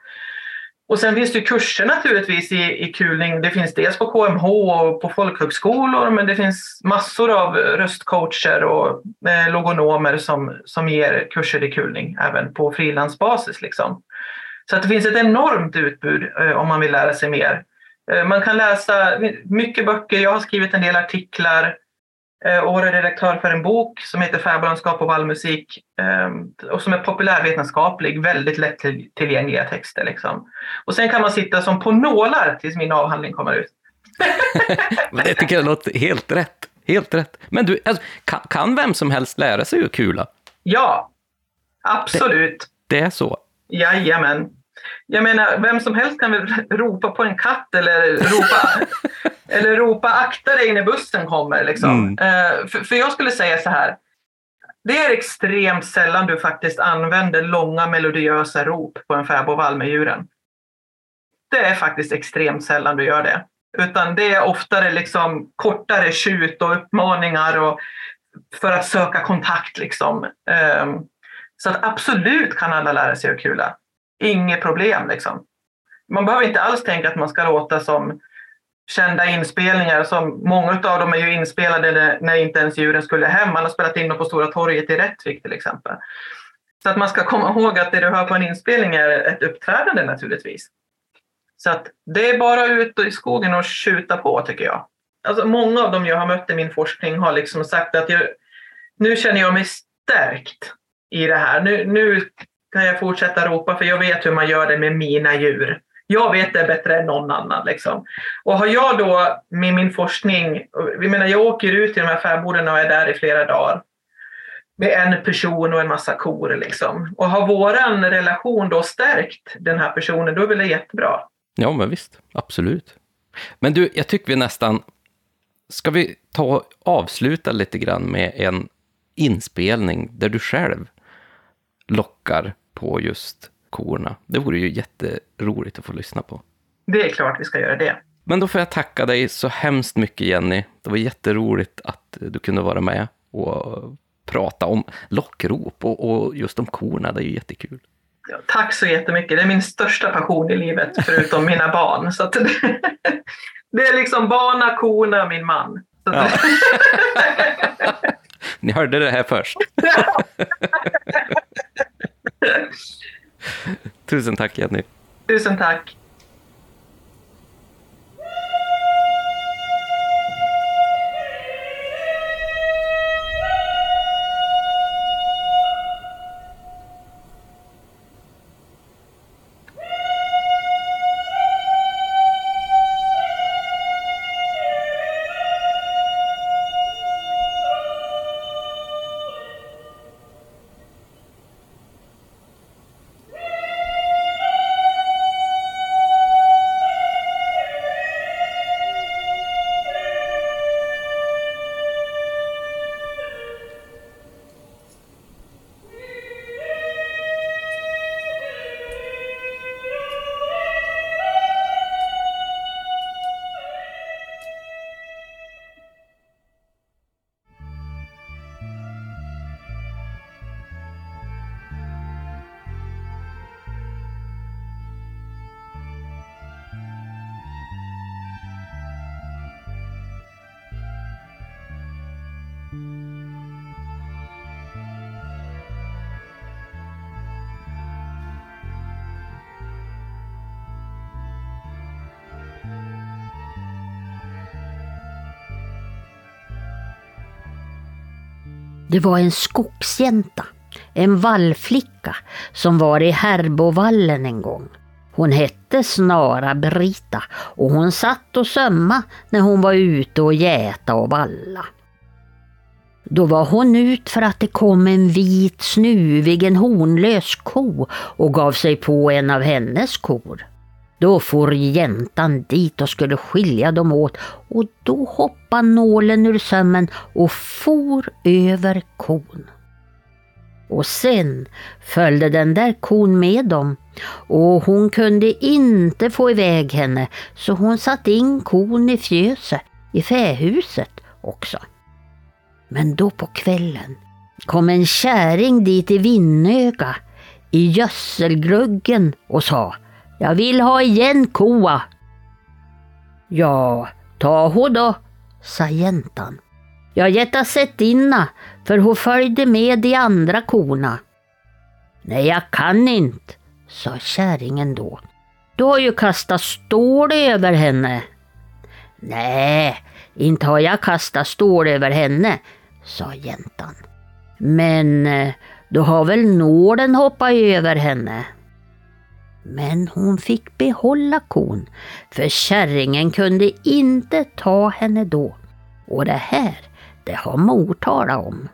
Och sen finns det kurser naturligtvis i, i kulning. Det finns dels på KMH och på folkhögskolor, men det finns massor av röstcoacher och eh, logonomer som, som ger kurser i kulning, även på frilansbasis. Liksom. Så att det finns ett enormt utbud eh, om man vill lära sig mer. Eh, man kan läsa mycket böcker, jag har skrivit en del artiklar, och är redaktör för en bok som heter Fäbodlandskap och vallmusik ehm, och som är populärvetenskaplig, väldigt lättillgängliga texter. Liksom. Och sen kan man sitta som på nålar tills min avhandling kommer ut. Men det tycker jag låter helt rätt. Helt rätt. Men du, alltså, kan, kan, vem som helst lära sig ur kula? Ja, absolut. Det, det är så? Jajamän. Jag menar, vem som helst kan väl ropa på en katt eller ropa, eller ropa akta dig när bussen kommer. Liksom. Mm. Uh, för, för, jag skulle säga så här. Det är extremt sällan du faktiskt använder långa melodiösa rop på en fäbodvall med djuren. Det är faktiskt extremt sällan du gör det. Utan det är oftare liksom kortare tjut och uppmaningar och för att söka kontakt. Liksom. Um, så att absolut kan alla lära sig att kula. Inget problem liksom. Man behöver inte alls tänka att man ska låta som kända inspelningar. Som många av dem är ju inspelade när inte ens djuren skulle hem. Man har spelat in dem på Stora torget i Rättvik till exempel. Så att man ska komma ihåg att det du hör på en inspelning är ett uppträdande naturligtvis. Så att det är bara ut i skogen och skjuta på tycker jag. Alltså många av dem jag har mött i min forskning har liksom sagt att jag, nu känner jag mig stärkt i det här. Nu, nu kan jag fortsätta ropa för jag vet hur man gör det med mina djur. Jag vet det bättre än någon annan. Liksom. Och har jag då med min forskning, vi menar jag åker ut till de här fäbodarna och är där i flera dagar med en person och en massa kor. Liksom. Och har våran relation då stärkt den här personen, då är väl det jättebra. Ja, men visst. Absolut. Men du, jag tycker vi nästan... Ska vi ta och avsluta lite grann med en inspelning där du själv lockar på just korna. Det vore ju jätteroligt att få lyssna på. Det är klart vi ska göra det. Men då får jag tacka dig så hemskt mycket Jenny. Det var jätteroligt att du kunde vara med och prata om lockrop och, och just om korna. Det är ju jättekul. Ja, tack så jättemycket. Det är min största passion i livet, förutom mina barn. Så det, det, är liksom barna, korna, min man. Ja. Ni hörde det här först. Tusen tack Jenny. Tusen tack. Det var en skogsjänta, en vallflicka som var i Herbovallen en gång. Hon hette Snara Brita och hon satt och sömma när hon var ute och jäta och valla. Då var hon ut för att det kom en vit snuvig, en hornlös ko och gav sig på en av hennes kor. Då for jäntan dit och skulle skilja dem åt och då hoppade nålen ur sömmen och for över kon. Och sen följde den där kon med dem och hon kunde inte få iväg henne så hon satte in kon i fjöset i fähuset också. Men då på kvällen kom en käring dit i Vinnöga i gödselgluggen och sa jag vill ha igen koa. Ja, ta ho då, sa jäntan. Jag getta sett inna, för hon följde med de andra korna. Nej, jag kan inte, sa kärringen då. Du har ju kastat stål över henne. Nej, inte har jag kastat stål över henne, sa jäntan. Men eh, du då har väl nålen hoppat över henne. Men hon fick behålla kon, för kärringen kunde inte ta henne då. Och det här, det har mor talat om.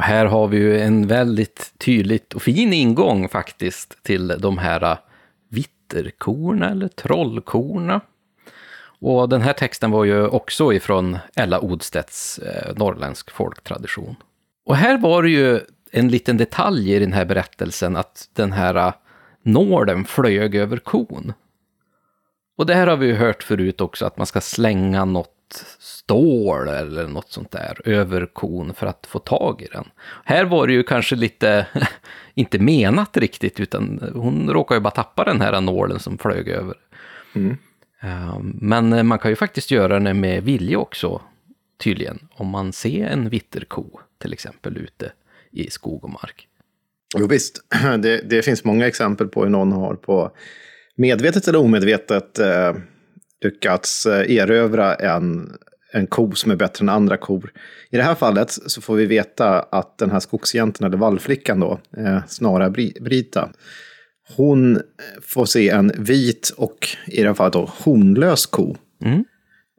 Och här har vi ju en väldigt tydligt och fin ingång faktiskt till de här äh, vitterkorna eller trollkorna. Och den här texten var ju också ifrån Ella Odstedts eh, norrländsk folktradition. Och här var det ju en liten detalj i den här berättelsen att den här äh, nålen flög över kon. Och det här har vi ju hört förut också, att man ska slänga något stål eller något sånt där över kon för att få tag i den. Här var det ju kanske lite, inte menat riktigt, utan hon råkade ju bara tappa den här nålen som flög över. Mm. Men man kan ju faktiskt göra det med vilja också, tydligen, om man ser en vitterko till exempel ute i skog och mark. Jo, visst, det, det finns många exempel på hur någon har på medvetet eller omedvetet eh, lyckats eh, erövra en, en ko som är bättre än andra kor. I det här fallet så får vi veta att den här skogsjänten, eller vallflickan då, eh, Snara Brita, hon eh, får se en vit och i det här fallet då hornlös ko. Mm.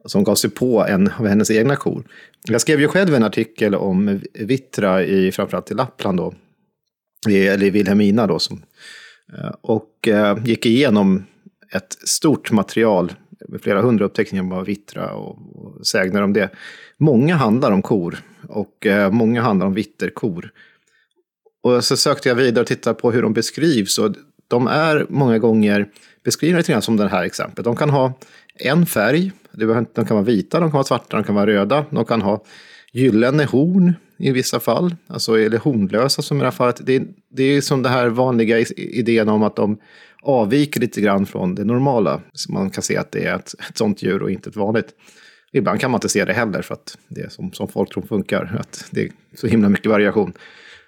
Som gav sig på en av hennes egna kor. Jag skrev ju själv en artikel om vittra i framförallt i Lappland då. Eller i Vilhelmina då. Som, och gick igenom ett stort material flera hundra uppteckningar bara vittra och, och sägner om det. Många handlar om kor och eh, många handlar om vitterkor. Och så sökte jag vidare och tittade på hur de beskrivs. Och de är många gånger beskrivna lite grann som det här exemplet. De kan ha en färg, de kan vara vita, de kan vara svarta, de kan vara röda. De kan ha gyllene horn i vissa fall, alltså, eller hornlösa som i det här fallet. Det, det är som den här vanliga idén om att de avviker lite grann från det normala. Så man kan se att det är ett, ett sånt djur och inte ett vanligt. Ibland kan man inte se det heller för att det är som, som folk tror funkar. Att det är så himla mycket variation.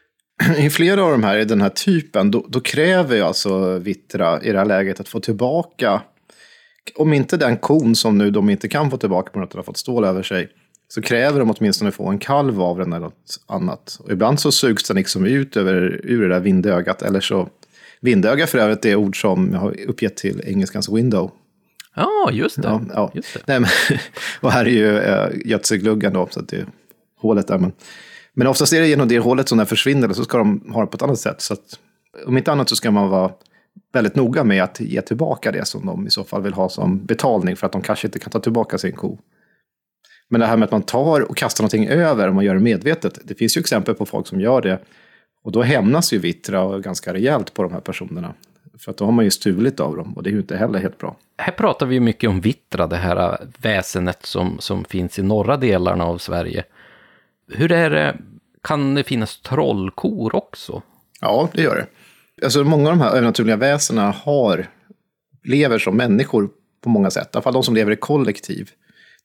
I flera av de här, i den här typen, då, då kräver ju alltså Vittra i det här läget att få tillbaka, om inte den kon som nu de inte kan få tillbaka på något att de har fått stål över sig, så kräver de åtminstone få en kalv av den eller något annat. Och ibland så sugs den liksom ut över, ur det där vindögat, eller så Vindöga för övrigt är ord som jag har uppgett till engelskans window. Ja, just det. Ja, ja. Just det. Nej, men, och här är ju äh, gödselgluggan då, så att det är hålet där. Men, men oftast är det genom det hålet som den försvinner, så ska de ha det på ett annat sätt. Så att, om inte annat så ska man vara väldigt noga med att ge tillbaka det som de i så fall vill ha som betalning för att de kanske inte kan ta tillbaka sin ko. Men det här med att man tar och kastar någonting över, om man gör det medvetet. Det finns ju exempel på folk som gör det och då hämnas ju Vittra ganska rejält på de här personerna. För att då har man ju stulit av dem och det är ju inte heller helt bra. Här pratar vi mycket om Vittra, det här väsenet som, som finns i norra delarna av Sverige. Hur är det, kan det finnas trollkor också? Ja, det gör det. Alltså många av de här övernaturliga väsena har, lever som människor på många sätt. I alla fall de som lever i kollektiv.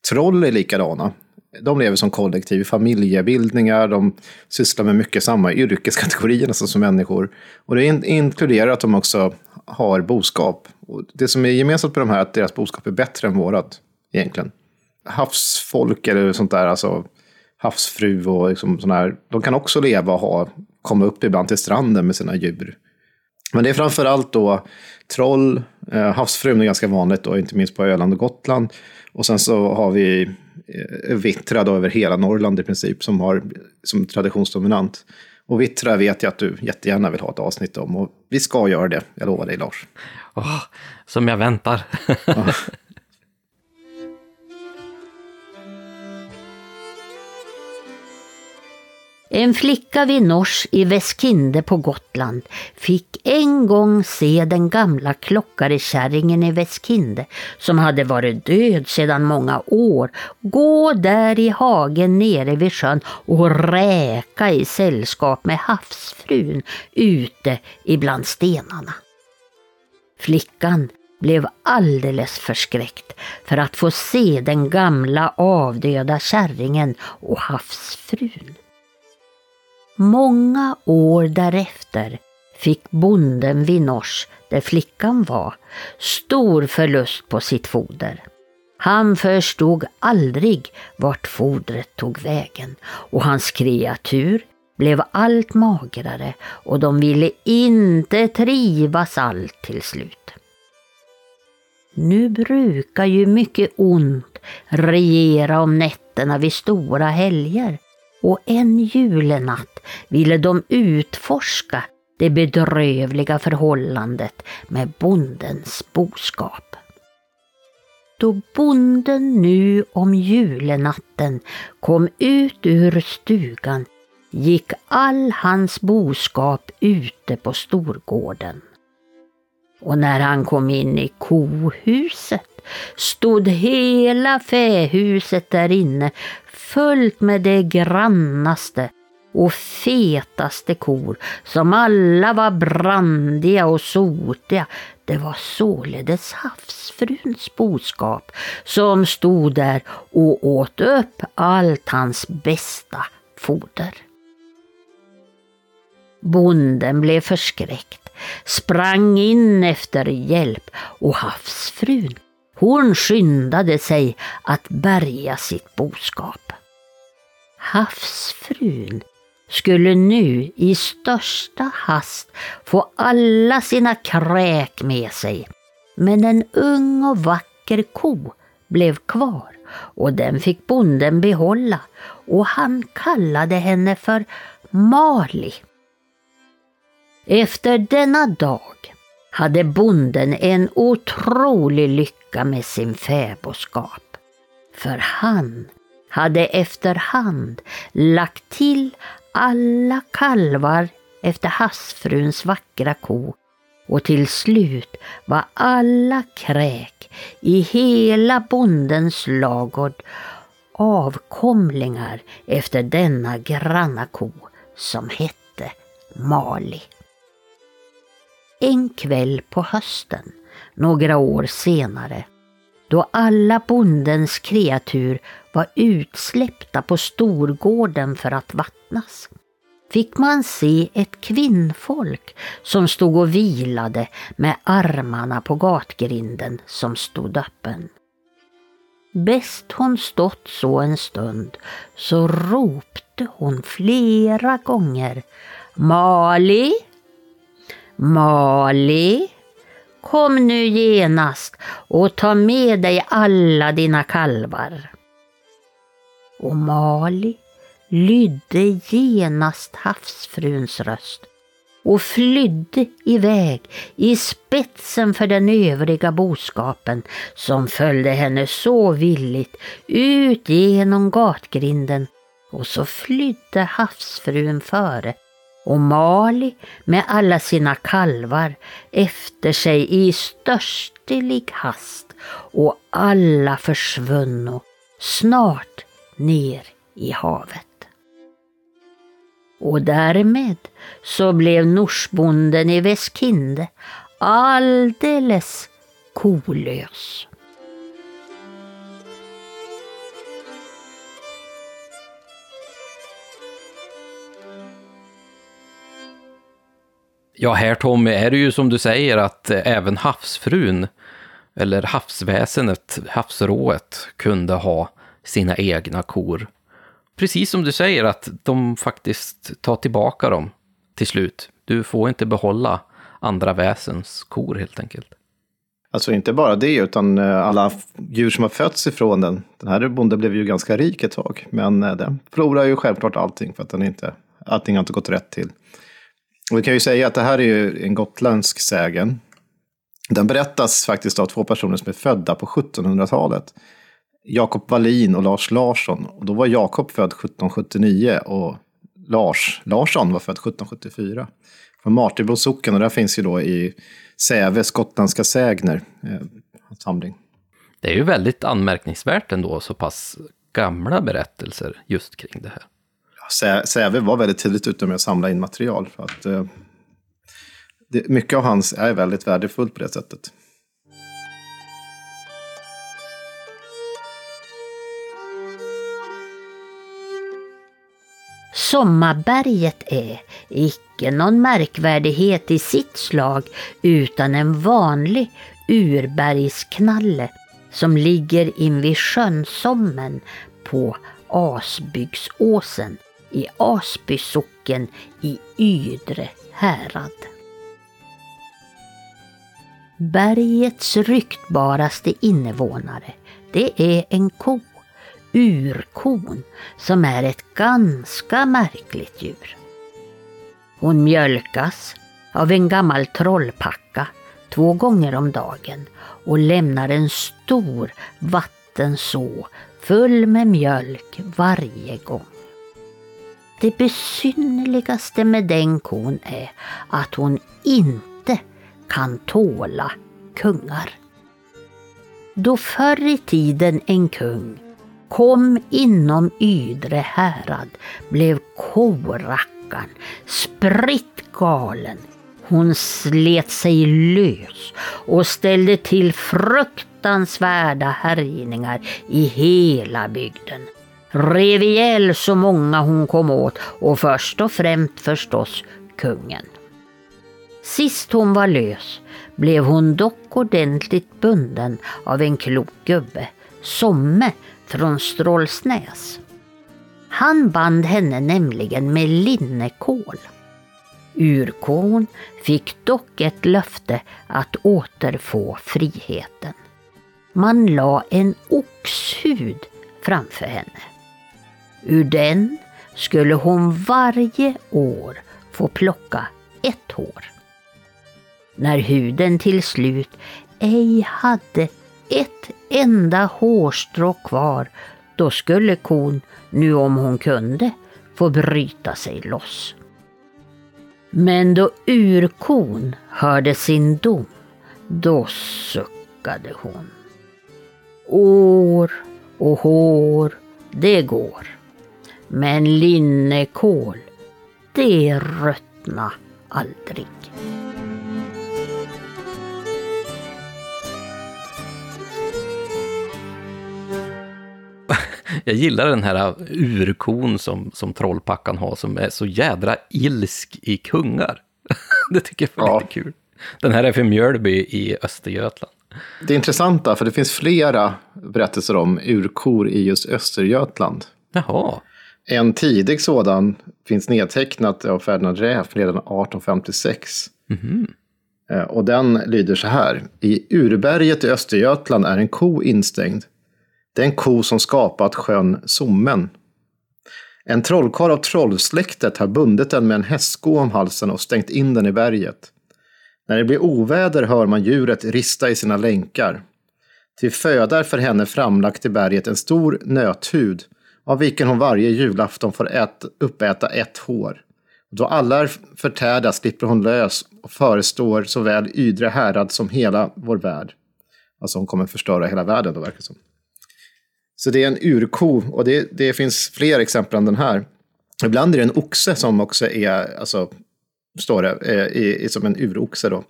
Troll är likadana de lever som kollektiv, familjebildningar, de sysslar med mycket samma yrkeskategorier nästan som människor. Och det inkluderar att de också har boskap. Och det som är gemensamt med de här är att deras boskap är bättre än vårat, egentligen. Havsfolk eller sånt där, alltså havsfru och liksom sådana här, de kan också leva och ha, komma upp ibland till stranden med sina djur. Men det är framför allt då troll, eh, havsfrun är ganska vanligt då, inte minst på Öland och Gotland. Och sen så har vi vittra då över hela Norrland i princip som har som traditionsdominant. Och vittra vet jag att du jättegärna vill ha ett avsnitt om och vi ska göra det, jag lovar dig Lars. Åh, som jag väntar. En flicka vid Nors i Väskinde på Gotland fick en gång se den gamla klockarekärringen i Väskinde som hade varit död sedan många år gå där i hagen nere vid sjön och räka i sällskap med havsfrun ute ibland stenarna. Flickan blev alldeles förskräckt för att få se den gamla avdöda kärringen och havsfrun. Många år därefter fick bonden vid Nors, där flickan var, stor förlust på sitt foder. Han förstod aldrig vart fodret tog vägen och hans kreatur blev allt magrare och de ville inte trivas allt till slut. Nu brukar ju mycket ont regera om nätterna vid stora helger och en julenatt ville de utforska det bedrövliga förhållandet med bondens boskap. Då bonden nu om julenatten kom ut ur stugan gick all hans boskap ute på storgården. Och när han kom in i kohuset stod hela fähuset där inne fullt med det grannaste och fetaste kor som alla var brandiga och sotiga. Det var således havsfruns boskap som stod där och åt upp allt hans bästa foder. Bonden blev förskräckt, sprang in efter hjälp och havsfrun hon skyndade sig att bärga sitt boskap. Havsfrun skulle nu i största hast få alla sina kräk med sig. Men en ung och vacker ko blev kvar och den fick bonden behålla och han kallade henne för Mali. Efter denna dag hade bonden en otrolig lycka med sin fäboskap. För han hade efterhand lagt till alla kalvar efter havsfruns vackra ko och till slut var alla kräk i hela bondens lagård avkomlingar efter denna granna ko som hette Mali. En kväll på hösten, några år senare, då alla bondens kreatur var utsläppta på storgården för att vattnas, fick man se ett kvinnfolk som stod och vilade med armarna på gatgrinden som stod öppen. Bäst hon stått så en stund så ropte hon flera gånger Mali, Mali, kom nu genast och ta med dig alla dina kalvar. Och Mali lydde genast havsfruns röst och flydde iväg i spetsen för den övriga boskapen som följde henne så villigt ut genom gatgrinden och så flydde havsfrun före och Mali med alla sina kalvar efter sig i störstelig hast och alla försvunno snart ner i havet. Och därmed så blev norsbonden i Väskinde alldeles kolös. Ja, här Tommy, är det ju som du säger att eh, även havsfrun, eller havsväsendet, havsrået, kunde ha sina egna kor. Precis som du säger att de faktiskt tar tillbaka dem till slut. Du får inte behålla andra väsens kor helt enkelt. Alltså inte bara det, utan eh, alla djur som har fötts ifrån den. Den här bonden blev ju ganska rik ett tag, men eh, den förlorar ju självklart allting för att den inte, allting har inte gått rätt till. Och vi kan ju säga att det här är ju en gotländsk sägen. Den berättas faktiskt av två personer som är födda på 1700-talet. Jakob Wallin och Lars Larsson. Och då var Jakob född 1779 och Lars Larsson var född 1774. Från Martebo socken och där finns ju då i Säves gotländska sägner eh, samling. Det är ju väldigt anmärkningsvärt ändå, så pass gamla berättelser just kring det här. Säve var väldigt tidigt ute med att samla in material. För att, eh, det, mycket av hans är väldigt värdefullt på det sättet. Sommarberget är icke någon märkvärdighet i sitt slag utan en vanlig urbergsknalle som ligger invid Sjönsommen på Asbygdsåsen i Asby socken i Ydre härad. Bergets ryktbaraste invånare, det är en ko urkon som är ett ganska märkligt djur. Hon mjölkas av en gammal trollpacka två gånger om dagen och lämnar en stor vattenså full med mjölk varje gång. Det besynnerligaste med den kon är att hon inte kan tåla kungar. Då förr i tiden en kung kom inom Ydre härad blev korackan spritt galen. Hon slet sig lös och ställde till fruktansvärda härjningar i hela bygden. Rev ihjäl så många hon kom åt och först och främst förstås kungen. Sist hon var lös blev hon dock ordentligt bunden av en klok gubbe, Somme från Strålsnäs. Han band henne nämligen med linnekål. Urkon fick dock ett löfte att återfå friheten. Man la en oxhud framför henne. Ur den skulle hon varje år få plocka ett hår. När huden till slut ej hade ett enda hårstrå kvar, då skulle kon, nu om hon kunde, få bryta sig loss. Men då urkon hörde sin dom, då suckade hon. År och hår, det går. Men linnekål, det röttna aldrig. Jag gillar den här urkon som, som trollpackan har, som är så jädra ilsk i kungar. det tycker jag är Ja. lite kul. Den här är för Mjölby i Östergötland. Det är intressant där, för det finns flera berättelser om urkor i just Östergötland. Jaha, En tidig sådan finns nedtecknat av Ferdinand Räf redan 1856. Eh, Och den lyder så här. I urberget i Östergötland är en ko instängd. Det är en ko som skapat sjön Sommen. En trollkarl av trollsläktet har bundit den med en hästsko om halsen och stängt in den i berget. När det blir oväder hör man djuret rista i sina länkar. Till föda är för henne framlagt i berget en stor nöthud av vilken hon varje julafton får ät, uppäta ett hår. Då alla är förtärda slipper hon lös och förestår såväl Ydre härad som hela vår värld. Alltså hon kommer förstöra hela världen då verkar det som. Så det är en urko och det, det finns fler exempel än den här. Ibland är det en oxe som också är, alltså, står det, eh, i, i, som en uroxe då.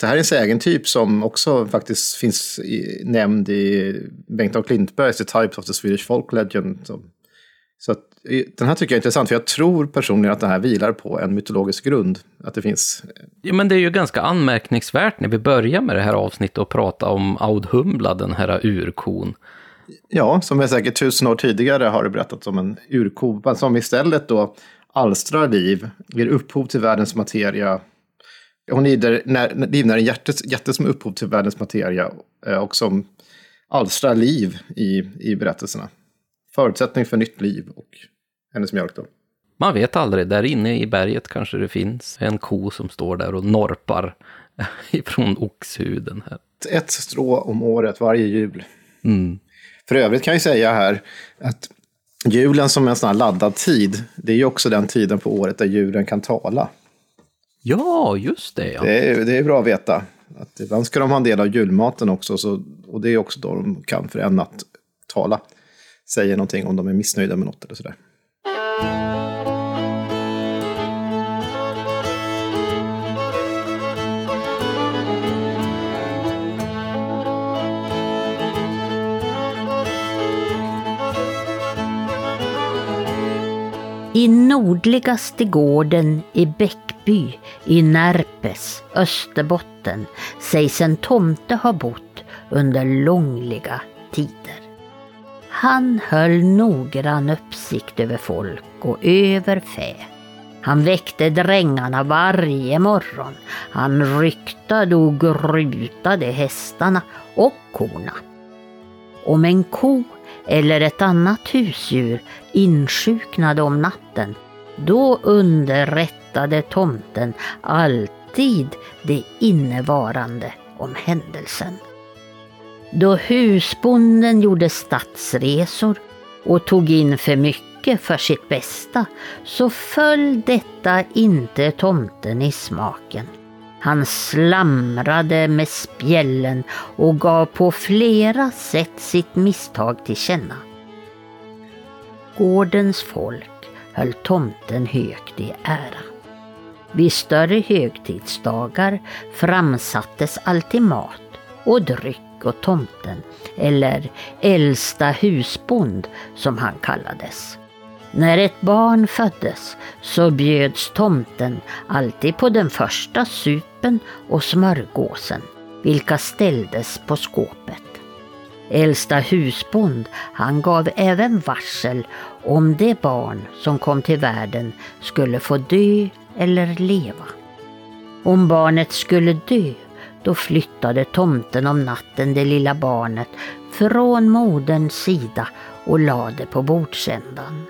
Det här är en sägentyp som också faktiskt finns i, nämnd i Bengt av Klintbergs The Types of the Swedish Folk Legend. Så, att, i- den här tycker jag är intressant, för jag tror personligen att den här vilar på en mytologisk grund. Att det finns... Ja, men det är ju ganska anmärkningsvärt när vi börjar med det här avsnittet och prata om Audhumla, den här urkon. Ja, som är säkert tusen år tidigare har det berättats om en urko som istället då alstrar liv, ger upphov till världens materia. Hon lider när, livnär en hjärte, hjärte som är upphov till världens materia eh, och som alstrar liv i, i berättelserna. Förutsättning för nytt liv och hennes mjölk då. Man vet aldrig, där inne i berget kanske det finns en ko som står där och norpar ifrån oxhuden. Här. Ett strå om året varje jul. Mm. För övrigt kan jag säga här att julen som en sån här laddad tid, det är ju också den tiden på året där djuren kan tala. Ja, just det. Ja. Det är, det är bra att veta. Att ibland ska de ha en del av julmaten också, så, och det är också då de kan för en natt tala. Säger någonting om de är missnöjda med något eller sådär. I nordligaste gården i Bäckby i Närpes, Österbotten, sägs en tomte ha bott under långliga tider. Han höll noggrann uppsikt över folk och över fä. Han väckte drängarna varje morgon. Han ryktade och grutade hästarna och korna. Om en ko eller ett annat husdjur insjuknade om natten, då underrättade tomten alltid det innevarande om händelsen. Då husbonden gjorde stadsresor och tog in för mycket för sitt bästa så föll detta inte tomten i smaken. Han slamrade med spjällen och gav på flera sätt sitt misstag till känna. Gårdens folk höll tomten högt i ära. Vid större högtidsdagar framsattes alltid mat och dryck och tomten, eller äldsta husbond som han kallades. När ett barn föddes så bjöds tomten alltid på den första supen och smörgåsen, vilka ställdes på skåpet. Äldsta husbond, han gav även varsel om det barn som kom till världen skulle få dö eller leva. Om barnet skulle dö, då flyttade tomten om natten det lilla barnet från moderns sida och lade på bordsändan.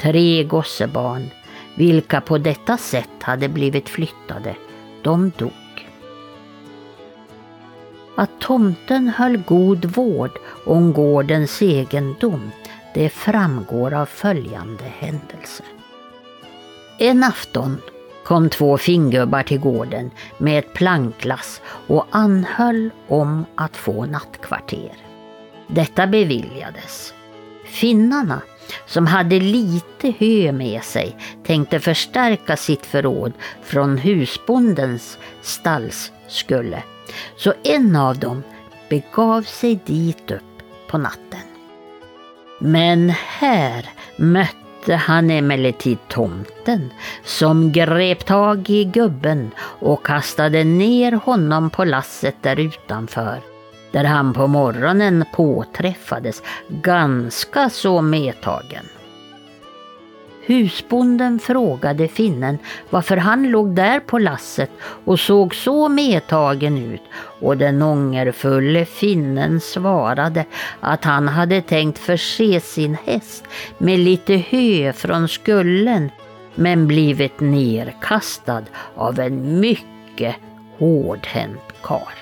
Tre gossebarn, vilka på detta sätt hade blivit flyttade, de dog. Att tomten höll god vård om gårdens egendom, det framgår av följande händelse. En afton kom två fingubbar till gården med ett planklass och anhöll om att få nattkvarter. Detta beviljades. Finnarna, som hade lite hö med sig, tänkte förstärka sitt förråd från husbondens stalls skulle. Så en av dem begav sig dit upp på natten. Men här mötte han emellertid tomten som grep tag i gubben och kastade ner honom på lasset där utanför där han på morgonen påträffades ganska så medtagen. Husbonden frågade finnen varför han låg där på lasset och såg så medtagen ut och den ångerfulle finnen svarade att han hade tänkt förse sin häst med lite hö från skullen men blivit nerkastad av en mycket hårdhänt karl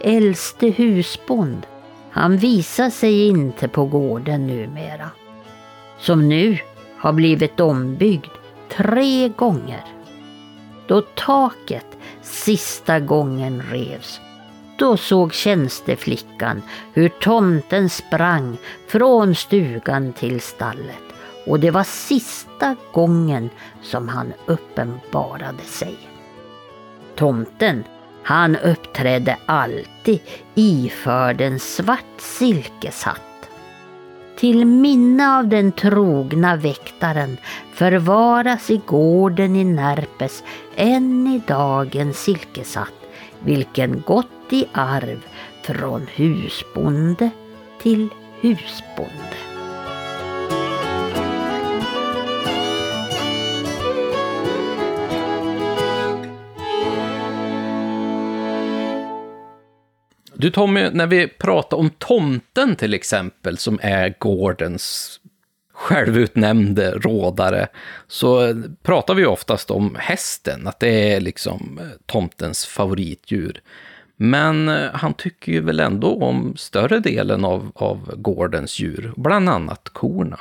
äldste husbond, han visar sig inte på gården numera. Som nu har blivit ombyggd tre gånger. Då taket sista gången revs, då såg tjänsteflickan hur tomten sprang från stugan till stallet och det var sista gången som han uppenbarade sig. Tomten han uppträdde alltid iförd en svart silkeshatt. Till minne av den trogna väktaren förvaras i gården i Närpes än idag en silkeshatt vilken gått i arv från husbonde till husbonde. Du Tommy, när vi pratar om tomten till exempel, som är gårdens självutnämnde rådare, så pratar vi oftast om hästen, att det är liksom eh, tomtens favoritdjur. Men eh, han tycker ju väl ändå om större delen av, av gårdens djur, bland annat korna.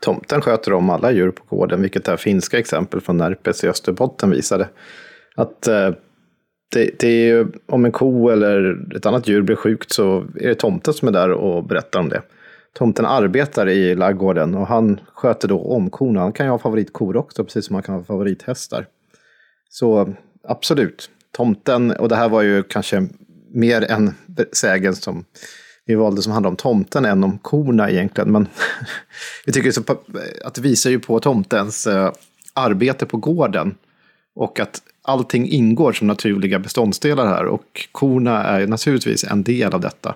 Tomten sköter om alla djur på gården, vilket det här finska exempel från Närpes i Österbotten visade. Att eh, det, det är ju, om en ko eller ett annat djur blir sjukt så är det tomten som är där och berättar om det. Tomten arbetar i laggården och han sköter då om korna. Han kan ju ha favoritkor också, precis som han kan ha favorithästar. Så absolut, tomten, och det här var ju kanske mer en sägen som vi valde som handlar om tomten än om korna egentligen. Men vi tycker så att det visar ju på tomtens eh, arbete på gården. Och att allting ingår som naturliga beståndsdelar här. Och korna är naturligtvis en del av detta.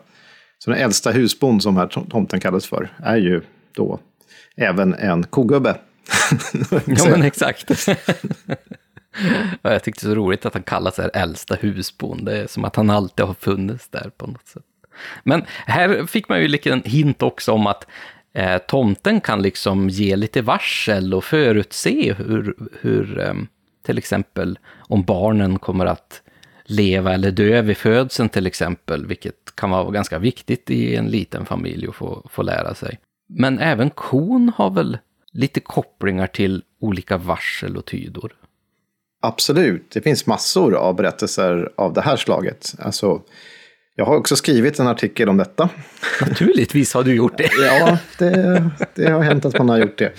Så den äldsta husbond som här tomten kallas för är ju då även en kogubbe. ja men exakt. jag tyckte det var så roligt att han kallas här äldsta husbond. Det är som att han alltid har funnits där på något sätt. Men här fick man ju lite en hint också om att eh, tomten kan liksom ge lite varsel och förutse hur, hur eh, till exempel om barnen kommer att leva eller dö vid födseln till exempel, vilket kan vara ganska viktigt i en liten familj att få, få lära sig. Men även kon har väl lite kopplingar till olika varsel och tydor? Absolut, det finns massor av berättelser av det här slaget. Alltså, jag har också skrivit en artikel om detta. Naturligtvis har du gjort det. ja, det, det, har hänt att man har gjort det.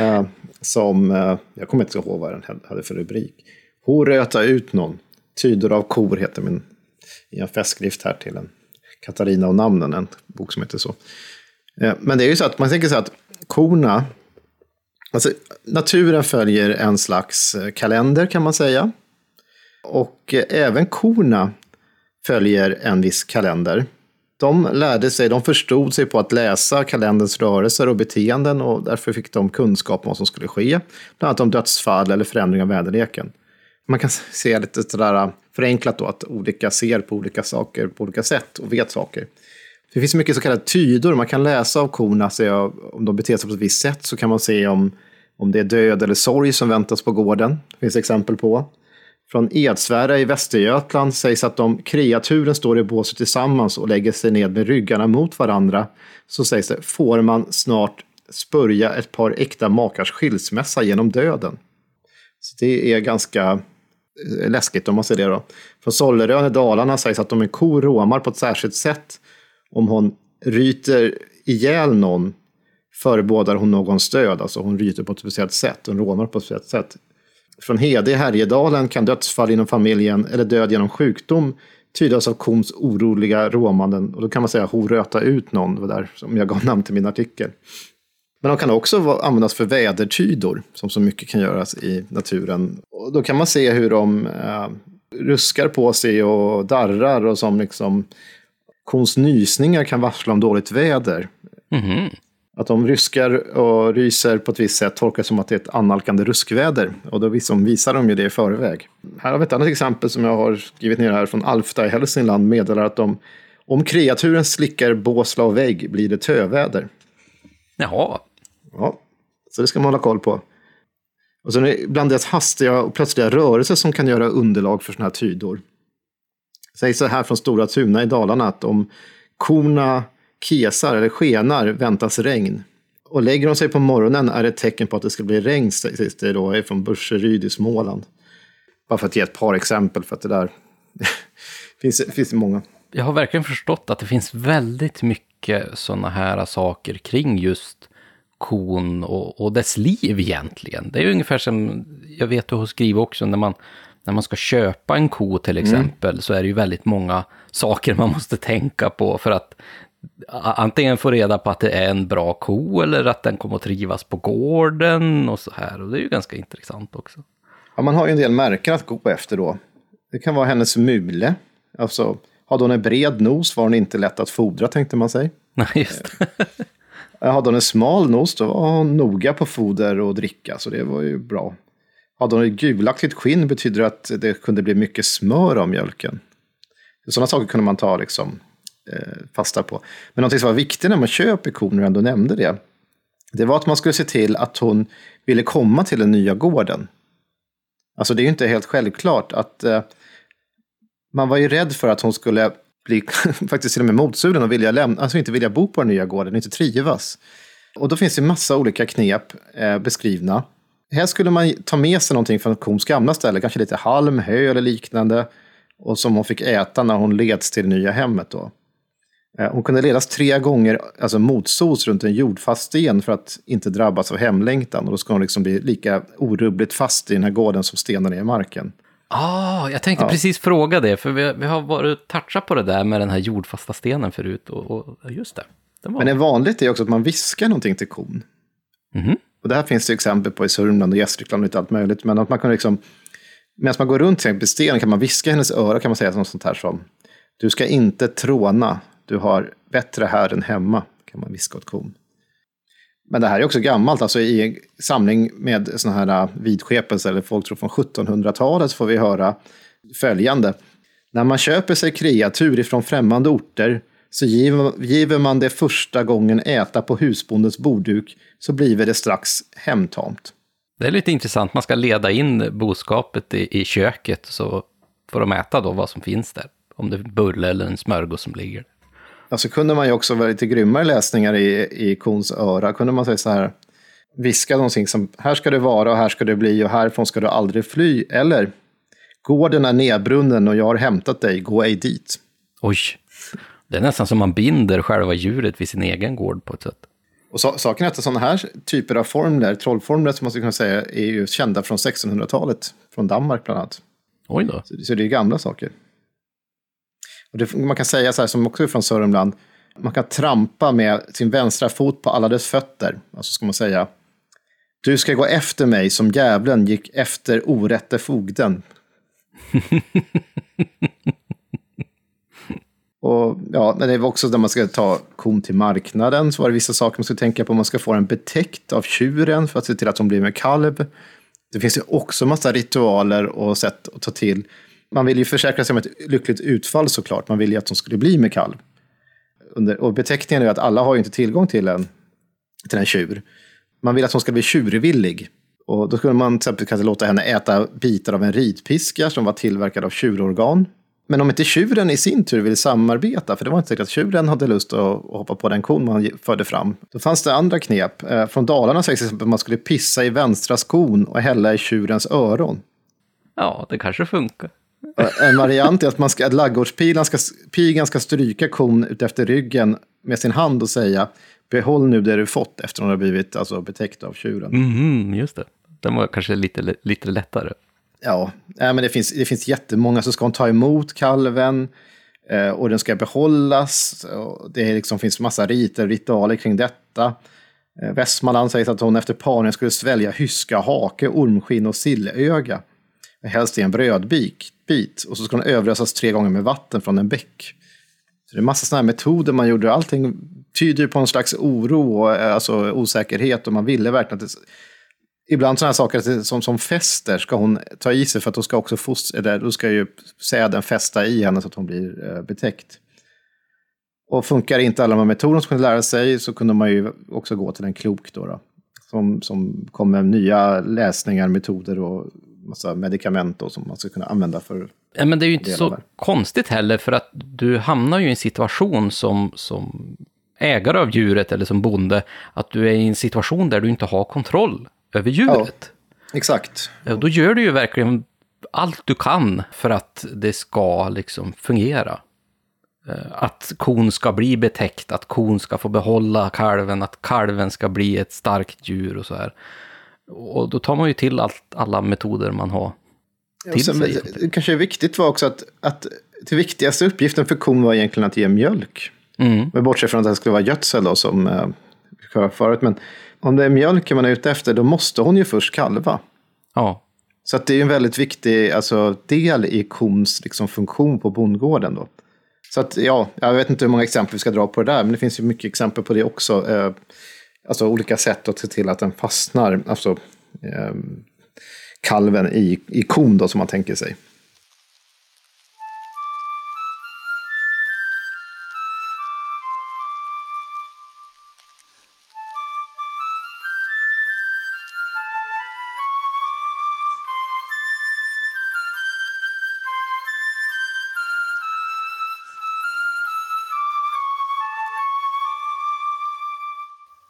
Uh, som, eh, jag kommer inte ihåg vad den hade för rubrik. Hon röta ut någon. Tyder av kor heter min, i en festskrift här till en Katarina och namnen, en bok som heter så. Eh, men det är ju så att man tänker sig att korna, alltså naturen följer en slags eh, kalender kan man säga. Och även korna följer en viss kalender. De lärde sig, de förstod sig på att läsa kalenderns rörelser och beteenden och därför fick de kunskap om vad som skulle ske. Bland annat om dödsfall eller förändring av väderleken. Man kan se lite sådär äh, förenklat då att olika ser på olika saker på olika sätt och vet saker. Det finns mycket så kallade tydor, man kan läsa av korna, se äh, om de beter sig på ett visst sätt så kan man se om, om det är död eller sorg som väntas på gården. Det finns exempel på. Från Edsvära i Västergötland sägs att om kreaturen står i båset tillsammans och lägger sig ned med ryggarna mot varandra så sägs det får man snart spörja ett par äkta makars skilsmässa genom döden. Så det är ganska eh, läskigt om man ser det då. Från Sollerön i Dalarna sägs att om en ko råmar på ett särskilt sätt, om hon ryter ihjäl någon förebådar hon någons död, alltså hon ryter på ett speciellt sätt, hon råmar på ett speciellt sätt. Från Hede i Härjedalen kan dödsfall inom familjen eller död genom sjukdom tydas av kons oroliga råmanden. Och då kan man säga horöta ut någon, det var där som jag gav namn till min artikel. Men de kan också användas för vädertydor, som så mycket kan göras i naturen. Och då kan man se hur de eh, ruskar på sig och darrar och som liksom kons nysningar kan varsla om dåligt väder. Mm -hmm. Att de ryskar och ryser på ett visst sätt tolkas som att det är ett annalkande ruskväder. Och då visar de ju det i förväg. Här har vi ett annat exempel som jag har skrivit ner här från Alfta i Hälsingland. Meddelar att de, om kreaturen slickar båsla och vägg blir det töväder. Jaha. Ja, så det ska man hålla koll på. Och sen ibland deras hastiga och plötsliga rörelser som kan göra underlag för sådana här tydor. Sägs så här från Stora Tuna i Dalarna att om korna kesar eller skenar väntas regn. Och lägger de sig på morgonen är det ett tecken på att det ska bli regn, sägs det då, från Burseryd i Småland. Bara för att ge ett par exempel, för att det där finns, finns många. Jag har verkligen förstått att det finns väldigt mycket sådana här saker kring just kon och, och dess liv egentligen. Det är ungefär som, jag vet du har skrivit också, när man, när man ska köpa en ko till mm. exempel, mm. så är det ju väldigt många saker man måste tänka på för att antingen få reda på att det är en bra ko eller att den kommer att trivas på gården och så här. Och det är ju ganska intressant också. Ja, man har ju en del märken att gå efter då. Det kan vara hennes mule. Alltså, hade hon en bred nos var hon inte lätt att fodra tänkte man sig. Nej, just Hade hon en smal nos då var hon noga på foder och dricka, så det var ju bra. Hade hon ett gulaktigt skinn betyder det att det kunde bli mycket smör av mjölken. Sådana saker kunde man ta liksom, eh, Eh, fasta på. Men någonting som var viktigt när man köper kon, och ändå nämnde det, det var att man skulle se till att hon ville komma till den nya gården. Alltså det är ju inte helt självklart att eh, man var ju rädd för att hon skulle bli faktiskt till och med motsugen och vilja lämna, alltså inte vilja bo på den nya gården, inte trivas. Och då finns det massa olika knep eh, beskrivna. Här skulle man ta med sig någonting från kons gamla ställe, kanske lite halm, hö eller liknande. Och som hon fick äta när hon leds till det nya hemmet. Då. Eh, hon kunde ledas tre gånger alltså motsols runt en jordfast sten för att inte drabbas av hemlängtan. Och då ska hon liksom bli lika orubbligt fast i den här gården som stenarna i marken. Ah, jag tänkte Ja. precis fråga det, för vi, vi har varit touchat på det där med den här jordfasta stenen förut. Och, och just det. Den var... Men det vanligt är också att man viskar någonting till kon. Mhm. Och det här finns det exempel på i Sörmland och Gästrikland och lite allt möjligt. Men att man kan liksom, medan man går runt till exempel stenen kan man viska i hennes öra kan man säga något sånt här som Du ska inte tråna, du har bättre här än hemma, kan man viska åt kon. Men det här är också gammalt, alltså i en samling med sådana här äh, vidskepelser, eller folk tror från 1700-talet, så får vi höra följande. När man köper sig kreatur ifrån främmande orter så giver, man det första gången äta på husbondens bordduk så blir det strax hemtamt. Det är lite intressant, man ska leda in boskapet i, i köket så får de äta då vad som finns där. Om det är en bulle eller en smörgås som ligger. Alltså kunde man ju också vara lite grymmare läsningar i, i kons öra. Kunde man säga så här, viska någonting som här ska det vara och här ska det bli och härifrån ska du aldrig fly. Eller gården är nedbrunnen och jag har hämtat dig, gå ej dit. Oj, det är nästan som man binder själva djuret vid sin egen gård på ett sätt. Och så, saken är att sådana här typer av formler, trollformler som man skulle kunna säga, är ju kända från 1600-talet. Från Danmark bland annat. Oj då. Så, så det är gamla saker. Det, man kan säga så här, som också är från Sörmland, man kan trampa med sin vänstra fot på alla dess fötter. Alltså ska man säga, du ska gå efter mig som djävulen gick efter orätte fogden. Och ja, men det var också när man ska ta kon till marknaden så var det vissa saker man skulle tänka på. Man ska få den betäckt av tjuren för att se till att hon blir med kalv. Det finns ju också massa ritualer och sätt att ta till. Man vill ju försäkra sig om ett lyckligt utfall såklart. Man vill ju att de skulle bli med kalv. Under, och beteckningen är ju att alla har ju inte tillgång till en, till en tjur. Man vill att hon ska bli tjurvillig. Och då skulle man till exempel kanske låta henne äta bitar av en ritpiska som var tillverkad av tjurorgan. Men om inte tjuren i sin tur vill samarbeta, för det var inte säkert att tjuren hade lust att, hoppa på den kon man förde fram, då fanns det andra knep. Eh, från Dalarna sägs till exempel att man skulle pissa i vänstra skon och hälla i tjurens öron. Ja, det kanske funkar. Och En variant är att, man ska, att laggårdspigan ska, pigan ska stryka kon utefter ryggen med sin hand och säga behåll nu det du fått efter hon har blivit alltså, betäckt av tjuren. Mhm, just det. Den var kanske lite, lite lättare. Ja, nej, men det finns, det finns jättemånga. Så ska hon ta emot kalven eh, och den ska behållas. Och det liksom finns massa riter ritualer kring detta. Eh, Västmanland sägs att hon efter parningen skulle svälja hyska, hake, ormskinn och sillöga. Helst i en brödbit. Bit. Och så ska hon överösas tre gånger med vatten från en bäck. Så det är massa sådana här metoder man gjorde. Allting tyder på en slags oro och eh, alltså, osäkerhet. Och man ville verkligen att det, ibland sådana här saker som, som fäster ska hon ta i sig för att då ska också foster, eller, då ska ju säden fästa i henne så att hon blir eh, betäckt. Och funkar inte alla de här metoderna som kunde lära sig så kunde man ju också gå till en klok då. då som, som kom med nya läsningar, metoder och massa medicament då, som man ska kunna använda för... Ja, men det är ju inte så där. konstigt heller, för att du hamnar ju i en situation som, som ägare av djuret eller som bonde, att du är i en situation där du inte har kontroll över djuret. Exakt. Ja. Då gör du ju verkligen allt du kan för att det ska liksom fungera. Eh, Att kon ska bli betäckt, att kon ska få behålla kalven, att kalven ska bli ett starkt djur och så här. Och då tar man ju till allt, alla metoder man har till sen, sig. det kanske är viktigt var också att, att det viktigaste uppgiften för kon var egentligen att ge mjölk. Mm. Men bortsett från att det skulle vara gödsel då, som eh, förut. Men om det är mjölken man är ute efter, då måste hon ju först kalva. Ja, Så att det är en väldigt viktig alltså, del i kons liksom, funktion på bondgården. Då. Så att, ja, jag vet inte hur många exempel vi ska dra på det där, men det finns ju mycket exempel på det också. Eh, alltså olika sätt att se till att den fastnar, alltså eh, kalven i, i kon då, som man tänker sig.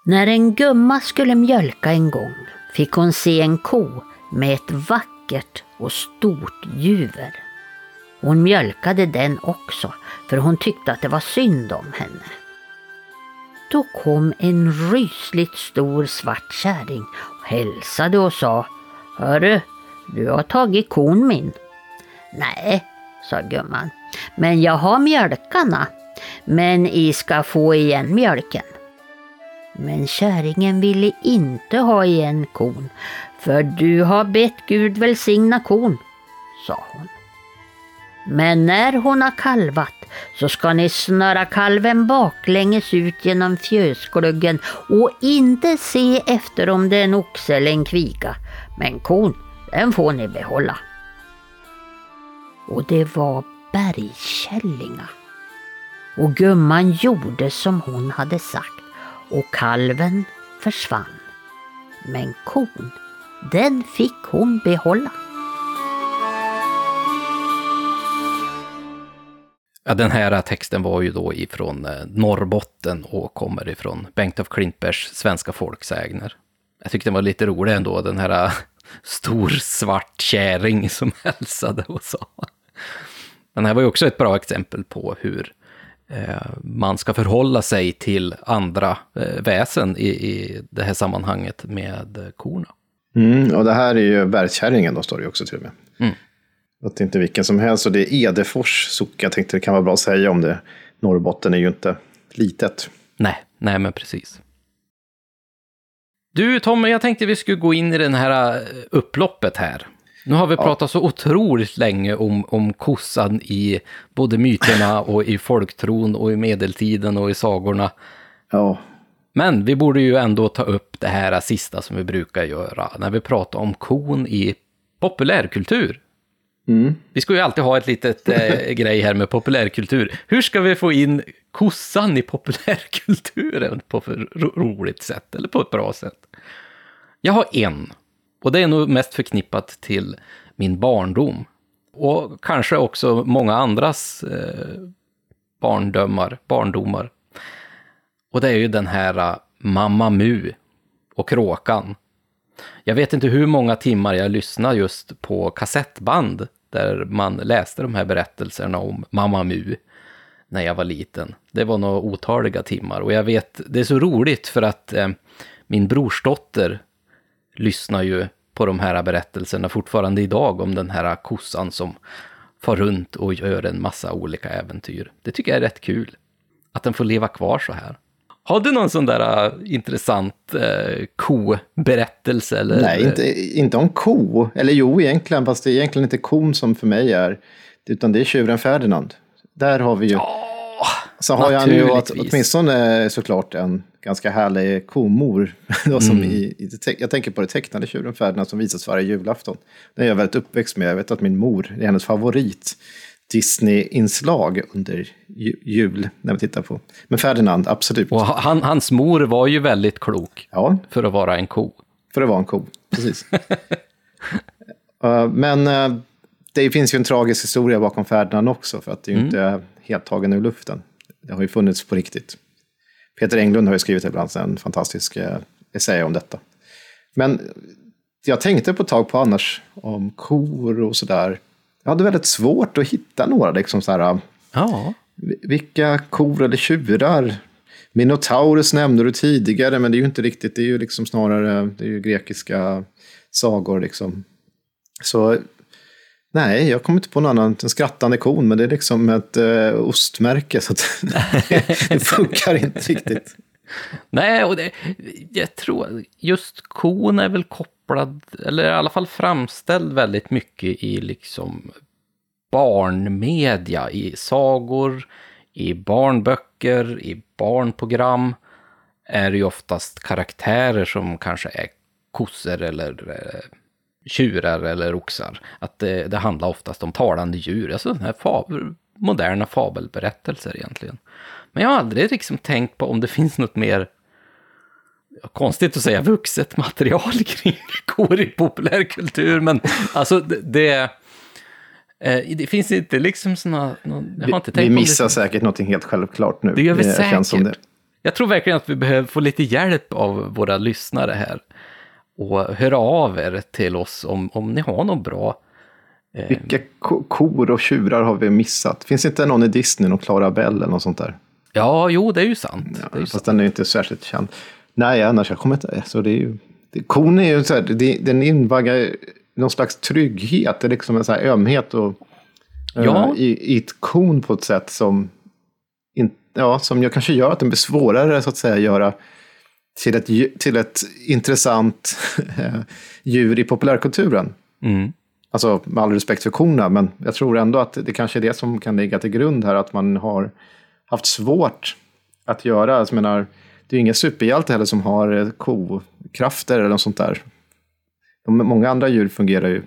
När en gumma skulle mjölka en gång fick hon se en ko med ett vackert och stort juver. Hon mjölkade den också för hon tyckte att det var synd om henne. Då kom en rysligt stor svart kärring och hälsade och sa Hörru, du har tagit kon min. Nej, sa gumman, men jag har mjölkarna. Men I ska få igen mjölken. Men kärringen ville inte ha igen kon, för du har bett Gud välsigna kon, sa hon. Men när hon har kalvat så ska ni snöra kalven baklänges ut genom fjösgluggen och inte se efter om det är en oxe eller en kviga. Men kon, den får ni behålla. Och det var bergkällinga. Och gumman gjorde som hon hade sagt och kalven försvann. Men kon, den fick hon behålla. Ja, den här texten var ju då ifrån eh, Norrbotten och kommer ifrån Bengt af Klintbergs Svenska folksägner. Jag tyckte den var lite rolig ändå, den här eh, stor svart kärring som hälsade och sa. Den här var ju också ett bra exempel på hur man ska förhålla sig till andra eh, väsen i, i det här sammanhanget med korna. Mm, och det här är ju bergkärringen då, står det också till och med. Mm. Att det är inte vilken som helst. Och det är Edefors. Jag tänkte det kan vara bra att säga om det. Norrbotten är ju inte litet. Nej, nej men precis. Du Tommy, jag tänkte vi skulle gå in i det här eh, upploppet här. Nu har vi pratat så otroligt länge om, om kossan i både myterna och i folktron och i medeltiden och i sagorna. Ja, Men vi borde ju ändå ta upp det här sista som vi brukar göra när vi pratar om kon i populärkultur. mm. Vi ska ju alltid ha ett litet eh, grej här med populärkultur. Hur ska vi få in kossan i populärkulturen på ro roligt sätt, eller på ett bra sätt? Jag har en, och det är nog mest förknippat till min barndom. Och kanske också många andras eh, barndömar, barndomar. Och det är ju den här eh, Mamma Mu och Kråkan. Jag vet inte hur många timmar jag lyssnade just på kassettband där man läste de här berättelserna om Mamma Mu när jag var liten. Det var nog otaliga timmar och jag vet, det är så roligt för att eh, min brorsdotter lyssnar ju på de här berättelserna fortfarande idag om den här kossan som far runt och gör en massa olika äventyr. Det tycker jag är rätt kul. Att den får leva kvar så här. Har du någon sån där uh, intressant uh, ko-berättelse? Eller? Nej, inte, inte om ko. Eller jo, egentligen, fast det är egentligen inte kon som för mig är. Utan det är tjuren Ferdinand. Där har vi ju... Ja, så har åt, naturligtvis. åtminstone såklart en ganska härlig komor. Då, som Mm. i, i, jag tänker på det tecknade tjuren Ferdinand som visas varje julafton. Den är jag väldigt uppväxt med. Jag vet att min mor, det är hennes favorit Disney-inslag under ju, jul när vi tittar på. Men Ferdinand, absolut. Och han, hans mor var ju väldigt klok Ja, för att vara en ko. för det var en ko. Precis. Eh, men eh, det finns ju en tragisk historia bakom Ferdinand också, för att det är ju inte helt tagen ur luften. Det har ju funnits på riktigt. Peter Englund har ju skrivit ibland en fantastisk eh, essä om detta. Men jag tänkte på ett tag på annars om kor och sådär. Jag hade väldigt svårt att hitta några liksom så här, Ja. vilka kor eller tjurar? Minotaurus nämnde du tidigare, men det är ju inte riktigt, det är ju liksom snarare, det är ju grekiska sagor liksom. Så nej, jag kommer inte på något annat än skrattande kon, men det är liksom ett eh, ostmärke, så det funkar inte riktigt. Nej, och det, jag tror just kon är väl kopplad, eller i alla fall framställd väldigt mycket i liksom barnmedia, i sagor, i barnböcker, i barnprogram. Är det ju oftast karaktärer som kanske är kossor eller eh, tjurar eller oxar. Att det, det handlar oftast om talande djur, alltså den här fabel, moderna fabelberättelser egentligen. Men jag har aldrig liksom tänkt på om det finns något mer konstigt att säga vuxet material kring kor i populärkultur, men alltså det, det, eh, det finns inte liksom såna, jag har inte Vi, tänkt vi missar det, säkert någonting helt självklart nu. Det gör vi känns som säkert. det. Jag tror verkligen att vi behöver få lite hjälp av våra lyssnare här. Och höra av er till oss om, om ni har något bra. Eh... Vilka ko kor och tjurar har vi missat? Finns inte någon i Disney, någon Clarabelle eller något sånt där? Ja, jo, det är ju sant. Ja, det är ju fast sant. den är inte särskilt känd. Nej, annars jag kommer inte... Så det är ju, det, kon är ju så här, det, den invaggar någon slags trygghet. Det är liksom en så här ömhet och, Ja. uh, i, i ett kon på ett sätt som, in, ja, som jag kanske gör att den blir svårare så att säga göra till ett, till ett intressant djur i populärkulturen. Mm. Alltså med all respekt för korna, men jag tror ändå att det kanske är det som kan ligga till grund här, att man har haft svårt att göra. Alltså, Jag menar, det är ju ingen superhjälte heller som har eh, kokrafter eller något sånt där. De, många andra djur fungerar ju.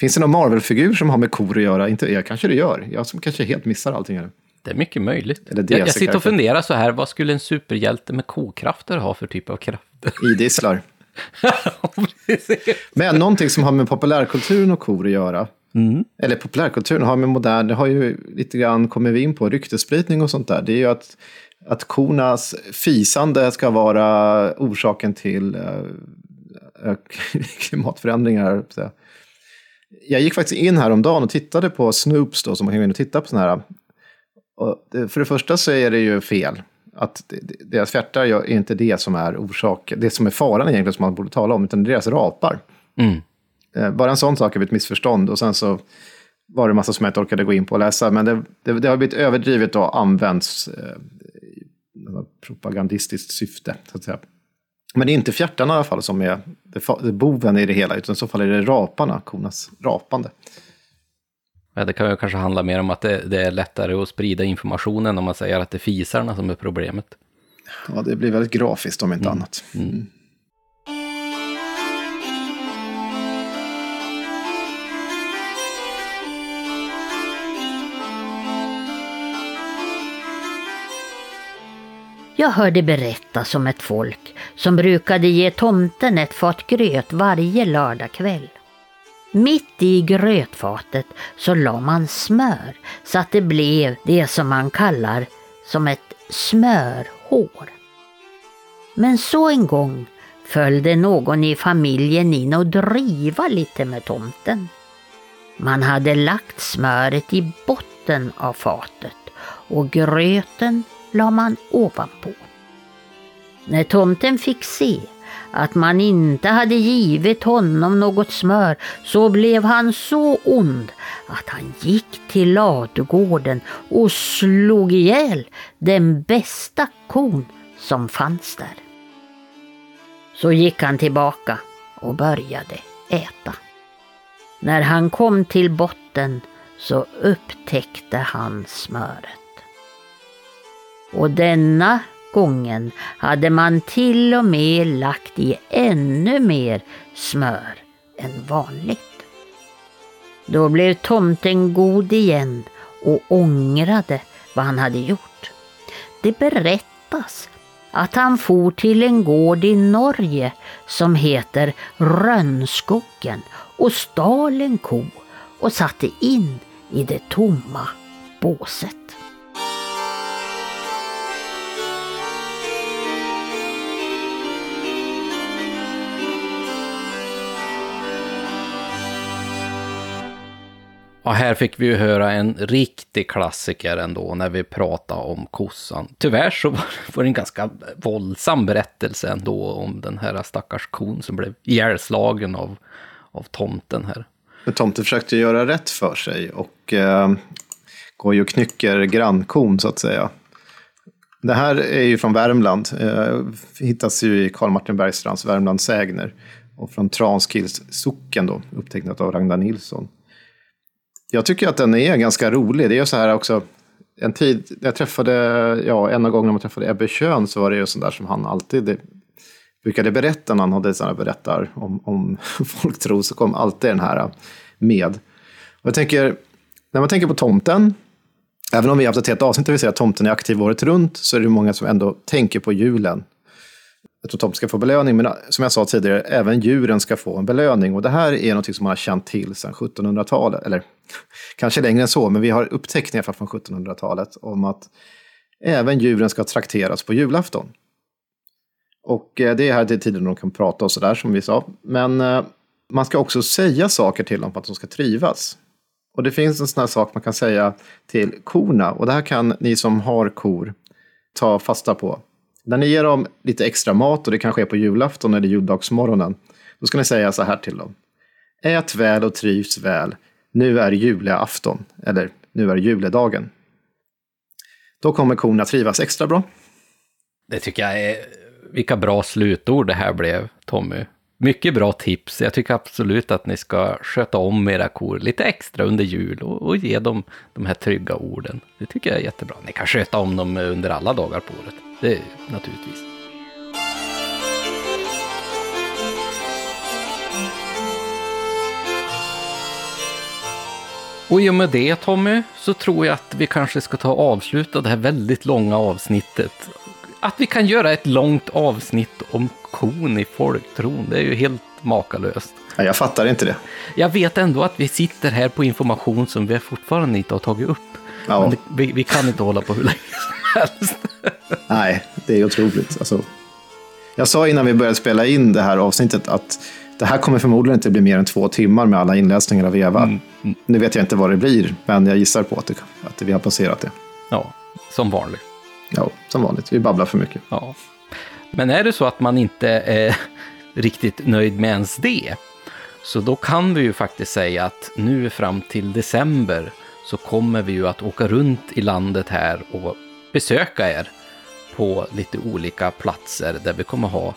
Finns det någon Marvel-figur som har med kor att göra? Inte jag, kanske det gör. Jag som kanske helt missar allting här. Det är mycket möjligt. Eller Jag, jag sitter och funderar så här, vad skulle en superhjälte med kokrafter ha för typ av krafter? Idisslar. Men någonting som har med populärkulturen och kor att göra. Mm. Eller populärkulturen har med modern, det har ju lite grann kommit vi in på, ryktesspridning och sånt där. Det är ju att, att kornas fisande ska vara orsaken till eh, eh, klimatförändringar. jag gick faktiskt in här om dagen och tittade på Snoops då, som man kan gå in och titta på sådana här. Och för det första så är det ju fel. Att deras fjärtar är inte det som är orsaken, det som är faran egentligen som man borde tala om, utan det är deras rapar. Mm. Eh, Bara en sån sak är ett missförstånd. Och sen så var det massa som jag inte orkade gå in på och läsa. Men det, det, det har blivit överdrivet och använts eh, i propagandistiskt syfte. Så att säga. Men det är inte fjärtarna i alla fall som är boven i det hela. Utan i så fall är det raparna, kornas rapande. Ja, det kan ju kanske handla mer om att det, det är lättare att sprida informationen om man säger att det är fisarna som är problemet. Ja, det blir väldigt grafiskt om inte annat. Mm. Jag hörde berättas om ett folk som brukade ge tomten ett fat gröt varje lördagkväll. Mitt i grötfatet så la man smör så att det blev det som man kallar som ett smörhår. Men så en gång följde någon i familjen in och driva lite med tomten. Man hade lagt smöret i botten av fatet och gröten la man ovanpå. När tomten fick se att man inte hade givit honom något smör så blev han så ond att han gick till ladugården och slog ihjäl den bästa kon som fanns där. Så gick han tillbaka och började äta. När han kom till botten så upptäckte han smöret. Och denna gången hade man till och med lagt i ännu mer smör än vanligt. Då blev tomten god igen och ångrade vad han hade gjort. Det berättas att han for till en gård i Norge som heter Rönnskogen och stal en ko och satte in i det tomma båset. Ja, här fick vi ju höra en riktig klassiker ändå när vi pratade om kossan. Tyvärr så var det en ganska våldsam berättelse ändå om den här stackars kon som blev ihjälslagen av, av tomten här. Tomten försökte göra rätt för sig och eh, går ju och knycker grannkon så att säga. Det här är ju från Värmland. Eh, hittas ju i Karl Martin Bergstrands Värmlands sägner. Och från Transkils socken då, upptecknat av Ragnar Nilsson. Jag tycker att den är ganska rolig. Det är så här också. En tid, när jag träffade, ja, en av gångerna man träffade Ebbe Schön så var det ju sånt där som han alltid det, brukade berätta när han hade sådana berättar om, om folktro så kom alltid den här med. Och jag tänker, när man tänker på tomten, även om vi har haft ett helt avsnitt där vi säger att tomten är aktiv året runt, så är det många som ändå tänker på julen att de ska få belöning, men som jag sa tidigare, även djuren ska få en belöning. Och det här är något som man har känt till sedan 1700-talet, eller kanske längre än så, men vi har upptäckt i alla fall från 1700-talet om att Även djuren ska trakteras på julafton. Och eh, det är här till tiden de kan prata och sådär som vi sa. Men eh, man ska också säga saker till dem för att de ska trivas. Och det finns en sån här sak man kan säga till korna. Och det här kan ni som har kor ta fasta på. När ni ger dem lite extra mat och det kanske är på julafton eller juldagsmorgonen. Då ska ni säga så här till dem. Ät väl och trivs väl. Nu är julafton. Eller nu är juledagen. Då kommer korna trivas extra bra. Det tycker jag är... Vilka bra slutord det här blev, Tommy. Mycket bra tips. Jag tycker absolut att ni ska sköta om era kor lite extra under jul och, och ge dem de här trygga orden. Det tycker jag är jättebra. Ni kan sköta om dem under alla dagar på året. Det är naturligtvis. Och i och med det Tommy, så tror jag att vi kanske ska ta och avsluta det här väldigt långa avsnittet. Att vi kan göra ett långt avsnitt om kon i folktron, det är ju helt makalöst. Ja, jag fattar inte det. Jag vet ändå att vi sitter här på information som vi fortfarande inte har tagit upp. Ja. Men vi, vi kan inte hålla på hur länge som helst. Nej, det är otroligt. Alltså, jag sa innan vi började spela in det här avsnittet att det här kommer förmodligen inte bli mer än två timmar med alla inläsningar av Eva. Nu vet jag inte vad det blir, men jag gissar på att, det, att vi har passerat det. Ja, som vanligt. Ja, som vanligt. Vi babblar för mycket. Ja. Men är det så att man inte är riktigt nöjd med ens det, så då kan vi ju faktiskt säga att nu fram till december så kommer vi ju att åka runt i landet här och besöka er på lite olika platser där vi kommer ha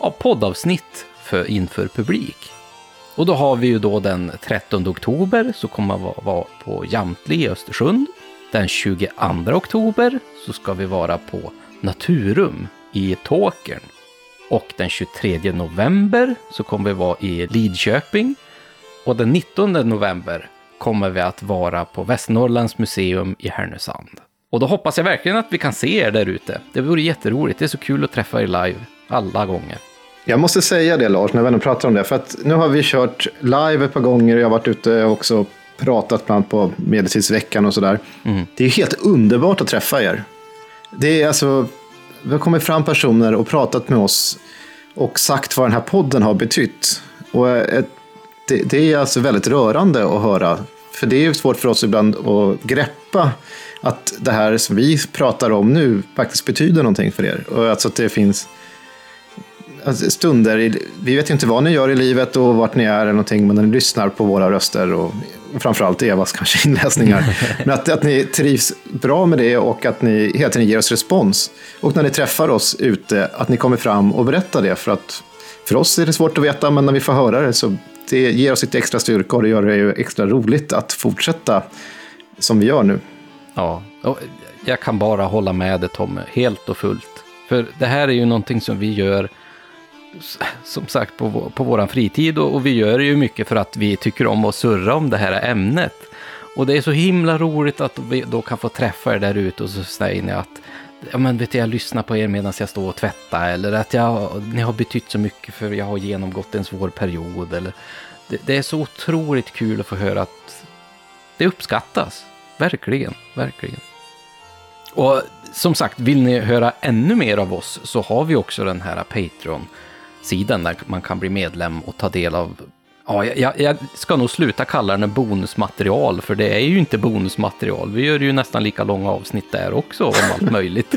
ja, poddavsnitt för, inför publik. Och då har vi ju då den 13 oktober så kommer vi vara på Jamtli i Östersund. Den 22 oktober så ska vi vara på Naturum i Tåkern. Och den 23 november så kommer vi vara i Lidköping. Och den 19 november kommer vi att vara på Västernorrlands museum i Härnösand. Och då hoppas jag verkligen att vi kan se er där ute. Det vore jätteroligt. Det är så kul att träffa er live alla gånger. Jag måste säga det Lars, när vi ändå pratar om det. För att nu har vi kört live ett par gånger. Jag har varit ute och också pratat bland annat på Medeltidsveckan och sådär. Det är helt underbart att träffa er. Det är alltså, vi har kommit fram personer och pratat med oss och sagt vad den här podden har betytt. Och ett, det, det är alltså väldigt rörande att höra. För det är ju svårt för oss ibland att greppa att det här som vi pratar om nu faktiskt betyder någonting för er. Och alltså att det finns alltså stunder, i, vi vet ju inte vad ni gör i livet och vart ni är eller någonting, men när ni lyssnar på våra röster och, och framförallt Evas kanske inläsningar. men att, att ni trivs bra med det och att ni hela tiden ger oss respons. Och när ni träffar oss ute, att ni kommer fram och berättar det. För att för oss är det svårt att veta, men när vi får höra det så det ger oss lite extra styrka och det gör det ju extra roligt att fortsätta som vi gör nu. Ja, och jag kan bara hålla med dig Tommy, helt och fullt. För det här är ju någonting som vi gör, som sagt, på, vår- på vår fritid och, och vi gör det ju mycket för att vi tycker om att surra om det här ämnet. Och det är så himla roligt att vi då kan få träffa er där ute och så säger ni att Ja men vet du, jag lyssnar på er medan jag står och tvättar eller att jag, ni har betytt så mycket för jag har genomgått en svår period eller det, det är så otroligt kul att få höra att det uppskattas. Verkligen, verkligen. Och som sagt, vill ni höra ännu mer av oss så har vi också den här Patreon-sidan där man kan bli medlem och ta del av Ja, jag- jag, ska nog sluta kalla den bonusmaterial, för det är ju inte bonusmaterial. Vi gör ju nästan lika långa avsnitt där också om allt möjligt.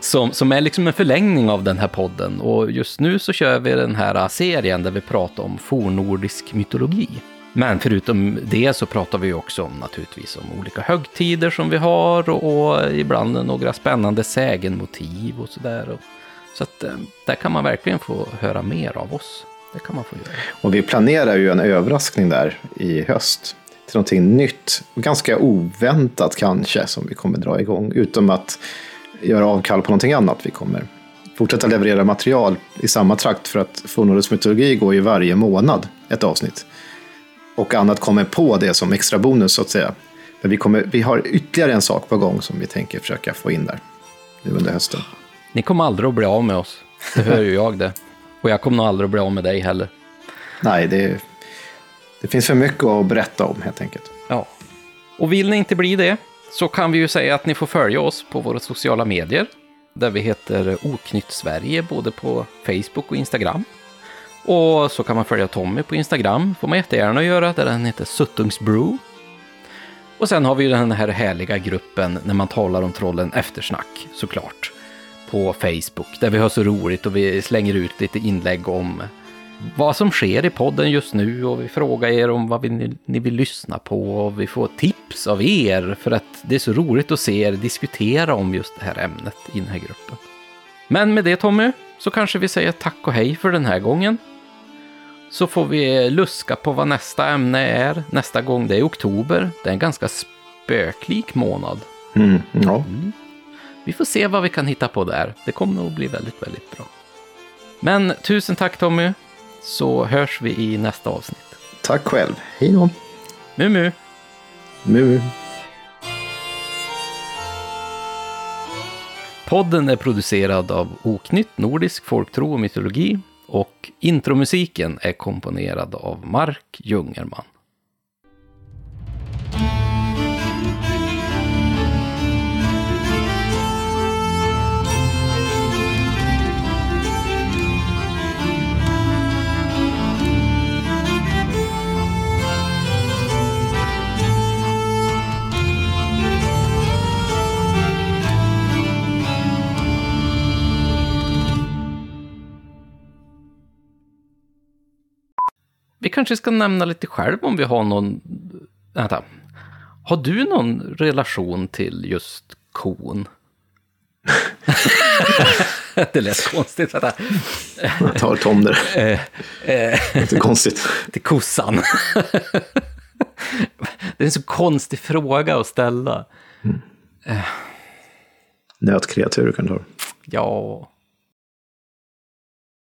som, som är liksom en förlängning av den här podden. Och just nu så kör vi den här serien där vi pratar om fornnordisk mytologi. Men förutom det så pratar vi också om naturligtvis om olika högtider som vi har och, och ibland några spännande sägenmotiv och sådär. Så att eh, där kan man verkligen få höra mer av oss. Det kan man få göra. Och vi planerar ju en överraskning där i höst. Till någonting nytt, ganska oväntat kanske, som vi kommer dra igång. Utom att göra avkall på någonting annat. Vi kommer fortsätta leverera material i samma trakt för att fornnordisk mytologi går ju varje månad ett avsnitt. Och annat kommer på det som extra bonus så att säga. Men vi, kommer, vi har ytterligare en sak på gång som vi tänker försöka få in där nu under hösten. Ni kommer aldrig att bli av med oss. Det hör ju jag det. Och jag kommer nog aldrig att bli av med dig heller. Nej, det, det finns för mycket att berätta om helt enkelt. Ja. Och vill ni inte bli det så kan vi ju säga att ni får följa oss på våra sociala medier. Där vi heter Oknytt Sverige både på Facebook och Instagram. Och så kan man följa Tommy på Instagram, får man jättegärna göra, där den heter Suttungsbrew. Och sen har vi ju den här härliga gruppen när man talar om trollen eftersnack, såklart. På Facebook, där vi har så roligt och vi slänger ut lite inlägg om vad som sker i podden just nu och vi frågar er om vad ni, ni vill lyssna på och vi får tips av er för att det är så roligt att se er diskutera om just det här ämnet i den här gruppen. Men med det Tommy, så kanske vi säger tack och hej för den här gången. Så får vi luska på vad nästa ämne är nästa gång. Det är oktober. Det är en ganska spöklik månad. Mm, ja. Vi får se vad vi kan hitta på där. Det kommer nog bli väldigt, väldigt bra. Men tusen tack Tommy, så hörs vi i nästa avsnitt. Tack själv. Hej då. Mumu! Mu. Podden är producerad av Oknytt Nordisk Folktro och Mytologi och intromusiken är komponerad av Mark Jungerman. Vi kanske ska nämna lite själv om vi har någon... Vänta. Har du någon relation till just kon? det lät konstigt. Vänta. Jag tar Tom där. Eh, eh, Inte konstigt. till kossan. det är en så konstig fråga att ställa. Nötkreatur kan du ha. Ja,